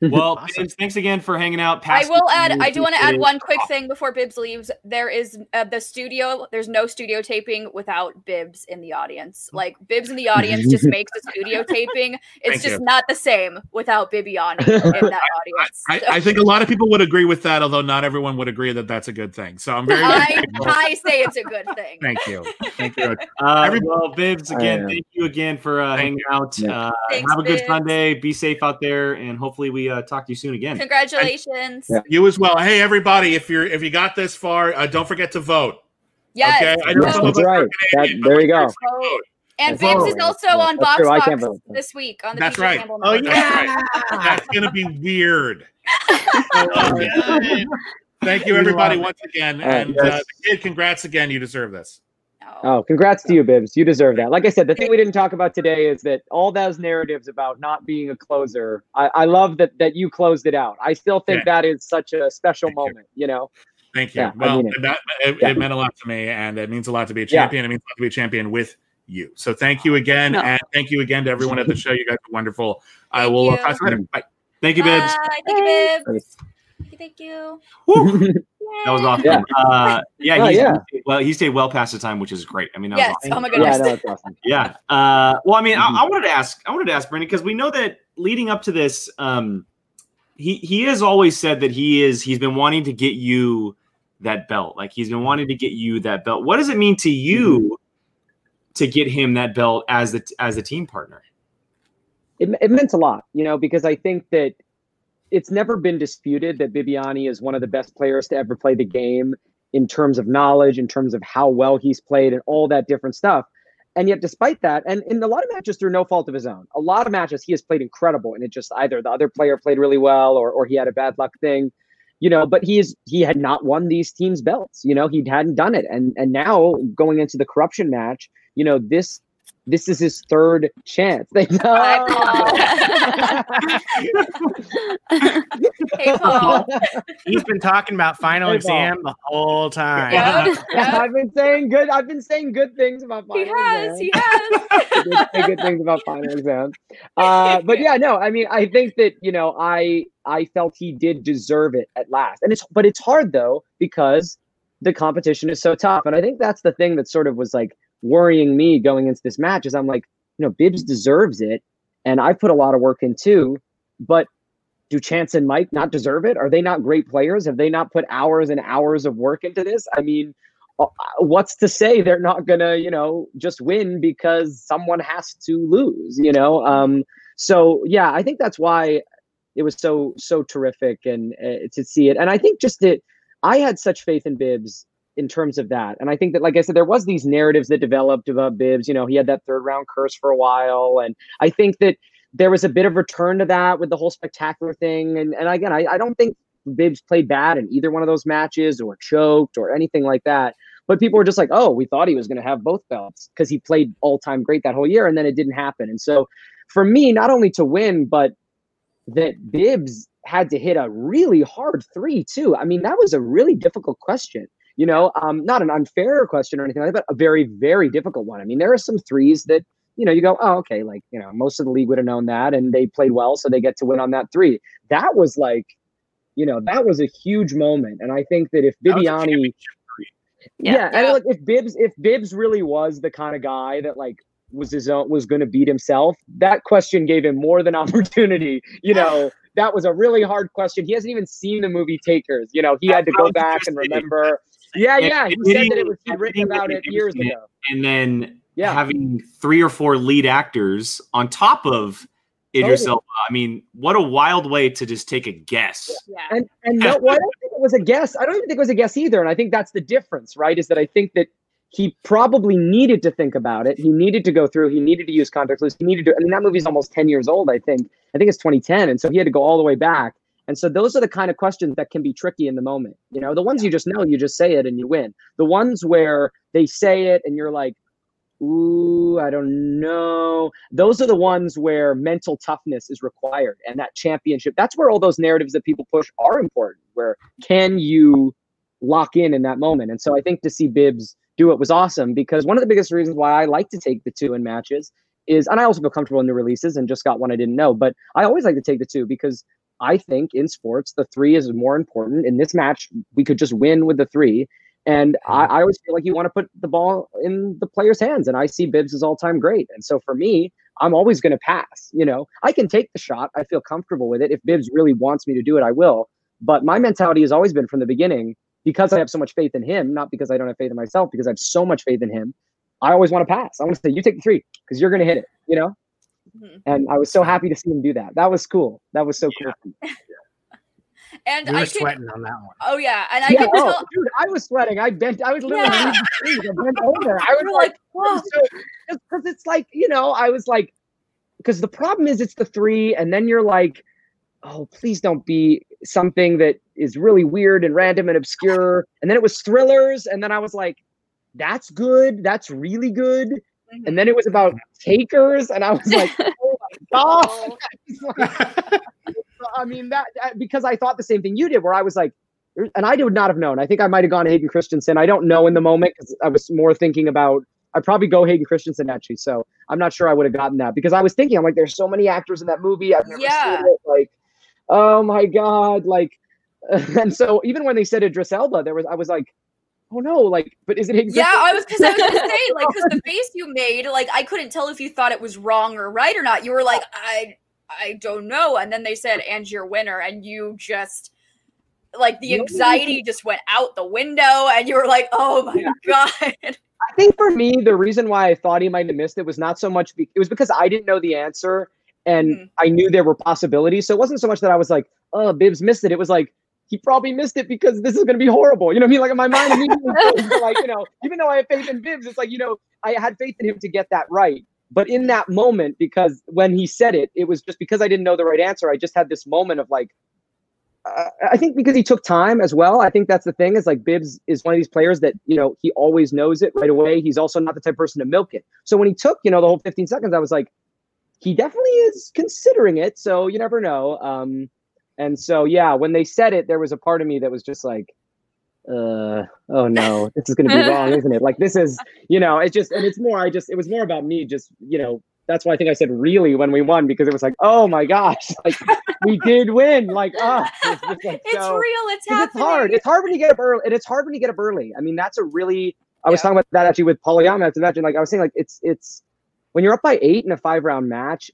[SPEAKER 1] Well,
[SPEAKER 3] Awesome.
[SPEAKER 1] Bibbs, thanks again for hanging out.
[SPEAKER 2] I will add. I do want to add one quick thing before Bibbs leaves. There is uh, the studio. There's no studio taping without Bibbs in the audience. Like Bibbs in the audience just makes the studio taping. It's
[SPEAKER 6] Thank
[SPEAKER 2] just
[SPEAKER 6] you.
[SPEAKER 2] not the same without Bibbiani in that audience.
[SPEAKER 6] I, I think a lot of people would agree with that, although not everyone would agree that that's a good thing. So I'm very
[SPEAKER 2] I, I say it's a good thing.
[SPEAKER 6] thank you, thank you.
[SPEAKER 1] Uh,
[SPEAKER 6] Every-
[SPEAKER 1] well, Bibbs, again, thank you again for uh, hanging out.
[SPEAKER 5] Yeah.
[SPEAKER 1] Uh,
[SPEAKER 2] Thanks,
[SPEAKER 1] have a good
[SPEAKER 2] Bibbs.
[SPEAKER 1] Sunday. Be safe out there, and hopefully we uh, talk to you soon again.
[SPEAKER 2] Congratulations.
[SPEAKER 5] Yeah.
[SPEAKER 6] You as well. Hey everybody, if you're if you got this far, uh, don't forget to vote.
[SPEAKER 2] Yes.
[SPEAKER 6] Okay, I know
[SPEAKER 5] Yes,
[SPEAKER 6] some
[SPEAKER 5] that's
[SPEAKER 6] us
[SPEAKER 5] right. That,
[SPEAKER 6] Canadian, but
[SPEAKER 5] there you go.
[SPEAKER 6] vote.
[SPEAKER 2] And
[SPEAKER 5] That's
[SPEAKER 2] Bibbs is also
[SPEAKER 5] Yeah,
[SPEAKER 2] on
[SPEAKER 5] that's
[SPEAKER 2] Box Box this week on the
[SPEAKER 6] That's
[SPEAKER 2] BJ
[SPEAKER 6] right.
[SPEAKER 2] Campbell
[SPEAKER 3] Oh
[SPEAKER 2] Network.
[SPEAKER 3] yeah.
[SPEAKER 6] That's gonna be weird. Thank you, everybody, once again.
[SPEAKER 5] All right,
[SPEAKER 6] And uh,
[SPEAKER 1] yes.
[SPEAKER 6] the kid, congrats again. You deserve this.
[SPEAKER 5] Oh, congrats to you, Bibbs. You deserve that. Like I said, the thing we didn't talk about today is that all those narratives about not being a closer, I, I love that that you closed it out. I still think that is such a special
[SPEAKER 6] Thank
[SPEAKER 5] moment, you know?
[SPEAKER 6] Thank you.
[SPEAKER 5] Yeah, I
[SPEAKER 6] well,
[SPEAKER 5] mean it.
[SPEAKER 6] it, that, it,
[SPEAKER 5] Yeah.
[SPEAKER 6] it meant a lot to me, and it means a lot to be a
[SPEAKER 5] Yeah.
[SPEAKER 6] champion. It means a lot to be a champion with you. So thank you again,
[SPEAKER 4] No.
[SPEAKER 6] and thank you again to everyone at the show. You guys are wonderful. I
[SPEAKER 2] Thank
[SPEAKER 6] will uh,
[SPEAKER 2] you.
[SPEAKER 6] talk to you later. Bye.
[SPEAKER 1] Thank you, Bibbs.
[SPEAKER 2] Bye. Thank you, Bibbs.
[SPEAKER 5] Thanks.
[SPEAKER 2] Thank you, Thank you.
[SPEAKER 1] Woo. That was awesome.
[SPEAKER 5] Yeah.
[SPEAKER 1] Uh, yeah,
[SPEAKER 5] Oh,
[SPEAKER 1] he's,
[SPEAKER 5] yeah.
[SPEAKER 1] well, he stayed well past the time, which is great. I mean, that
[SPEAKER 2] Yes.
[SPEAKER 1] was awesome.
[SPEAKER 2] Oh my
[SPEAKER 5] yeah,
[SPEAKER 2] goodness.
[SPEAKER 5] no, awesome.
[SPEAKER 1] Yeah. Uh, well, I mean,
[SPEAKER 5] Mhm.
[SPEAKER 1] I, I wanted to ask, I wanted to ask Brendan because we know that leading up to this, um, he he has always said that he is he's been wanting to get you that belt. Like he's been wanting to get you that belt. What does it mean to you to get him that belt as the as a team partner?
[SPEAKER 5] it, it meant a lot, you know, because I think that it's never been disputed that Bibbiani is one of the best players to ever play the game in terms of knowledge, in terms of how well he's played, and all that different stuff. And yet, despite that, and in a lot of matches through no fault of his own, a lot of matches he has played incredible, and it just either the other player played really well or or he had a bad luck thing, you know. But he is he had not won these teams belts, you know, he hadn't done it, and and now going into the corruption match, you know, this this is his third chance. They
[SPEAKER 2] Hey, Paul.
[SPEAKER 3] He's been talking about final
[SPEAKER 5] Hey,
[SPEAKER 3] exam the whole time.
[SPEAKER 2] Yeah. Yeah.
[SPEAKER 5] I've been saying good. I've been saying good things about
[SPEAKER 2] He
[SPEAKER 5] final
[SPEAKER 2] has.
[SPEAKER 5] exams.
[SPEAKER 2] He has.
[SPEAKER 5] I good things about final exams. Uh, but yeah, no, I mean, I think that you know, I I felt he did deserve it at last, and it's but it's hard though because the competition is so tough, and I think that's the thing that sort of was like worrying me going into this match is I'm like, you know, Bibbs deserves it, and I put a lot of work in too, but. Do Chance and Mike not deserve it? Are they not great players? Have they not put hours and hours of work into this? I mean, uh, what's to say they're not gonna you know just win because someone has to lose you know um so yeah i think that's why it was so so terrific and uh, to see it and i think just that i had such faith in bibbs in terms of that and i think that like i said there was these narratives that developed about bibbs you know he had that third round curse for a while and i think that there was a bit of return to that with the whole spectacular thing and and again i, I don't think bibbs played bad in either one of those matches or choked or anything like that but people were just like, oh, we thought he was going to have both belts because he played all time great that whole year, and then it didn't happen. And so, for me, not only to win, but that Bibbs had to hit a really hard three too. I mean, that was a really difficult question. You know, um, not an unfair question or anything like that, but a very, very difficult one. I mean, there are some threes that you know you go, oh, okay, like you know, most of the league would have known that, and they played well, so they get to win on that three. That was like, you know, that was a huge moment, and I think that if
[SPEAKER 6] That was a
[SPEAKER 5] Bibbiani.
[SPEAKER 6] championship
[SPEAKER 5] Yeah,
[SPEAKER 4] Yeah.
[SPEAKER 5] and
[SPEAKER 2] Yeah.
[SPEAKER 5] like if Bibbs if Bibbs really was the kind of guy that like was his own was going to beat himself, that question gave him more than opportunity. You know, that was a really hard question. He hasn't even seen the movie Takers. You know, he had to go back and remember. Yeah,
[SPEAKER 1] And
[SPEAKER 5] yeah, he said that it was written about it years
[SPEAKER 1] it.
[SPEAKER 5] ago.
[SPEAKER 1] And then
[SPEAKER 5] Yeah.
[SPEAKER 1] having three or four lead actors on top of Idris
[SPEAKER 5] Totally.
[SPEAKER 1] Elba. I mean, what a wild way to just take a guess.
[SPEAKER 2] Yeah.
[SPEAKER 5] And and no, well, I don't think it was a guess. I don't even think it was a guess either. And I think that's the difference, right? Is that I think that he probably needed to think about it. He needed to go through. He needed to use context clues. He needed to. I mean, that movie's almost ten years old. I think. I think it's 2010, and so he had to go all the way back. And so those are the kind of questions that can be tricky in the moment. You know, the ones you just know, you just say it and you win. The ones where they say it and you're like, ooh, I don't know. Those are the ones where mental toughness is required and that championship. That's where all those narratives that people push are important. Where can you lock in in that moment? And so I think to see Bibbs do it was awesome because one of the biggest reasons why I like to take the two in matches is, and I also feel comfortable in new releases and just got one I didn't know, but I always like to take the two because I think in sports, the three is more important. In this match, we could just win with the three. And I, I always feel like you want to put the ball in the player's hands. And I see Bibbs as all time great. And so for me, I'm always going to pass. You know, I can take the shot. I feel comfortable with it. If Bibbs really wants me to do it, I will. But my mentality has always been from the beginning because I have so much faith in him, not because I don't have faith in myself, because I have so much faith in him. I always want to pass. I want to say, you take the three because you're going to hit it, you know?
[SPEAKER 2] Mhm.
[SPEAKER 5] And I was so happy to see him do that. That was cool. That was so cool.
[SPEAKER 2] And
[SPEAKER 3] We
[SPEAKER 2] I
[SPEAKER 3] were
[SPEAKER 2] can,
[SPEAKER 3] sweating on that one.
[SPEAKER 2] oh yeah, and I
[SPEAKER 5] yeah,
[SPEAKER 2] can
[SPEAKER 5] oh,
[SPEAKER 2] tell.
[SPEAKER 5] dude, I was sweating. I bent. I was literally
[SPEAKER 2] Yeah.
[SPEAKER 5] reading the trees. I bent over. I was
[SPEAKER 2] You're
[SPEAKER 5] like,
[SPEAKER 2] like, "Whoa."
[SPEAKER 5] because it's like you know, I was like, because the problem is it's the three, and then you're like, oh, please don't be something that is really weird and random and obscure. And then it was thrillers, and then I was like, that's good. That's really good.
[SPEAKER 2] Mhm.
[SPEAKER 5] And then it was about takers, and I was like, oh my god. Like- I mean that, that- because I thought the same thing you did, where I was like, and I would not have known. I think I might have gone Hayden Christensen. I don't know in the moment because I was more thinking about. I'd probably go Hayden Christensen actually. So I'm not sure I would have gotten that because I was thinking, I'm like, there's so many actors in that movie. I've never
[SPEAKER 2] Yeah.
[SPEAKER 5] seen it. Like, oh my god, like, and so even when they said Idris Elba, there was I was like, oh no, like, but is it Hayden?
[SPEAKER 2] Yeah, I was because I was gonna say like because the face you made, like I couldn't tell if you thought it was wrong or right or not. You were like, I I don't know, and then they said, "And you're winner," and you just like the anxiety just went out the window, and you were like, "Oh my god!"
[SPEAKER 5] I think for me, the reason why I thought he might have missed it was not so much, be- it was because I didn't know the answer and
[SPEAKER 2] Mhm.
[SPEAKER 5] I knew there were possibilities. So it wasn't so much that I was like, oh, Bibbs missed it. It was like, he probably missed it because this is going to be horrible. You know what I mean? Like in my mind, immediately like, you know, even though I have faith in Bibbs, it's like, you know, I had faith in him to get that right. But in that moment, because when he said it, it was just because I didn't know the right answer. I just had this moment of like, uh, I think because he took time as well. I think that's the thing is like Bibbs is one of these players that, you know, he always knows it right away. He's also not the type of person to milk it. So when he took, you know, the whole 15 seconds, I was like, he definitely is considering it. So you never know. Um, and so, yeah, when they said it, there was a part of me that was just like, uh, oh no, this is going to be wrong, isn't it? Like this is, you know, it's just, and it's more, I just, it was more about me just, you know, that's why I think I said really when we won because it was like, oh my gosh, like we did win. Like, oh, it's like
[SPEAKER 2] it's
[SPEAKER 5] so-
[SPEAKER 2] real. It's happening.
[SPEAKER 5] it's hard. It's hard when you get up early, and it's hard when you get up early. I mean, that's a really. I was
[SPEAKER 2] Yeah.
[SPEAKER 5] talking about that actually with after that. and, Like I was saying, like it's it's when you're up by eight in a five round match.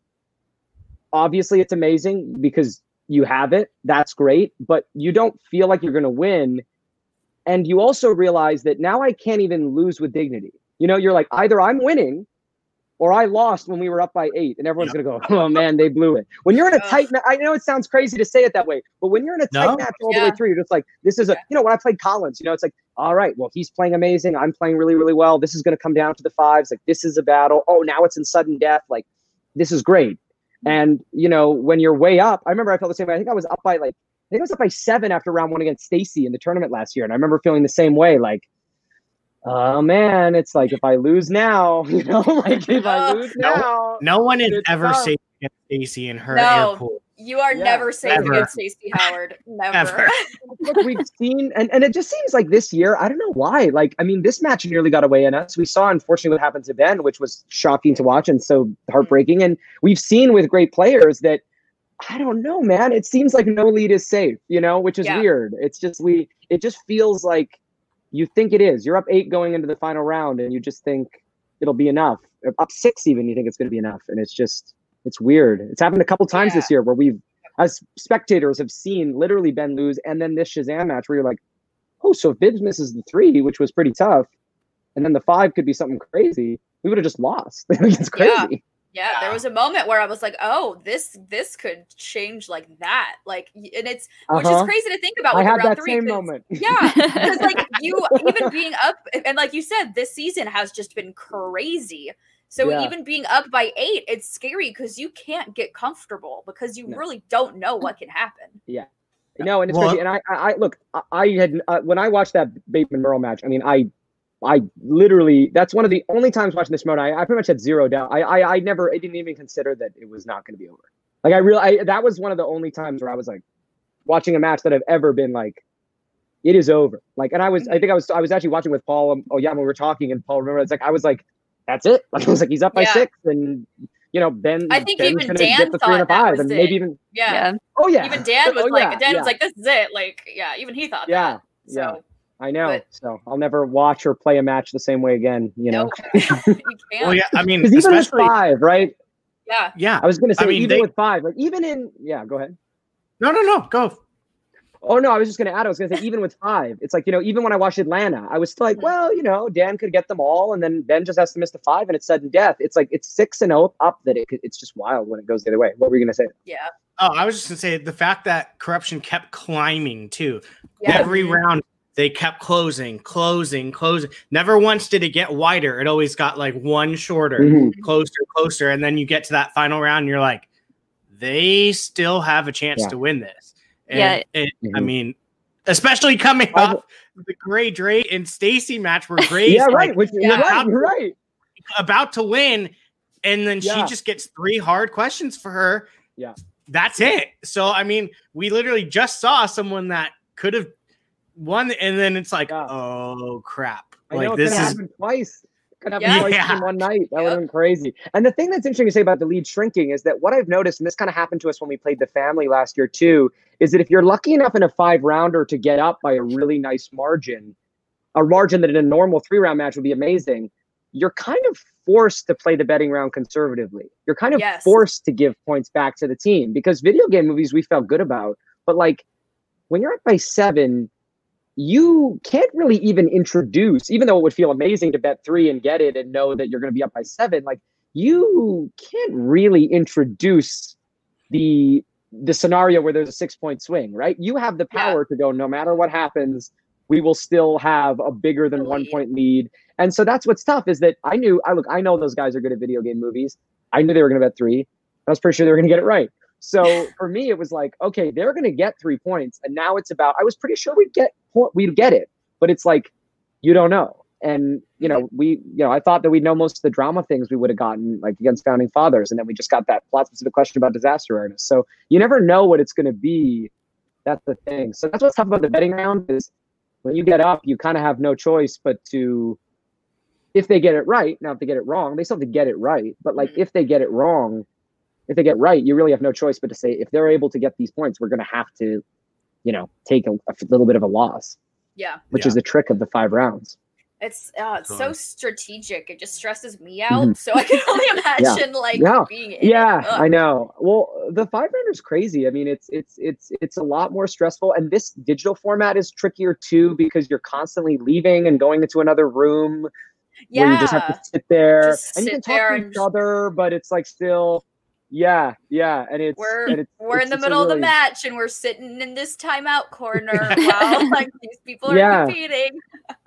[SPEAKER 5] Obviously, it's amazing because you have it. That's great, but you don't feel like you're going to win, and you also realize that now I can't even lose with dignity. You know, you're like either I'm winning. Or I lost when we were up by eight, and everyone's gonna go, "Oh man, they blew it." When you're in a
[SPEAKER 2] Ugh.
[SPEAKER 5] tight, ma- I know it sounds crazy to say it that way, but when you're in a tight
[SPEAKER 3] No.
[SPEAKER 5] match all the way through, you're just like, "This is a," you know, when I played Collins, you know, it's like, "All right, well, he's playing amazing. I'm playing really, really well. This is gonna come down to the fives. Like, this is a battle. Oh, now it's in sudden death. Like, this is great." And you know, when you're way up, I remember I felt the same way. I think I was up by like, I think I was up by seven after round one against Stacey in the tournament last year, and I remember feeling the same way, like. Oh man, it's like if I lose now, you know, like if I lose
[SPEAKER 3] No.
[SPEAKER 5] now,
[SPEAKER 3] No one is ever
[SPEAKER 5] tough.
[SPEAKER 3] safe against Stacey in her
[SPEAKER 2] No.
[SPEAKER 3] air pool.
[SPEAKER 2] You are
[SPEAKER 5] Yeah,
[SPEAKER 2] never safe
[SPEAKER 3] ever.
[SPEAKER 2] against Stacey Howard. Never.
[SPEAKER 3] Ever.
[SPEAKER 5] look, we've seen, and, and it just seems like this year, I don't know why. Like, I mean, this match nearly got away in us. We saw, unfortunately, what happened to Ben, which was shocking to watch and so heartbreaking. And we've seen with great players that, I don't know, man. It seems like no lead is safe, you know, which is
[SPEAKER 2] Yeah.
[SPEAKER 5] weird. It's just, we, it just feels like you think it is. You're up eight going into the final round, and you just think it'll be enough. Up six, even, you think it's going to be enough. And it's just, it's weird. It's happened a couple times
[SPEAKER 2] Yeah.
[SPEAKER 5] this year where we've, as spectators, have seen literally Ben lose, and then this Shazam match where you're like, oh, so if Bibbs misses the three, which was pretty tough, and then the five could be something crazy, we would have just lost. it's
[SPEAKER 2] Yeah.
[SPEAKER 5] crazy.
[SPEAKER 2] Yeah, there was a moment where I was like, "Oh, this this could change like that." Like, and it's which is
[SPEAKER 5] Uh-huh.
[SPEAKER 2] crazy to think about.
[SPEAKER 5] I had that
[SPEAKER 2] three,
[SPEAKER 5] same moment.
[SPEAKER 2] Yeah, because like you even being up, and like you said, this season has just been crazy. So
[SPEAKER 5] Yeah.
[SPEAKER 2] even being up by eight, it's scary because you can't get comfortable because you
[SPEAKER 5] No.
[SPEAKER 2] really don't know what can happen. Yeah.
[SPEAKER 5] No, and it's
[SPEAKER 3] Well-
[SPEAKER 5] crazy. And I, I, I look, I, I had uh, when I watched that Bateman Murrell match. I mean, I, I literally that's one of the only times watching this mode. I, I pretty much had zero doubt. I, I, I never, I didn't even consider that it was not going to be over. Like I really, I, that was one of the only times where I was like, watching a match that I've ever been like, it is over. Like, and I was, I think I was, I was actually watching with Paul. Um, oh yeah, when we were talking, and Paul remember it's like I was like, that's it. Like I was like, he's up by
[SPEAKER 2] Yeah.
[SPEAKER 5] six, and you know Ben.
[SPEAKER 2] I think
[SPEAKER 5] Ben's
[SPEAKER 2] even Dan
[SPEAKER 5] the three and a
[SPEAKER 2] thought that
[SPEAKER 5] five,
[SPEAKER 2] was
[SPEAKER 5] and
[SPEAKER 2] it.
[SPEAKER 5] maybe even.
[SPEAKER 2] Yeah.
[SPEAKER 4] Yeah.
[SPEAKER 5] Oh yeah,
[SPEAKER 2] Even Dan was
[SPEAKER 5] Oh,
[SPEAKER 2] like,
[SPEAKER 5] yeah,
[SPEAKER 2] Dan was like, "This is it." Like, yeah, even he thought
[SPEAKER 5] Yeah,
[SPEAKER 2] that.
[SPEAKER 5] yeah. I know.
[SPEAKER 2] But-
[SPEAKER 5] so I'll never watch or play a match the same way again. You know,
[SPEAKER 2] no, you can't.
[SPEAKER 3] Well, yeah, I mean,
[SPEAKER 5] because even with five, right?
[SPEAKER 2] yeah.
[SPEAKER 3] yeah.
[SPEAKER 5] I was gonna say
[SPEAKER 3] I mean,
[SPEAKER 5] even
[SPEAKER 3] they-
[SPEAKER 5] with five, like even in yeah, go ahead.
[SPEAKER 3] No, no, no. Go.
[SPEAKER 5] Oh no, I was just gonna add. I was gonna say even with five, it's like you know even when I watched Atlanta, I was still like,
[SPEAKER 2] Mhm.
[SPEAKER 5] well, you know, Dan could get them all, and then Ben just has to miss the five, and it's sudden death. It's like it's six and oh up that it it's just wild when it goes the other way. What were you gonna say?
[SPEAKER 2] Yeah.
[SPEAKER 3] Oh, I was just gonna say the fact that corruption kept climbing too.
[SPEAKER 2] Yeah.
[SPEAKER 3] Every round they kept closing, closing, closing. Never once did it get wider. It always got like one shorter,
[SPEAKER 5] Mhm.
[SPEAKER 3] closer, closer, and then you get to that final round, and you're like, they still have a chance
[SPEAKER 5] Yeah.
[SPEAKER 3] to win this. And
[SPEAKER 4] Yeah.
[SPEAKER 3] it, I
[SPEAKER 5] Mhm.
[SPEAKER 3] mean, especially coming
[SPEAKER 5] I-
[SPEAKER 3] off the Grae Drake and Stacey match where Grae's
[SPEAKER 5] Yeah,
[SPEAKER 3] like
[SPEAKER 5] right. Which you're right. You're right.
[SPEAKER 3] about to win, and then
[SPEAKER 5] Yeah.
[SPEAKER 3] she just gets three hard questions for her.
[SPEAKER 5] Yeah.
[SPEAKER 3] That's it. So I mean, we literally just saw someone that could have won, and then it's like,
[SPEAKER 5] Yeah.
[SPEAKER 3] oh crap!
[SPEAKER 5] I
[SPEAKER 3] like
[SPEAKER 5] know, it
[SPEAKER 3] this
[SPEAKER 5] could
[SPEAKER 3] is
[SPEAKER 5] happen twice. Could happen
[SPEAKER 2] Yeah.
[SPEAKER 3] Yeah.
[SPEAKER 5] in one night. That would
[SPEAKER 2] Yep.
[SPEAKER 5] have been crazy. And the thing that's interesting to say about the lead shrinking is that what I've noticed, and this kind of happened to us when we played the family last year too, is that if you're lucky enough in a five rounder to get up by a really nice margin, a margin that in a normal three round match would be amazing, you're kind of forced to play the betting round conservatively. You're kind of
[SPEAKER 2] Yes.
[SPEAKER 5] forced to give points back to the team because video game movies we felt good about, but like when you're up by seven, you can't really even introduce, even though it would feel amazing to bet three and get it and know that you're going to be up by seven, like you can't really introduce the the scenario where there's a six point swing, right? You have the
[SPEAKER 2] Yeah.
[SPEAKER 5] power to go no matter what happens, we will still have a bigger than one point lead. And so that's what's tough is that I knew I look, I know those guys are good at video game movies. I knew they were gonna bet three. I was pretty sure they were gonna get it right. So for me, it was like, okay, they're gonna get three points, and now it's about. I was pretty sure we'd get po- we'd get it, but it's like you don't know. And you know, we you know, I thought that we'd know most of the drama things we would have gotten like against founding fathers, and then we just got that plot specific question about disaster awareness. So you never know what it's gonna be. That's the thing. So that's what's tough about the betting round is when you get up, you kind of have no choice but to if they get it right. Now, if they get it wrong, they still have to get it right. But like
[SPEAKER 2] Mhm.
[SPEAKER 5] if they get it wrong, if they get right, you really have no choice but to say if they're able to get these points, we're going to have to, you know, take a, a little bit of a loss,
[SPEAKER 2] Yeah.
[SPEAKER 5] which
[SPEAKER 3] Yeah.
[SPEAKER 5] is the trick of the five rounds.
[SPEAKER 2] It's uh it's so strategic. It just stresses me out. So I can only imagine like
[SPEAKER 5] Mm-hmm. Yeah.
[SPEAKER 2] being in
[SPEAKER 5] Yeah,
[SPEAKER 2] it.
[SPEAKER 5] I know. Well, the five rounder is crazy. I mean, it's it's it's it's a lot more stressful, and this digital format is trickier too because you're constantly leaving and going into another room
[SPEAKER 2] yeah.
[SPEAKER 5] where you just have to sit there
[SPEAKER 2] Just
[SPEAKER 5] and you can talk to each
[SPEAKER 2] just-
[SPEAKER 5] other, but it's like still, yeah, yeah, and it's
[SPEAKER 2] We're-
[SPEAKER 5] and it's,
[SPEAKER 2] we're
[SPEAKER 5] it's
[SPEAKER 2] in the
[SPEAKER 5] just a
[SPEAKER 2] middle of the match and we're sitting in this timeout corner while like these people are
[SPEAKER 5] Yeah.
[SPEAKER 2] competing.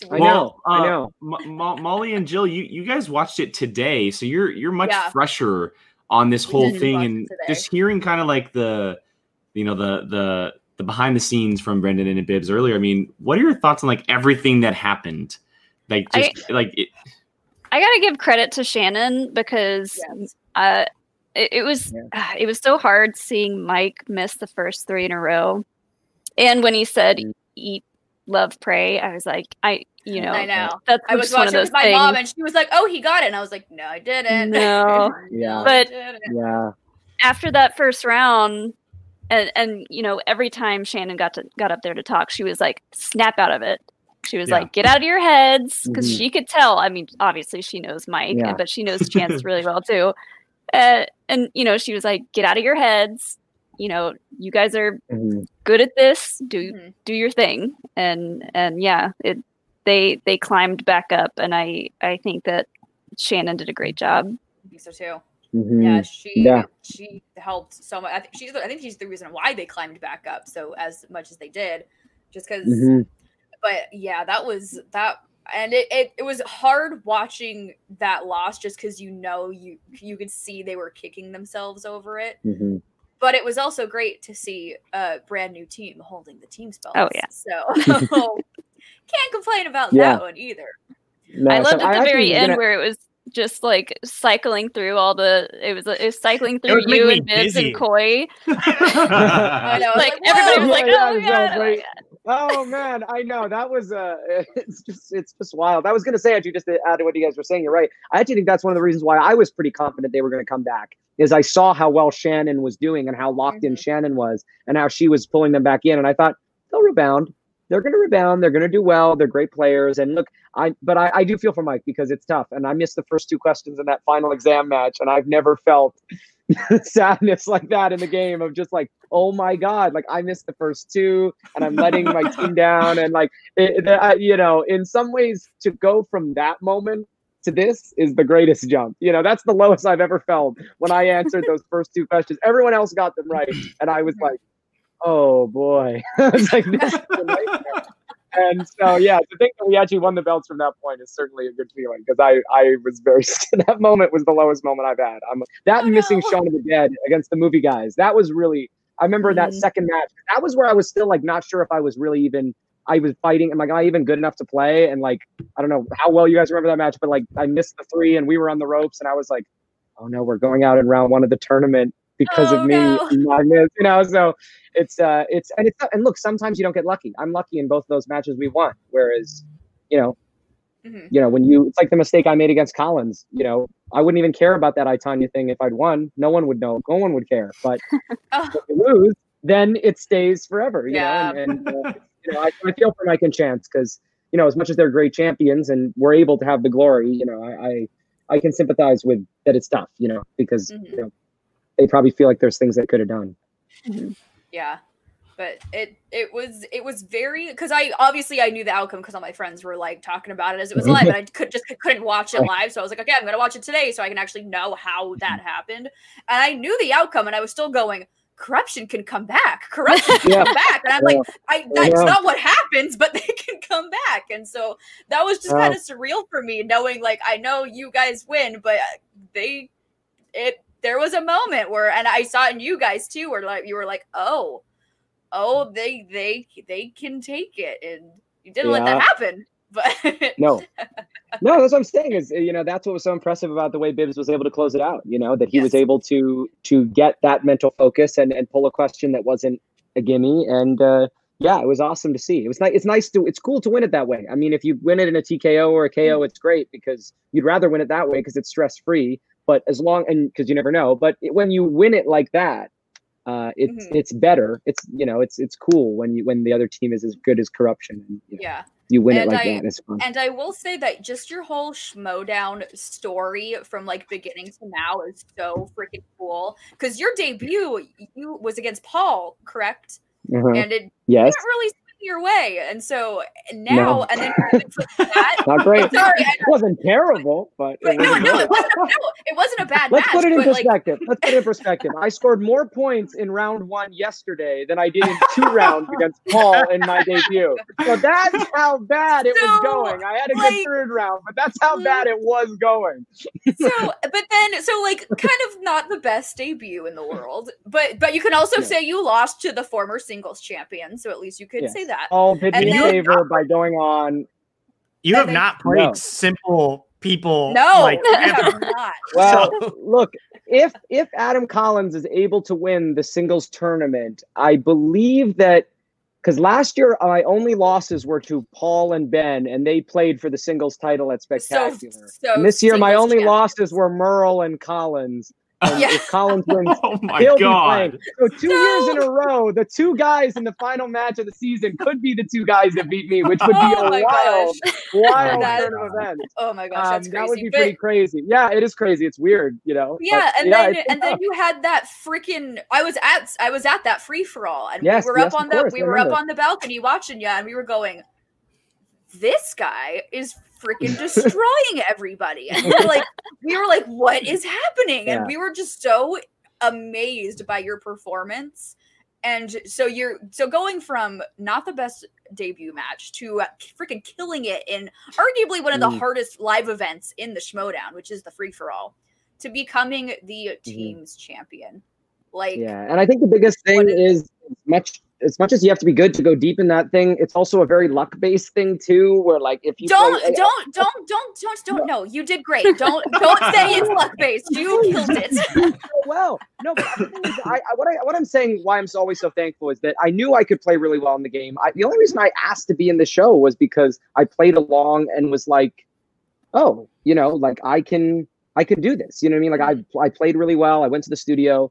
[SPEAKER 2] It's
[SPEAKER 5] I
[SPEAKER 2] weird.
[SPEAKER 5] know, I
[SPEAKER 1] uh,
[SPEAKER 5] know.
[SPEAKER 1] Mo- Mo- Molly and Jill, you you guys watched it today, so you're you're much
[SPEAKER 2] Yeah.
[SPEAKER 1] fresher on this
[SPEAKER 2] We
[SPEAKER 1] whole thing, and just hearing kind of like the, you know, the the the behind the scenes from Brendan and Bibbs earlier. I mean, what are your thoughts on like everything that happened? Like
[SPEAKER 4] I-
[SPEAKER 1] just like it,
[SPEAKER 4] I gotta give credit to Shannon because
[SPEAKER 2] Yes.
[SPEAKER 4] uh, it, it was
[SPEAKER 5] Yeah.
[SPEAKER 4] ah, it was so hard seeing Mike miss the first three in a row, and when he said
[SPEAKER 5] Mm.
[SPEAKER 4] "eat, love, pray," I was like, I you know,
[SPEAKER 2] I know.
[SPEAKER 4] that's
[SPEAKER 2] I was
[SPEAKER 4] just one of
[SPEAKER 2] watching
[SPEAKER 4] those
[SPEAKER 2] with my
[SPEAKER 4] things.
[SPEAKER 2] mom and she was like, "Oh, he got it," and I was like, "No, I didn't."
[SPEAKER 4] No.
[SPEAKER 5] Yeah.
[SPEAKER 4] But-
[SPEAKER 5] Yeah,
[SPEAKER 4] after that first round, and and you know, every time Shannon got to got up there to talk, she was like, "Snap out of it." She was
[SPEAKER 3] Yeah.
[SPEAKER 4] like, "Get out of your heads," because
[SPEAKER 5] Mhm.
[SPEAKER 4] she could tell. I mean, obviously she knows Mike,
[SPEAKER 5] Yeah.
[SPEAKER 4] but she knows Chance really well too. Uh, and you know, she was like, "Get out of your heads." You know, you guys are
[SPEAKER 5] Mhm.
[SPEAKER 4] good at this. Do
[SPEAKER 2] Mhm.
[SPEAKER 4] do your thing, and and yeah, it they they climbed back up, and I I think that Shannon did a great job.
[SPEAKER 2] I think so too.
[SPEAKER 5] Mhm.
[SPEAKER 2] Yeah, she
[SPEAKER 5] Yeah.
[SPEAKER 2] she helped so much. I think she's the, I think she's the reason why they climbed back up so as much as they did, just because.
[SPEAKER 5] Mhm.
[SPEAKER 2] But yeah, that was that, and it, it it was hard watching that loss just because you know you you could see they were kicking themselves over it.
[SPEAKER 5] Mhm.
[SPEAKER 2] But it was also great to see a brand new team holding the team spells.
[SPEAKER 4] Oh, yeah.
[SPEAKER 2] So can't complain about
[SPEAKER 5] Yeah.
[SPEAKER 2] that one either.
[SPEAKER 5] No,
[SPEAKER 4] I
[SPEAKER 5] so
[SPEAKER 4] loved at the
[SPEAKER 5] actually
[SPEAKER 4] very end
[SPEAKER 5] gonna-
[SPEAKER 4] where it was just like cycling through all the it was it was cycling through
[SPEAKER 3] was
[SPEAKER 4] you and Bibbs
[SPEAKER 3] dizzy.
[SPEAKER 4] and Coy.
[SPEAKER 2] I know.
[SPEAKER 4] Like
[SPEAKER 2] like,
[SPEAKER 4] everybody was
[SPEAKER 2] "Whoa!"
[SPEAKER 4] like,
[SPEAKER 5] Yeah,
[SPEAKER 4] "Oh
[SPEAKER 5] yeah,
[SPEAKER 4] my god!" Oh
[SPEAKER 5] man, I know that was uh it's just it's just wild. I was gonna say actually just to add to what you guys were saying, you're right. I actually think that's one of the reasons why I was pretty confident they were gonna come back. Is I saw how well Shannon was doing and how locked in
[SPEAKER 2] Mhm.
[SPEAKER 5] Shannon was and how she was pulling them back in. And I thought they'll rebound. They're gonna rebound, they're gonna do well, they're great players. And look, I but I, I do feel for Mike because it's tough. And I missed the first two questions in that final exam match, and I've never felt sadness like that in the game of just like, oh my god, like I missed the first two, and I'm letting my team down, and like, it, it- I- you know, in some ways, to go from that moment to this is the greatest jump. You know, that's the lowest I've ever felt when I answered those first two questions. Everyone else got them right, and I was like, oh boy, I was like. And so, yeah, to think that we actually won the belts from that point is certainly a good feeling because I, I was very that moment was the lowest moment I've had. I'm that
[SPEAKER 2] Oh,
[SPEAKER 5] missing
[SPEAKER 2] no.
[SPEAKER 5] Shaun of the Dead against the movie guys. That was really. I remember that
[SPEAKER 2] Mhm.
[SPEAKER 5] second match. That was where I was still like not sure if I was really even. I was fighting. Am I even good enough to play? And like I don't know how well you guys remember that match, but like I missed the three and we were on the ropes and I was like, oh no, we're going out in round one of the tournament because
[SPEAKER 2] Oh,
[SPEAKER 5] of me.
[SPEAKER 2] no.
[SPEAKER 5] and you know, so it's uh it's and it's and look, sometimes you don't get lucky. I'm lucky in both of those matches we won. Whereas, you know,
[SPEAKER 2] Mhm.
[SPEAKER 5] you know, when you it's like the mistake I made against Collins, you know, I wouldn't even care about that I Tanya thing if I'd won. No one would know. No one would care. But
[SPEAKER 2] Oh.
[SPEAKER 5] if you lose, then it stays forever. You
[SPEAKER 2] Yeah.
[SPEAKER 5] know, and, and uh, you know, I, I feel for Mike and Chance because you know, as much as they're great champions and we're able to have the glory, you know, I I, I can sympathize with that it's tough, you know, because
[SPEAKER 2] Mhm.
[SPEAKER 5] you know they probably feel like there's things they could have done. Mm-hmm.
[SPEAKER 2] Yeah. But it it was it was very because I obviously I knew the outcome because all my friends were like talking about it as it was live and I could just couldn't watch it live so I was like okay I'm gonna watch it today so I can actually know how that mm-hmm. happened and I knew the outcome and I was still going corruption can come back corruption can
[SPEAKER 5] Yeah.
[SPEAKER 2] come back and I'm like I that's
[SPEAKER 5] Yeah.
[SPEAKER 2] not what happens but they can come back and so that was just
[SPEAKER 5] Yeah.
[SPEAKER 2] kind of surreal for me knowing like I know you guys win but they it there was a moment where and I saw it in you guys too where like you were like oh oh they they they can take it and you didn't let that happen but
[SPEAKER 5] No, no, that's what I'm saying. Is you know that's what was so impressive about the way Bibbs was able to close it out. You know that he was able to to get that mental focus and and pull a question that wasn't a gimme. And uh, yeah, it was awesome to see. It was nice. It's nice to. It's cool to win it that way. I mean, if you win it in a TKO or a KO, it's great because you'd rather win it that way because it's stress free. But as long and because you never know. But it- when you win it like that. Uh, it's
[SPEAKER 2] Mhm.
[SPEAKER 5] it's better. It's you know it's it's cool when you when the other team is as good as corruption and you, know,
[SPEAKER 2] yeah
[SPEAKER 5] you win
[SPEAKER 2] And
[SPEAKER 5] it like
[SPEAKER 2] I-
[SPEAKER 5] that. It's fun.
[SPEAKER 2] and i will say that just your whole schmodown story from like beginning to now is so freaking cool because your debut you was against paul correct
[SPEAKER 5] Uh-huh.
[SPEAKER 2] and it
[SPEAKER 5] Yes,
[SPEAKER 2] didn't really your way and so now and then you went from that
[SPEAKER 5] not great.
[SPEAKER 2] sorry
[SPEAKER 5] It wasn't terrible, but
[SPEAKER 2] but
[SPEAKER 5] it
[SPEAKER 2] no
[SPEAKER 5] wasn't
[SPEAKER 2] no
[SPEAKER 5] good.
[SPEAKER 2] it wasn't, no it wasn't a bad
[SPEAKER 5] Let's
[SPEAKER 2] match
[SPEAKER 5] put it in
[SPEAKER 2] but like
[SPEAKER 5] perspective. Let's put it in perspective. I scored more points in round one yesterday than I did in two rounds against Paul in my debut. So that's how bad it was going. I had a
[SPEAKER 2] like-
[SPEAKER 5] good third round, but that's how bad it was going.
[SPEAKER 2] so but then so like kind of not the best debut in the world but but you can also
[SPEAKER 5] Yeah.
[SPEAKER 2] say you lost to the former singles champion so at least you could
[SPEAKER 5] Yes.
[SPEAKER 2] say that
[SPEAKER 5] Paul did
[SPEAKER 2] And
[SPEAKER 5] me a
[SPEAKER 2] then-
[SPEAKER 5] favor by going on.
[SPEAKER 3] You have
[SPEAKER 2] then-
[SPEAKER 3] not played
[SPEAKER 5] No.
[SPEAKER 3] simple people.
[SPEAKER 2] no
[SPEAKER 3] like
[SPEAKER 2] you have not
[SPEAKER 5] Well,
[SPEAKER 3] So-
[SPEAKER 5] look, if if Adam Collins is able to win the singles tournament, I believe that because last year uh, my only losses were to Paul and Ben, and they played for the singles title at Spectacular.
[SPEAKER 2] so
[SPEAKER 5] and this year my only
[SPEAKER 2] champion.
[SPEAKER 5] losses were Murrell and Collins. And
[SPEAKER 2] Yeah.
[SPEAKER 5] if Collins wins,
[SPEAKER 1] oh my
[SPEAKER 5] he'll be
[SPEAKER 1] god.
[SPEAKER 5] playing. So two years in a row, the two guys in the final match of the season could be the two guys that beat me, which would be
[SPEAKER 2] oh
[SPEAKER 5] a wild,
[SPEAKER 2] gosh
[SPEAKER 5] wild
[SPEAKER 2] That-
[SPEAKER 5] turn of events.
[SPEAKER 2] oh my gosh
[SPEAKER 5] Um, that would be
[SPEAKER 2] but
[SPEAKER 5] pretty crazy. Yeah, it is crazy. It's weird, you know.
[SPEAKER 2] yeah
[SPEAKER 5] but
[SPEAKER 2] and
[SPEAKER 5] yeah,
[SPEAKER 2] then and then you had that freaking i was at i was at that free for all and
[SPEAKER 5] Yes,
[SPEAKER 2] we were
[SPEAKER 5] yes,
[SPEAKER 2] up on the
[SPEAKER 5] course,
[SPEAKER 2] we were up on the balcony watching you and we were going this guy is freaking destroying everybody. And like, we were like, what is happening?
[SPEAKER 5] Yeah.
[SPEAKER 2] And we were just so amazed by your performance. And so you're so going from not the best debut match to uh, freaking killing it in arguably one of the
[SPEAKER 5] Mm.
[SPEAKER 2] hardest live events in the Schmodown, which is the free for all, to becoming the team's champion. Like,
[SPEAKER 5] Yeah, and I think the biggest thing
[SPEAKER 2] is-
[SPEAKER 5] is much as much as you have to be good to go deep in that thing. It's also a very luck based thing too, where like if you
[SPEAKER 2] don't
[SPEAKER 5] play,
[SPEAKER 2] don't don't don't don't don't no you did great don't don't say it's luck based you killed it
[SPEAKER 5] well. No, but the thing is, I, I, what I what I'm saying, why I'm so, always so thankful is that I knew I could play really well in the game. I, the only reason I asked to be in the show was because I played along and was like, oh, you know, like I can I can do this. You know what I mean? Like I I played really well. I went to the studio.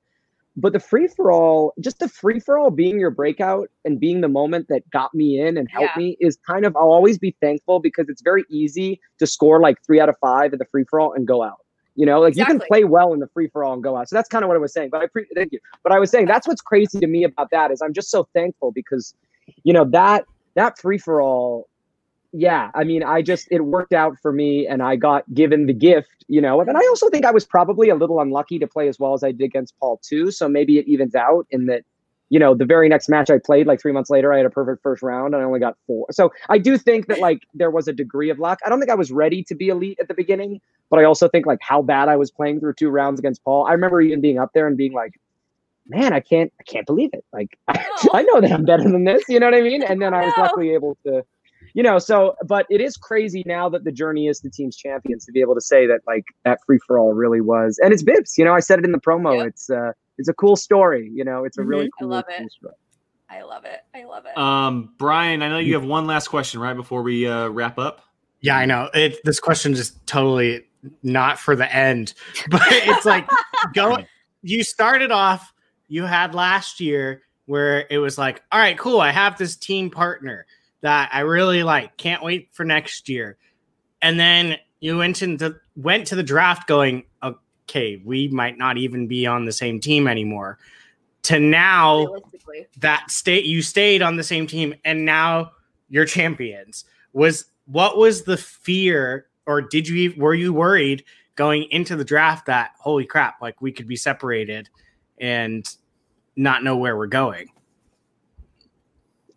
[SPEAKER 5] But the free for all, just the free for all being your breakout and being the moment that got me in and helped
[SPEAKER 2] Yeah.
[SPEAKER 5] me is kind of, I'll always be thankful because it's very easy to score like three out of five in the free for all and go out. You know, like you can play well in the free for all and go out. So that's kind of what I was saying. But I pre- thank you. But I was saying that's what's crazy to me about that is I'm just so thankful because, you know, that that free for all, yeah. I mean, I just it worked out for me, and I got given the gift, you know. And I also think I was probably a little unlucky to play as well as I did against Paul too. So maybe it evens out in that. You know, the very next match I played, like three months later, I had a perfect first round and I only got four. So I do think that like there was a degree of luck. I don't think I was ready to be elite at the beginning, but I also think like how bad I was playing through two rounds against Paul. I remember even being up there and being like, "Man, I can't, I can't believe it! Like, I oh. know that I'm better than this." You know what I mean? And then I was luckily able to, you know. So, but it is crazy now that the journey is the teams champions to be able to say that like that free for all really was, and it's Bibbs. You know, I said it in the promo.
[SPEAKER 2] Yep.
[SPEAKER 5] It's uh, it's a cool story. You know, it's a really
[SPEAKER 2] I
[SPEAKER 5] cool.
[SPEAKER 2] love it.
[SPEAKER 5] cool story.
[SPEAKER 2] i love it i love it
[SPEAKER 1] Um, Brian, I know you have one last question right before we uh, wrap up.
[SPEAKER 3] Yeah, I know. It this question is totally not for the end, but it's like go. You started off. You had last year where it was like, all right, cool. I have this team partner that I really like. Can't wait for next year. And then you went into the went to the draft going, okay, we might not even be on the same team anymore. To now that state you stayed on the same team and now you're champions was what was the fear or did you were you worried going into the draft that holy crap like we could be separated and not know where we're going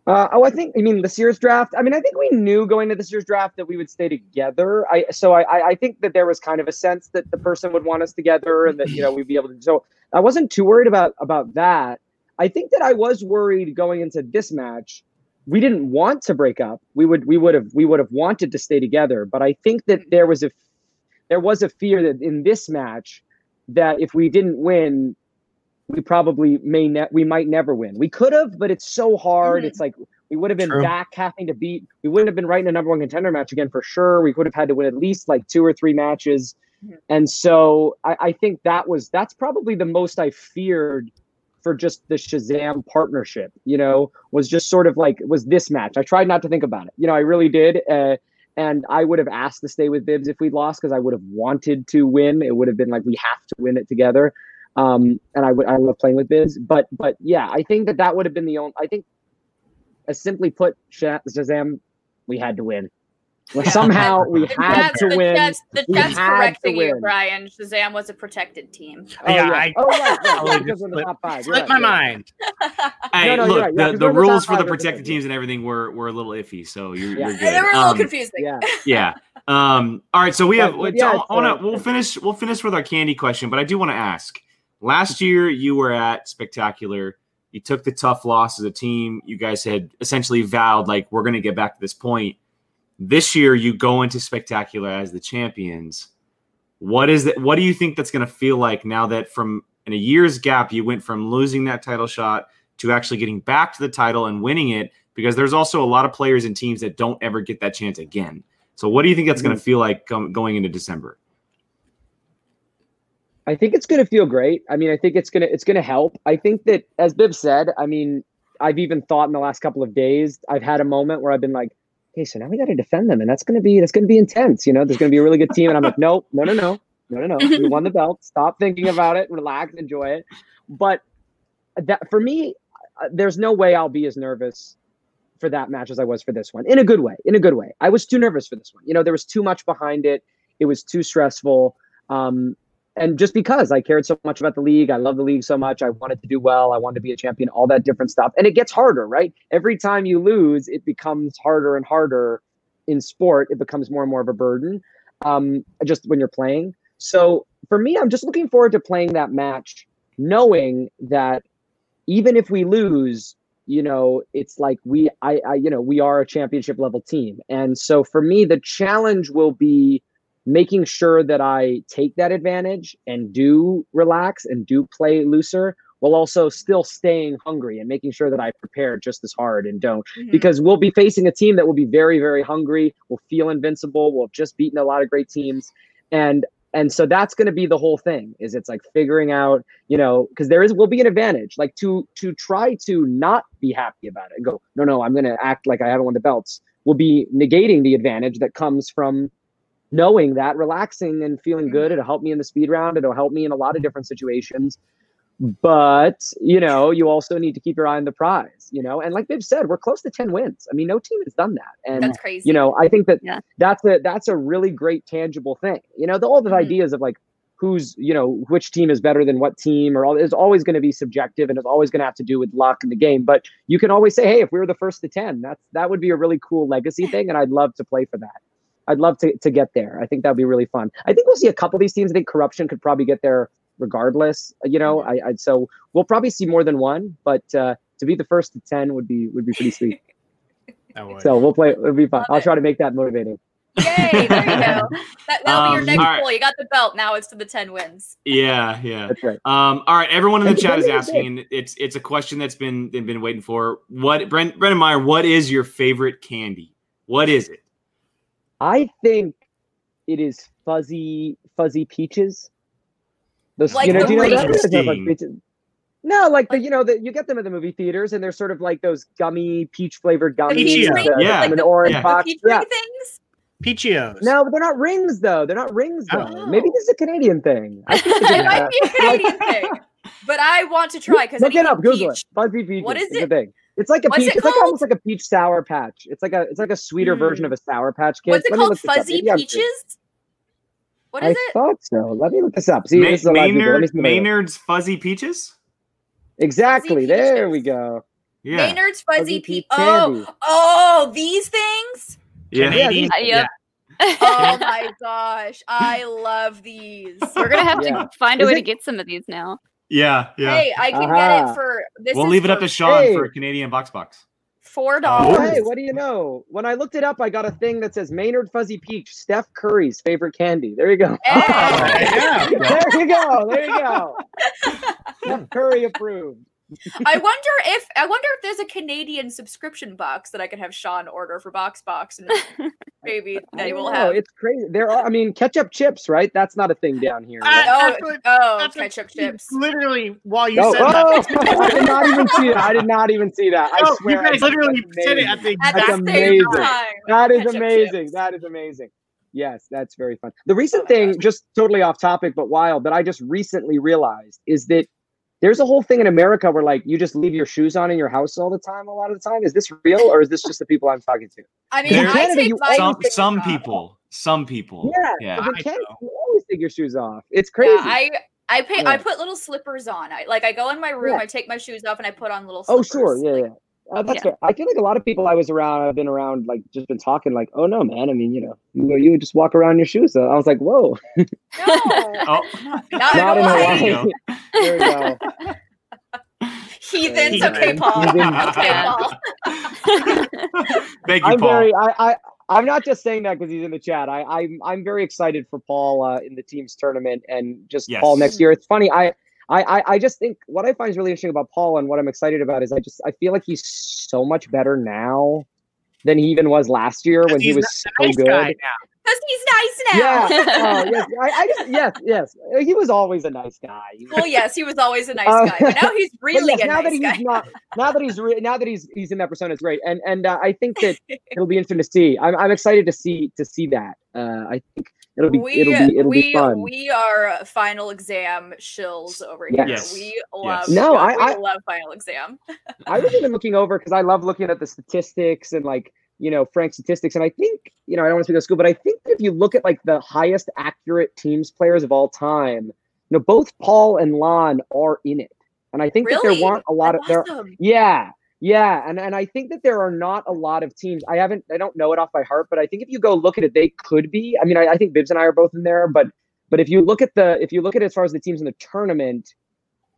[SPEAKER 5] Uh, oh, I think. I mean, this year's draft. I mean, I think we knew going to this year's draft that we would stay together. I so I I- I think that there was kind of a sense that the person would want us together and that you know we'd be able to. So I wasn't too worried about about that. I think that I was worried going into this match. We didn't want to break up. We would we would have we would have wanted to stay together. But I think that there was a there was a fear that in this match that if we didn't win, we probably may ne- we might never win. We could have, but it's so hard.
[SPEAKER 2] Mhm.
[SPEAKER 5] It's like we would have been
[SPEAKER 3] True.
[SPEAKER 5] back having to beat. We wouldn't have been right in a number one contender match again for sure. We would have had to win at least like two or three matches.
[SPEAKER 2] Mhm.
[SPEAKER 5] And so I, I think that was that's probably the most I feared for just the Shazam partnership. You know, was just sort of like was this match. I tried not to think about it. You know, I really did. Uh, and I would have asked to stay with Bibbs if we'd lost because I would have wanted to win. It would have been like we have to win it together. Um, and I would I love playing with Bibbs, but but yeah, I think that that would have been the only. I think, as simply put, Shazam, we had to win. Well, somehow we had to
[SPEAKER 2] the
[SPEAKER 5] win.
[SPEAKER 2] chat's, the
[SPEAKER 5] We
[SPEAKER 2] chat's
[SPEAKER 5] had to
[SPEAKER 2] correcting you
[SPEAKER 5] win.
[SPEAKER 2] brian shazam was a protected team
[SPEAKER 5] Oh,
[SPEAKER 3] Yeah,
[SPEAKER 5] yeah.
[SPEAKER 3] I-
[SPEAKER 5] oh right, right,
[SPEAKER 3] I
[SPEAKER 5] yeah,
[SPEAKER 3] would
[SPEAKER 5] because we're in the top five. You're right,
[SPEAKER 3] my mind
[SPEAKER 1] Hey,
[SPEAKER 5] No, no,
[SPEAKER 1] look,
[SPEAKER 5] you're. Yeah,
[SPEAKER 1] the the rules for the
[SPEAKER 5] five of the
[SPEAKER 1] protected teams and everything were, were a little iffy, so you're,
[SPEAKER 5] Yeah.
[SPEAKER 1] you're good.
[SPEAKER 2] they were a little
[SPEAKER 1] Um,
[SPEAKER 2] confusing
[SPEAKER 5] Yeah.
[SPEAKER 1] yeah. Um, all right, so we have.
[SPEAKER 5] But- but yeah,
[SPEAKER 1] I wanna,
[SPEAKER 5] uh,
[SPEAKER 1] we'll finish. We'll finish with our candy question, but I do want to ask. Last year, you were at Spectacular. You took the tough loss as a team. You guys had essentially vowed like we're going to get back to this point. This year, you go into Spectacular as the champions. What is that? What do you think that's going to feel like now that from in a year's gap, you went from losing that title shot to actually getting back to the title and winning it? Because there's also a lot of players and teams that don't ever get that chance again. So, what do you think that's going to mm-hmm. feel like com- going into December?
[SPEAKER 5] I think it's going to feel great. I mean, I think it's going to it's going to help. I think that as Bib said, I mean, I've even thought in the last couple of days, I've had a moment where I've been like, "Okay, so now we got to defend them, and that's going to be that's going to be intense." You know, there's going to be a really good team, and I'm like, "No, no, no, no, no, no, no. We won the belt. Stop thinking about it. Relax, enjoy it." But that for me, uh, there's no way I'll be as nervous for that match as I was for this one in a good way. In a good way. I was too nervous for this one. You know, there was too much behind it. It was too stressful. Um, and just because I cared so much about the league, I love the league so much. I wanted to do well. I wanted to be a champion, all that different stuff. And it gets harder, right? Every time you lose, it becomes harder and harder in sport. It becomes more and more of a burden um, just when you're playing. So for me, I'm just looking forward to playing that match, knowing that even if we lose, you know, it's like we, I, I, you know, we are a championship level team. And so for me, the challenge will be making sure that I take that advantage and do relax and do play looser while also still staying hungry and making sure that I prepare just as hard and don't.
[SPEAKER 2] Mhm.
[SPEAKER 5] because we'll be facing a team that will be very very hungry we'll feel invincible we'll have just beaten a lot of great teams. And and so that's going to be the whole thing is it's like figuring out you know because there is will be an advantage. Like to to try to not be happy about it and go no no i'm going to act like i haven't won the belts will be negating the advantage that comes from knowing that relaxing and feeling good it'll help me in the speed round it'll help me in a lot of different situations. But you know you also need to keep your eye on the prize you know? And like they've said we're close to 10 wins. I mean no team has done that. And
[SPEAKER 2] That's crazy.
[SPEAKER 5] you know i think that
[SPEAKER 4] Yeah.
[SPEAKER 5] that's a that's a really great tangible thing. You know the, all the
[SPEAKER 2] Mhm.
[SPEAKER 5] ideas of like who's you know which team is better than what team or all is always going to be subjective and it's always going to have to do with luck in the game. But you can always say hey if we were the first to 10 that's that would be a really cool legacy thing and i'd love to play for that i'd love to, to get there i think that'd be really fun i think we'll see a couple of these teams i think corruption could probably get there regardless you know I, I so we'll probably see more than one but uh to be the first to 10 would be would be pretty sweet so we'll play it'll be fun
[SPEAKER 2] Love
[SPEAKER 5] i'll
[SPEAKER 2] it.
[SPEAKER 5] try to make that motivating
[SPEAKER 2] Yay, there you go. That, that'll be your
[SPEAKER 1] Um,
[SPEAKER 2] next
[SPEAKER 1] alright.
[SPEAKER 2] goal. You got the belt. Now it's to the 10 wins.
[SPEAKER 1] Yeah, yeah.
[SPEAKER 5] that's right
[SPEAKER 1] Um, all right, everyone in the
[SPEAKER 5] And
[SPEAKER 1] chat is asking, and it's it's a question that's been they've been waiting for. What Brent, Brendan Meyer, what is your favorite candy? What is it?
[SPEAKER 5] I think it is fuzzy, fuzzy peaches. Those,
[SPEAKER 2] Like
[SPEAKER 5] you know,
[SPEAKER 2] the
[SPEAKER 5] do you know that?
[SPEAKER 1] Reese's.
[SPEAKER 5] Is that like peaches? No, like the you know that you get them at the movie theaters, and they're sort of like those gummy peach flavored gummies.
[SPEAKER 3] peach
[SPEAKER 5] uh,
[SPEAKER 3] ring?
[SPEAKER 5] from
[SPEAKER 1] Yeah.
[SPEAKER 5] an orange
[SPEAKER 1] Yeah.
[SPEAKER 2] The
[SPEAKER 5] box.
[SPEAKER 2] peach
[SPEAKER 5] Yeah.
[SPEAKER 2] things?
[SPEAKER 3] Peachios.
[SPEAKER 5] No, but they're not rings though. They're not rings though.
[SPEAKER 2] Oh.
[SPEAKER 5] Maybe this is a Canadian thing. I think
[SPEAKER 2] it might be a Canadian thing. But I want to try because
[SPEAKER 5] Look it up. Google it. Fuzzy peaches.
[SPEAKER 2] What is
[SPEAKER 5] a
[SPEAKER 2] it?
[SPEAKER 5] Thing. It's like a
[SPEAKER 2] What's
[SPEAKER 5] peach.
[SPEAKER 2] it
[SPEAKER 5] It's like almost like a peach sour patch. It's like a it's like a sweeter
[SPEAKER 2] Hmm.
[SPEAKER 5] version of a sour patch kid.
[SPEAKER 2] What's it
[SPEAKER 5] Let
[SPEAKER 2] called?
[SPEAKER 5] look this up.
[SPEAKER 2] Fuzzy
[SPEAKER 5] Maybe I'm-
[SPEAKER 2] peaches? What
[SPEAKER 5] I
[SPEAKER 2] is it?
[SPEAKER 5] thought so. Let me look this up. See,
[SPEAKER 1] Ma-
[SPEAKER 5] this is a live video. Let
[SPEAKER 1] Maynard,
[SPEAKER 5] see what.
[SPEAKER 1] Maynard's fuzzy peaches.
[SPEAKER 5] Exactly.
[SPEAKER 2] Fuzzy
[SPEAKER 5] There
[SPEAKER 2] peaches.
[SPEAKER 5] we go.
[SPEAKER 1] Yeah,
[SPEAKER 2] Maynard's fuzzy,
[SPEAKER 5] Fuzzy
[SPEAKER 2] peach.
[SPEAKER 5] peach
[SPEAKER 2] Oh, oh, these things.
[SPEAKER 1] yeah.
[SPEAKER 3] Canadian.
[SPEAKER 4] Uh, yep.
[SPEAKER 2] Oh my gosh, I love these.
[SPEAKER 4] We're gonna have
[SPEAKER 5] Yeah.
[SPEAKER 4] to find a
[SPEAKER 5] Is
[SPEAKER 4] way
[SPEAKER 5] it-
[SPEAKER 4] to get some of these now.
[SPEAKER 1] Yeah, yeah.
[SPEAKER 2] Hey, I can get it uh-huh. for this.
[SPEAKER 1] we'll leave it up to Sean
[SPEAKER 5] Hey.
[SPEAKER 1] for a Canadian box box.
[SPEAKER 2] Four dollars.
[SPEAKER 5] hey, what do you know? When I looked it up, I got a thing that says Maynard Fuzzy Peach, Steph Curry's favorite candy. There you go.
[SPEAKER 2] Hey.
[SPEAKER 3] yeah.
[SPEAKER 5] there you go. There you go. Steph Curry approved.
[SPEAKER 2] I wonder if I wonder if there's a Canadian subscription box that I could have Sean order for Box Box, and maybe they will
[SPEAKER 5] know.
[SPEAKER 2] have.
[SPEAKER 5] It's crazy. There are. I mean, ketchup chips, right? That's not a thing down here.
[SPEAKER 3] Uh,
[SPEAKER 5] right?
[SPEAKER 2] Oh,
[SPEAKER 3] That's what-
[SPEAKER 2] oh,
[SPEAKER 3] That's what-
[SPEAKER 2] ketchup chips.
[SPEAKER 3] Literally, while you
[SPEAKER 5] Oh,
[SPEAKER 3] said
[SPEAKER 5] oh,
[SPEAKER 3] that.
[SPEAKER 5] I did not even see that. I did not even see that. I
[SPEAKER 3] No,
[SPEAKER 5] swear.
[SPEAKER 3] you guys literally
[SPEAKER 5] that's
[SPEAKER 3] said it at
[SPEAKER 5] amazing.
[SPEAKER 3] the
[SPEAKER 2] At
[SPEAKER 5] That's
[SPEAKER 3] exact
[SPEAKER 2] same
[SPEAKER 5] amazing.
[SPEAKER 2] time.
[SPEAKER 5] That is amazing.
[SPEAKER 2] chips.
[SPEAKER 5] That is amazing. Yes, that's very fun. The recent
[SPEAKER 2] Oh
[SPEAKER 5] thing,
[SPEAKER 2] gosh.
[SPEAKER 5] just totally off topic, but wild, that I just recently realized is that there's a whole thing in America where like you just leave your shoes on in your house all the time. A lot of the time, is this real or is this just the people I'm talking to?
[SPEAKER 2] I mean,
[SPEAKER 1] There-
[SPEAKER 2] I
[SPEAKER 5] Canada,
[SPEAKER 2] take
[SPEAKER 5] you
[SPEAKER 2] my
[SPEAKER 1] Some some people, some people.
[SPEAKER 5] Yeah,
[SPEAKER 1] yeah.
[SPEAKER 5] but in Canada, you always take your shoes off. It's crazy.
[SPEAKER 2] Yeah, I I pay, I put little slippers on. I like I go in my room,
[SPEAKER 5] Yeah.
[SPEAKER 2] I take my shoes off, and I put on little. Slippers.
[SPEAKER 5] oh, sure, yeah,
[SPEAKER 2] Like,
[SPEAKER 5] yeah. Uh, that's
[SPEAKER 4] Yeah.
[SPEAKER 5] fair. I feel like a lot of people I was around, I've been around, like just been talking, like, oh no, man. I mean, you know, you, you would just walk around in your shoes. So I was like, whoa,
[SPEAKER 2] No,
[SPEAKER 1] Oh,
[SPEAKER 2] not,
[SPEAKER 5] not in
[SPEAKER 2] Hawaii.
[SPEAKER 5] Hawaii. there we go.
[SPEAKER 2] Heathens.
[SPEAKER 3] Heathen.
[SPEAKER 2] Okay, Paul.
[SPEAKER 5] Heathen.
[SPEAKER 2] Okay, Paul.
[SPEAKER 1] Thank you,
[SPEAKER 5] I'm
[SPEAKER 1] Paul.
[SPEAKER 5] very. I, I I'm not just saying that because he's in the chat. I I'm I'm very excited for Paul uh, in the team's tournament and just
[SPEAKER 1] Yes.
[SPEAKER 5] Paul next year. It's funny. I. I, I, I just think what I find is really interesting about Paul and what I'm excited about is I just I feel like he's so much better now than he even was last year when he was so
[SPEAKER 3] nice
[SPEAKER 5] good.
[SPEAKER 3] Guy now.
[SPEAKER 2] Because he's nice now.
[SPEAKER 5] Yeah. oh, yes. I, I just yes yes he was always a nice guy.
[SPEAKER 2] Well, yes, he was always a nice
[SPEAKER 5] Uh,
[SPEAKER 2] guy, but now he's
[SPEAKER 5] but
[SPEAKER 2] really
[SPEAKER 5] yes,
[SPEAKER 2] a
[SPEAKER 5] now
[SPEAKER 2] nice
[SPEAKER 5] that
[SPEAKER 2] guy.
[SPEAKER 5] he's not, now that he's re- now that he's he's in that persona, it's great, and and uh, I think that it'll be interesting to see. I'm I'm excited to see to see that. Uh, I think it'll be
[SPEAKER 2] we,
[SPEAKER 5] it'll be it'll
[SPEAKER 2] we,
[SPEAKER 5] be fun.
[SPEAKER 2] We are final exam shills over here.
[SPEAKER 1] Yes.
[SPEAKER 2] We love
[SPEAKER 5] No, I-
[SPEAKER 2] we
[SPEAKER 5] I-
[SPEAKER 2] love final exam.
[SPEAKER 5] I was even looking over because I love looking at the statistics and like you know Frank statistics, and I think you know I don't want to speak of school, but I think if you look at like the highest accurate teams players of all time, you know both Paul and Lon are in it, and I think that there weren't a lot of there. Yeah, yeah, and and I think that there are not a lot of teams. I haven't, I don't know it off by heart, but I think if you go look at it, they could be. I mean, I, I think Bibbs and I are both in there, but but if you look at the if you look at it as far as the teams in the tournament,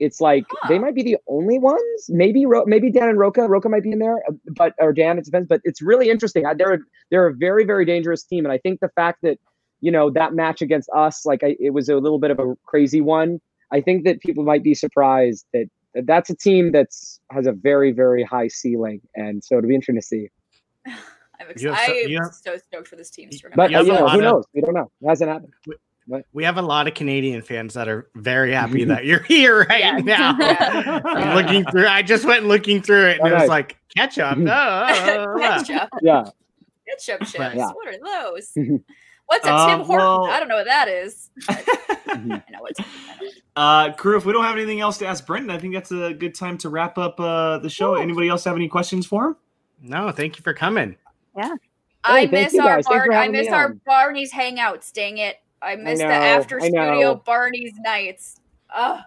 [SPEAKER 5] it's like they might be the only ones. Maybe Ro- maybe Dan and Roca, Roca might be in there, but or Dan, it depends. But it's really interesting. I- They're a- they're a very very dangerous team, and I think the fact that you know that match against us, like I, it was a little bit of a crazy one. I think that people might be surprised that that that's a team that's has a very very high ceiling, and so it'll be interesting to see.
[SPEAKER 2] I'm
[SPEAKER 3] You have so-
[SPEAKER 2] excited. I'm so stoked for this team's tournament.
[SPEAKER 5] But
[SPEAKER 3] You
[SPEAKER 5] uh, you know,
[SPEAKER 3] lot
[SPEAKER 5] who
[SPEAKER 3] of-
[SPEAKER 5] knows? We don't know. It hasn't happened.
[SPEAKER 3] We have a lot of Canadian fans that are very happy that you're here right
[SPEAKER 2] Yeah.
[SPEAKER 3] now.
[SPEAKER 2] Yeah.
[SPEAKER 3] I'm looking through. I just went looking through it, and
[SPEAKER 5] Oh,
[SPEAKER 3] it was
[SPEAKER 5] nice.
[SPEAKER 3] like ketchup.
[SPEAKER 5] Mhm.
[SPEAKER 3] Oh,
[SPEAKER 2] ketchup,
[SPEAKER 5] Yeah,
[SPEAKER 2] ketchup chips.
[SPEAKER 5] Yeah.
[SPEAKER 2] What are those? What's a
[SPEAKER 1] Uh,
[SPEAKER 2] Tim Hortons?
[SPEAKER 1] well-
[SPEAKER 2] I don't know what that is. I know what. I.
[SPEAKER 1] Uh, crew, if we don't have anything else to ask Brendan, I think that's a good time to wrap up uh, the show. Anybody else have any questions for him?
[SPEAKER 3] no, thank you for coming. Yeah.
[SPEAKER 2] I
[SPEAKER 5] Hey, thank
[SPEAKER 2] miss our
[SPEAKER 5] guys.
[SPEAKER 2] Bar- I miss our
[SPEAKER 5] on.
[SPEAKER 2] Barney's hangouts. Dang it! I miss
[SPEAKER 5] know,
[SPEAKER 2] the after
[SPEAKER 5] I
[SPEAKER 2] studio Barney's nights. Ugh.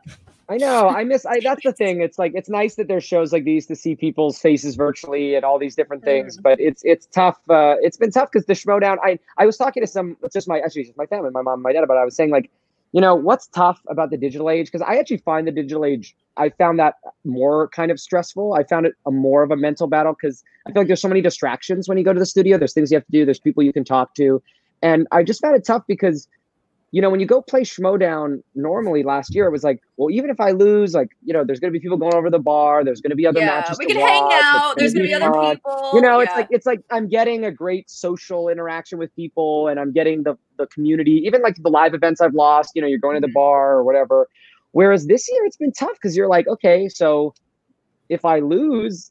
[SPEAKER 5] I know. I miss. I that's the thing. It's like it's nice that there's shows like these to see people's faces virtually and all these different things. But it's it's tough. Uh, it's been tough because the Schmodown. I I was talking to some. It's just my actually just my family, my mom, my dad about. It. I was saying like, you know, what's tough about the digital age? Because I actually find the digital age. I found that more kind of stressful. I found it a more of a mental battle because I feel like there's so many distractions when you go to the studio. There's things you have to do. There's people you can talk to, and I just found it tough because you know, when you go play Schmodown normally last year, it was like, well, even if I lose, like, you know, there's going to be people going over the bar. There's going to be other
[SPEAKER 2] yeah,
[SPEAKER 5] matches.
[SPEAKER 2] we
[SPEAKER 5] to
[SPEAKER 2] can hang
[SPEAKER 5] watch,
[SPEAKER 2] out. There's gonna be other
[SPEAKER 5] fun.
[SPEAKER 2] people.
[SPEAKER 5] You know, it's like it's like I'm getting a great social interaction with people, and I'm getting the the community. Even like the live events I've lost. You know, you're going to the
[SPEAKER 2] Mhm.
[SPEAKER 5] bar or whatever. Whereas this year, it's been tough because you're like, okay, so if I lose.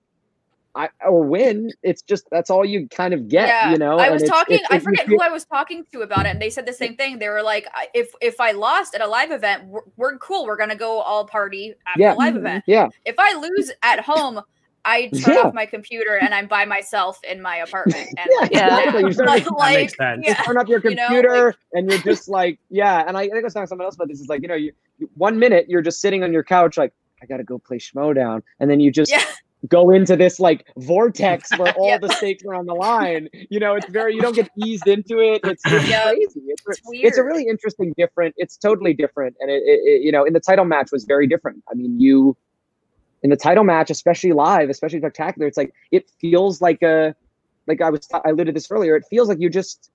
[SPEAKER 5] I, or win, it's just that's all you kind of get,
[SPEAKER 2] yeah,
[SPEAKER 5] you know.
[SPEAKER 2] I was
[SPEAKER 5] it's-
[SPEAKER 2] talking.
[SPEAKER 5] it's-
[SPEAKER 2] I forget who I was talking to about it, and they said the same thing. They were like, "If if I lost at a live event, we're, we're cool. We're gonna go all party at
[SPEAKER 5] Yeah.
[SPEAKER 2] the live event.
[SPEAKER 5] Yeah,
[SPEAKER 2] If I lose at home, I turn
[SPEAKER 5] Yeah.
[SPEAKER 2] off my computer and I'm by myself in my apartment. And
[SPEAKER 5] Yeah,
[SPEAKER 2] like,
[SPEAKER 5] exactly. You start
[SPEAKER 2] like,
[SPEAKER 5] making-
[SPEAKER 3] That makes sense.
[SPEAKER 5] you
[SPEAKER 2] yeah.
[SPEAKER 5] turn up your
[SPEAKER 2] you know,
[SPEAKER 5] computer and you're just like, yeah. And I, I think I was talking to someone else about this. Is like, you know, you, you one minute you're just sitting on your couch, like, I got to go play Schmodown, and then you just
[SPEAKER 2] Yeah.
[SPEAKER 5] Go into this like vortex where all
[SPEAKER 2] Yep.
[SPEAKER 5] the stakes are on the line. You know, it's very you don't get eased into it. It's, it's
[SPEAKER 2] Yep.
[SPEAKER 5] crazy. It's,
[SPEAKER 2] It's
[SPEAKER 5] it's a really interesting, different. It's totally different, and it, it, you know, in the title match was very different. I mean, you in the title match, especially live, especially spectacular, it's like it feels like a like I was I alluded to this earlier. It feels like you just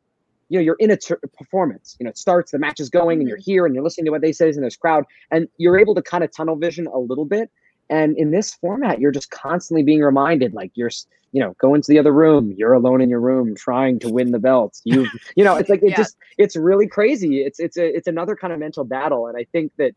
[SPEAKER 5] you know you're in a ter- performance. You know, it starts, the match is going, and you're mm-hmm. here, and you're listening to what they say, and there's crowd, and you're able to kind of tunnel vision a little bit. And in this format, you're just constantly being reminded, like you're you know go into the other room, you're alone in your room trying to win the belts. You you know, it's like it
[SPEAKER 2] Yeah.
[SPEAKER 5] just it's really crazy. It's it's a it's another kind of mental battle, and I think that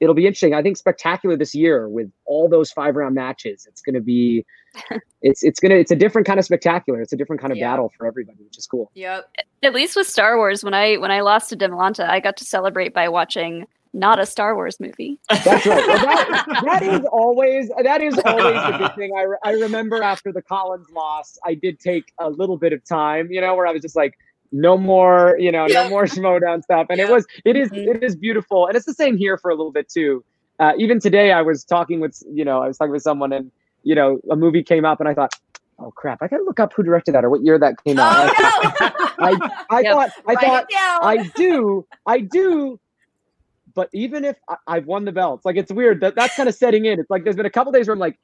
[SPEAKER 5] it'll be interesting. I think spectacular this year with all those five round matches. It's going to be, it's it's gonna it's a different kind of spectacular. It's a different kind of
[SPEAKER 2] Yeah.
[SPEAKER 5] battle for everybody, which is cool.
[SPEAKER 2] Yep.
[SPEAKER 4] At least with Star Wars, when I when I lost to Demolanta, I got to celebrate by watching not a Star Wars movie.
[SPEAKER 5] That's right. Well, that, that is always that is always a good thing. I, re- I remember after the Collins loss, I did take a little bit of time, you know, where I was just like, no more, you know,
[SPEAKER 2] Yeah.
[SPEAKER 5] no more Schmodown stuff, and it was it is
[SPEAKER 2] Mhm.
[SPEAKER 5] it is beautiful, and it's the same here for a little bit too. Uh, even today, I was talking with you know I was talking with someone, and you know a movie came up, and I thought. Oh crap! I gotta look up who directed that or what year that came out.
[SPEAKER 2] Oh
[SPEAKER 5] I,
[SPEAKER 2] no!
[SPEAKER 5] I
[SPEAKER 4] Yep.
[SPEAKER 5] thought I
[SPEAKER 2] Write
[SPEAKER 5] thought. I do, I do. But even if I, I've won the belts, like it's weird that that's kind of setting in. It's like there's been a couple days where I'm like,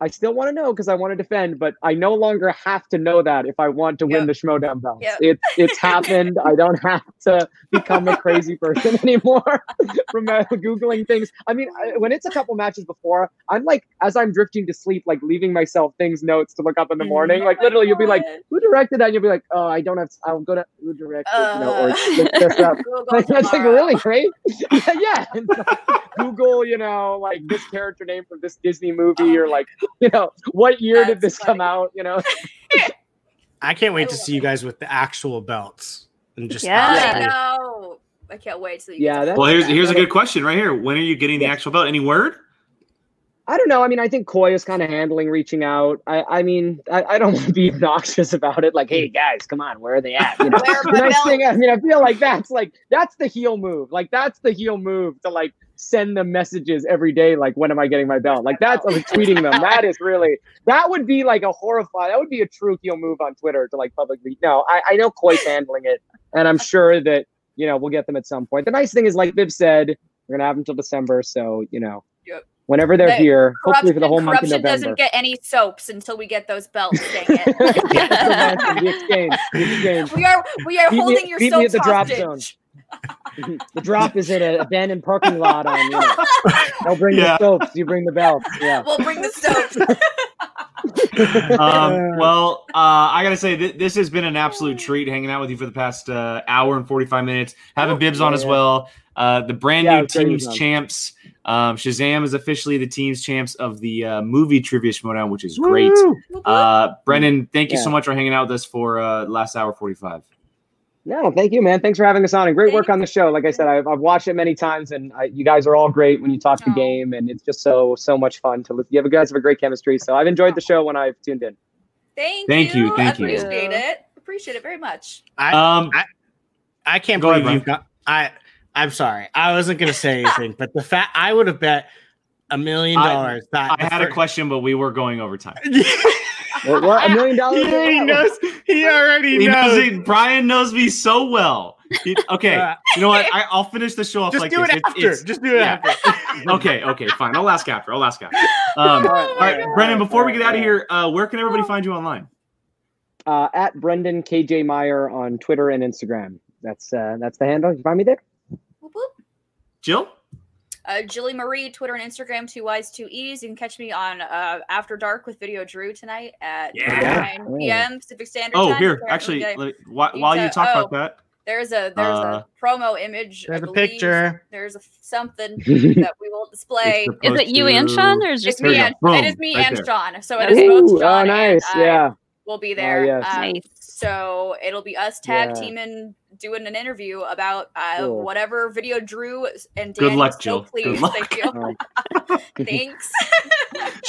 [SPEAKER 5] I still want to know because I want to defend, but I no longer have to know that if I want to win the Schmodown belts.
[SPEAKER 2] Yep.
[SPEAKER 5] It's it's happened. I don't have to become a crazy person anymore from uh, googling things. I mean, I, when it's a couple matches before, I'm like, as I'm drifting to sleep, like leaving myself things notes to look up in the morning.
[SPEAKER 2] Oh
[SPEAKER 5] Like literally, you'll be like, who directed that? And you'll be like, oh, I don't have. to, I'll go to who directed, you know, or
[SPEAKER 2] Uh.
[SPEAKER 5] look this up. Like, that's like really great. yeah, yeah. Google, you know, like this character name from this Disney movie,
[SPEAKER 2] Oh
[SPEAKER 5] or like, you know, what year did
[SPEAKER 2] That's
[SPEAKER 5] this come out? You know,
[SPEAKER 3] I can't
[SPEAKER 2] I
[SPEAKER 3] wait to
[SPEAKER 2] love
[SPEAKER 3] see you guys with the actual belts. and just
[SPEAKER 4] Yeah.
[SPEAKER 2] I know. I can't wait till you
[SPEAKER 5] Yeah,
[SPEAKER 2] get
[SPEAKER 5] that-
[SPEAKER 2] to
[SPEAKER 1] Well, here's
[SPEAKER 2] that.
[SPEAKER 1] here's a good question right here. When are you getting the actual belt? Any word?
[SPEAKER 5] I don't know. I mean, I think Coy is kind of handling reaching out. I, I mean, I, I don't want to be obnoxious about it. Like, hey guys, come on, where are they at? You know, the nice
[SPEAKER 2] belts?
[SPEAKER 5] thing. I mean, I feel like that's like that's the heel move. Like that's the heel move to like send them messages every day. Like, when am I getting my belt? Like that's like, tweeting them. That is really that would be like a horrifying. That would be a true heel move on Twitter to like publicly. No, I, I know Coy's handling it, and I'm sure that you know we'll get them at some point. The nice thing is, like Viv said, we're gonna have them until December, so you know.
[SPEAKER 2] Yep.
[SPEAKER 5] Whenever they're
[SPEAKER 2] The
[SPEAKER 5] here, hopefully for the
[SPEAKER 2] Corruption-
[SPEAKER 5] whole month of
[SPEAKER 2] corruption
[SPEAKER 5] November.
[SPEAKER 2] doesn't get any soaps until we get those belts. Dang it.
[SPEAKER 5] the exchange. The exchange.
[SPEAKER 2] we are we are
[SPEAKER 5] Meet me-
[SPEAKER 2] holding your
[SPEAKER 5] meet me at
[SPEAKER 2] soaps
[SPEAKER 5] the drop
[SPEAKER 2] hostage.
[SPEAKER 5] the drop is in a abandoned parking lot on you know. They'll bring
[SPEAKER 1] Yeah.
[SPEAKER 5] the soaps, you bring the belts. Yeah.
[SPEAKER 2] We'll bring the soaps.
[SPEAKER 1] um, well, uh, I gotta say th- this has been an absolute treat hanging out with you for the past uh, hour and forty five minutes. Having Bibbs on
[SPEAKER 5] Yeah,
[SPEAKER 1] as well. Uh, the brand
[SPEAKER 5] Yeah,
[SPEAKER 1] new teams
[SPEAKER 5] to on.
[SPEAKER 1] champs. Um, Shazam is officially the teams champs of the uh, movie trivia showdown, which is great.
[SPEAKER 5] Woo!
[SPEAKER 1] Uh, Brendan, thank you
[SPEAKER 5] Yeah.
[SPEAKER 1] so much for hanging out with us for uh, last hour forty five.
[SPEAKER 5] No, thank you, man. Thanks for having us on and great
[SPEAKER 2] Thank
[SPEAKER 5] work on the show. Like I said, I've, I've watched it many times and I, you guys are all great when you talk the game and it's just so, so much fun to listen. You have you guys have a great chemistry. So I've enjoyed the show when I've tuned in.
[SPEAKER 2] Thank, you,
[SPEAKER 1] Thank you, thank you.
[SPEAKER 2] Appreciate it. Appreciate it very much.
[SPEAKER 3] I,
[SPEAKER 1] Um,
[SPEAKER 3] I
[SPEAKER 1] I can't
[SPEAKER 3] believe you've got. I I'm sorry. I wasn't gonna say anything, but the fact I would have bet a million dollars that
[SPEAKER 1] I
[SPEAKER 3] the
[SPEAKER 1] had a question, but we were going over time.
[SPEAKER 5] What, what? A million dollars?
[SPEAKER 3] he already knows. He already
[SPEAKER 1] He knows
[SPEAKER 3] knows.
[SPEAKER 1] it. Brian knows me so well. He- okay,
[SPEAKER 3] Uh,
[SPEAKER 1] you know what? I, I'll finish the show off
[SPEAKER 3] just
[SPEAKER 1] like
[SPEAKER 3] do
[SPEAKER 1] this.
[SPEAKER 3] it after.
[SPEAKER 1] it's-
[SPEAKER 3] just do it
[SPEAKER 1] yeah.
[SPEAKER 3] after.
[SPEAKER 1] okay, okay, fine. I'll ask after. I'll ask after. Um,
[SPEAKER 5] All right,
[SPEAKER 1] all right,
[SPEAKER 2] God.
[SPEAKER 1] Brendan. Before we get out of here, uh, where can everybody find you online?
[SPEAKER 5] Uh, at Brendan KJ Meyer on Twitter and Instagram. That's uh, that's the handle. You find me there?
[SPEAKER 2] Whoop, whoop.
[SPEAKER 1] Jill.
[SPEAKER 2] Uh, Jilly Marie, Twitter and Instagram, two Y's, two E's. You can catch me on uh, After Dark with Video Drew tonight at
[SPEAKER 1] Yeah.
[SPEAKER 2] 9 p.m. Pacific Standard
[SPEAKER 1] Oh,
[SPEAKER 2] Time.
[SPEAKER 1] here,
[SPEAKER 2] Apparently,
[SPEAKER 1] actually, let me- whi- while you
[SPEAKER 2] said-
[SPEAKER 1] talk
[SPEAKER 2] oh.
[SPEAKER 1] about that,
[SPEAKER 2] there's a there's
[SPEAKER 1] Uh,
[SPEAKER 2] a promo image. I
[SPEAKER 3] There's a picture.
[SPEAKER 2] There's a, something that we will display.
[SPEAKER 4] Is it you and Sean, or is
[SPEAKER 2] It's
[SPEAKER 4] just
[SPEAKER 2] me and
[SPEAKER 1] go.
[SPEAKER 2] it
[SPEAKER 1] Boom,
[SPEAKER 2] is me
[SPEAKER 1] right
[SPEAKER 2] and
[SPEAKER 1] there.
[SPEAKER 2] Sean. So it is both
[SPEAKER 5] Ooh,
[SPEAKER 2] Sean
[SPEAKER 5] oh,
[SPEAKER 2] and
[SPEAKER 5] nice.
[SPEAKER 2] I
[SPEAKER 5] Yeah.
[SPEAKER 2] will be there.
[SPEAKER 5] yes.
[SPEAKER 2] Um,
[SPEAKER 4] Nice.
[SPEAKER 2] So it'll be us tag
[SPEAKER 5] Yeah.
[SPEAKER 2] teaming, doing an interview about uh,
[SPEAKER 5] Cool.
[SPEAKER 2] whatever video Drew and
[SPEAKER 1] Good
[SPEAKER 2] Dan
[SPEAKER 1] luck,
[SPEAKER 2] so
[SPEAKER 1] Jill. Good luck.
[SPEAKER 2] Thank you. Thanks.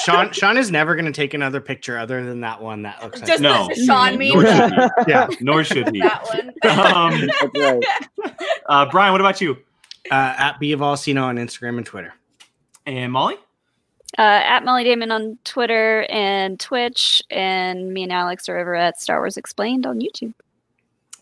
[SPEAKER 3] Sean Sean is never gonna take another picture other than that one that looks like
[SPEAKER 2] Just
[SPEAKER 1] No.
[SPEAKER 2] the Sean
[SPEAKER 1] Nor should he.
[SPEAKER 3] yeah.
[SPEAKER 1] Nor should he.
[SPEAKER 2] that one.
[SPEAKER 1] Um,
[SPEAKER 5] that's
[SPEAKER 1] uh, Brian, what about you?
[SPEAKER 3] Uh, at B of All Alcino on Instagram and Twitter.
[SPEAKER 1] And Molly?
[SPEAKER 4] uh, at Molly Damon on Twitter and Twitch, and me and Alex are over at Star Wars Explained on YouTube.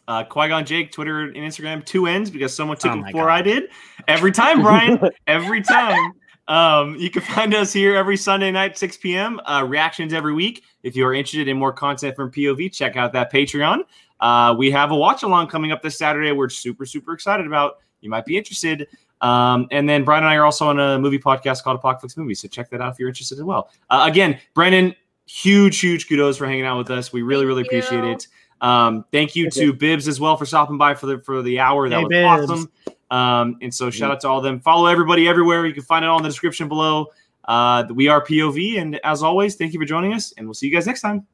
[SPEAKER 1] Uh, Qui Gon Jake, Twitter and Instagram, two ends because someone took
[SPEAKER 3] Oh
[SPEAKER 1] it
[SPEAKER 3] my
[SPEAKER 1] before
[SPEAKER 3] God.
[SPEAKER 1] I did. Every time, Brian. every time. Um, you can find us here every Sunday night, 6 p.m. Uh, reactions every week. If you are interested in more content from POV, check out that Patreon. Uh, we have a watch along coming up this Saturday. We're super, super excited about. You might be interested. Um, and then Brian and I are also on a movie podcast called Apocalypse Movies. So check that out if you're interested as well. Uh, again, Brendan, huge, huge kudos for hanging out with us. We really,
[SPEAKER 2] Thank
[SPEAKER 1] really appreciate it. Um, thank you to Bibbs as well for stopping by for the for the hour. That
[SPEAKER 3] hey,
[SPEAKER 1] was awesome. Um, and so shout out to all them. Follow everybody everywhere. You can find it all in the description below. Uh, we are POV, and as always, thank you for joining us, and we'll see you guys next time.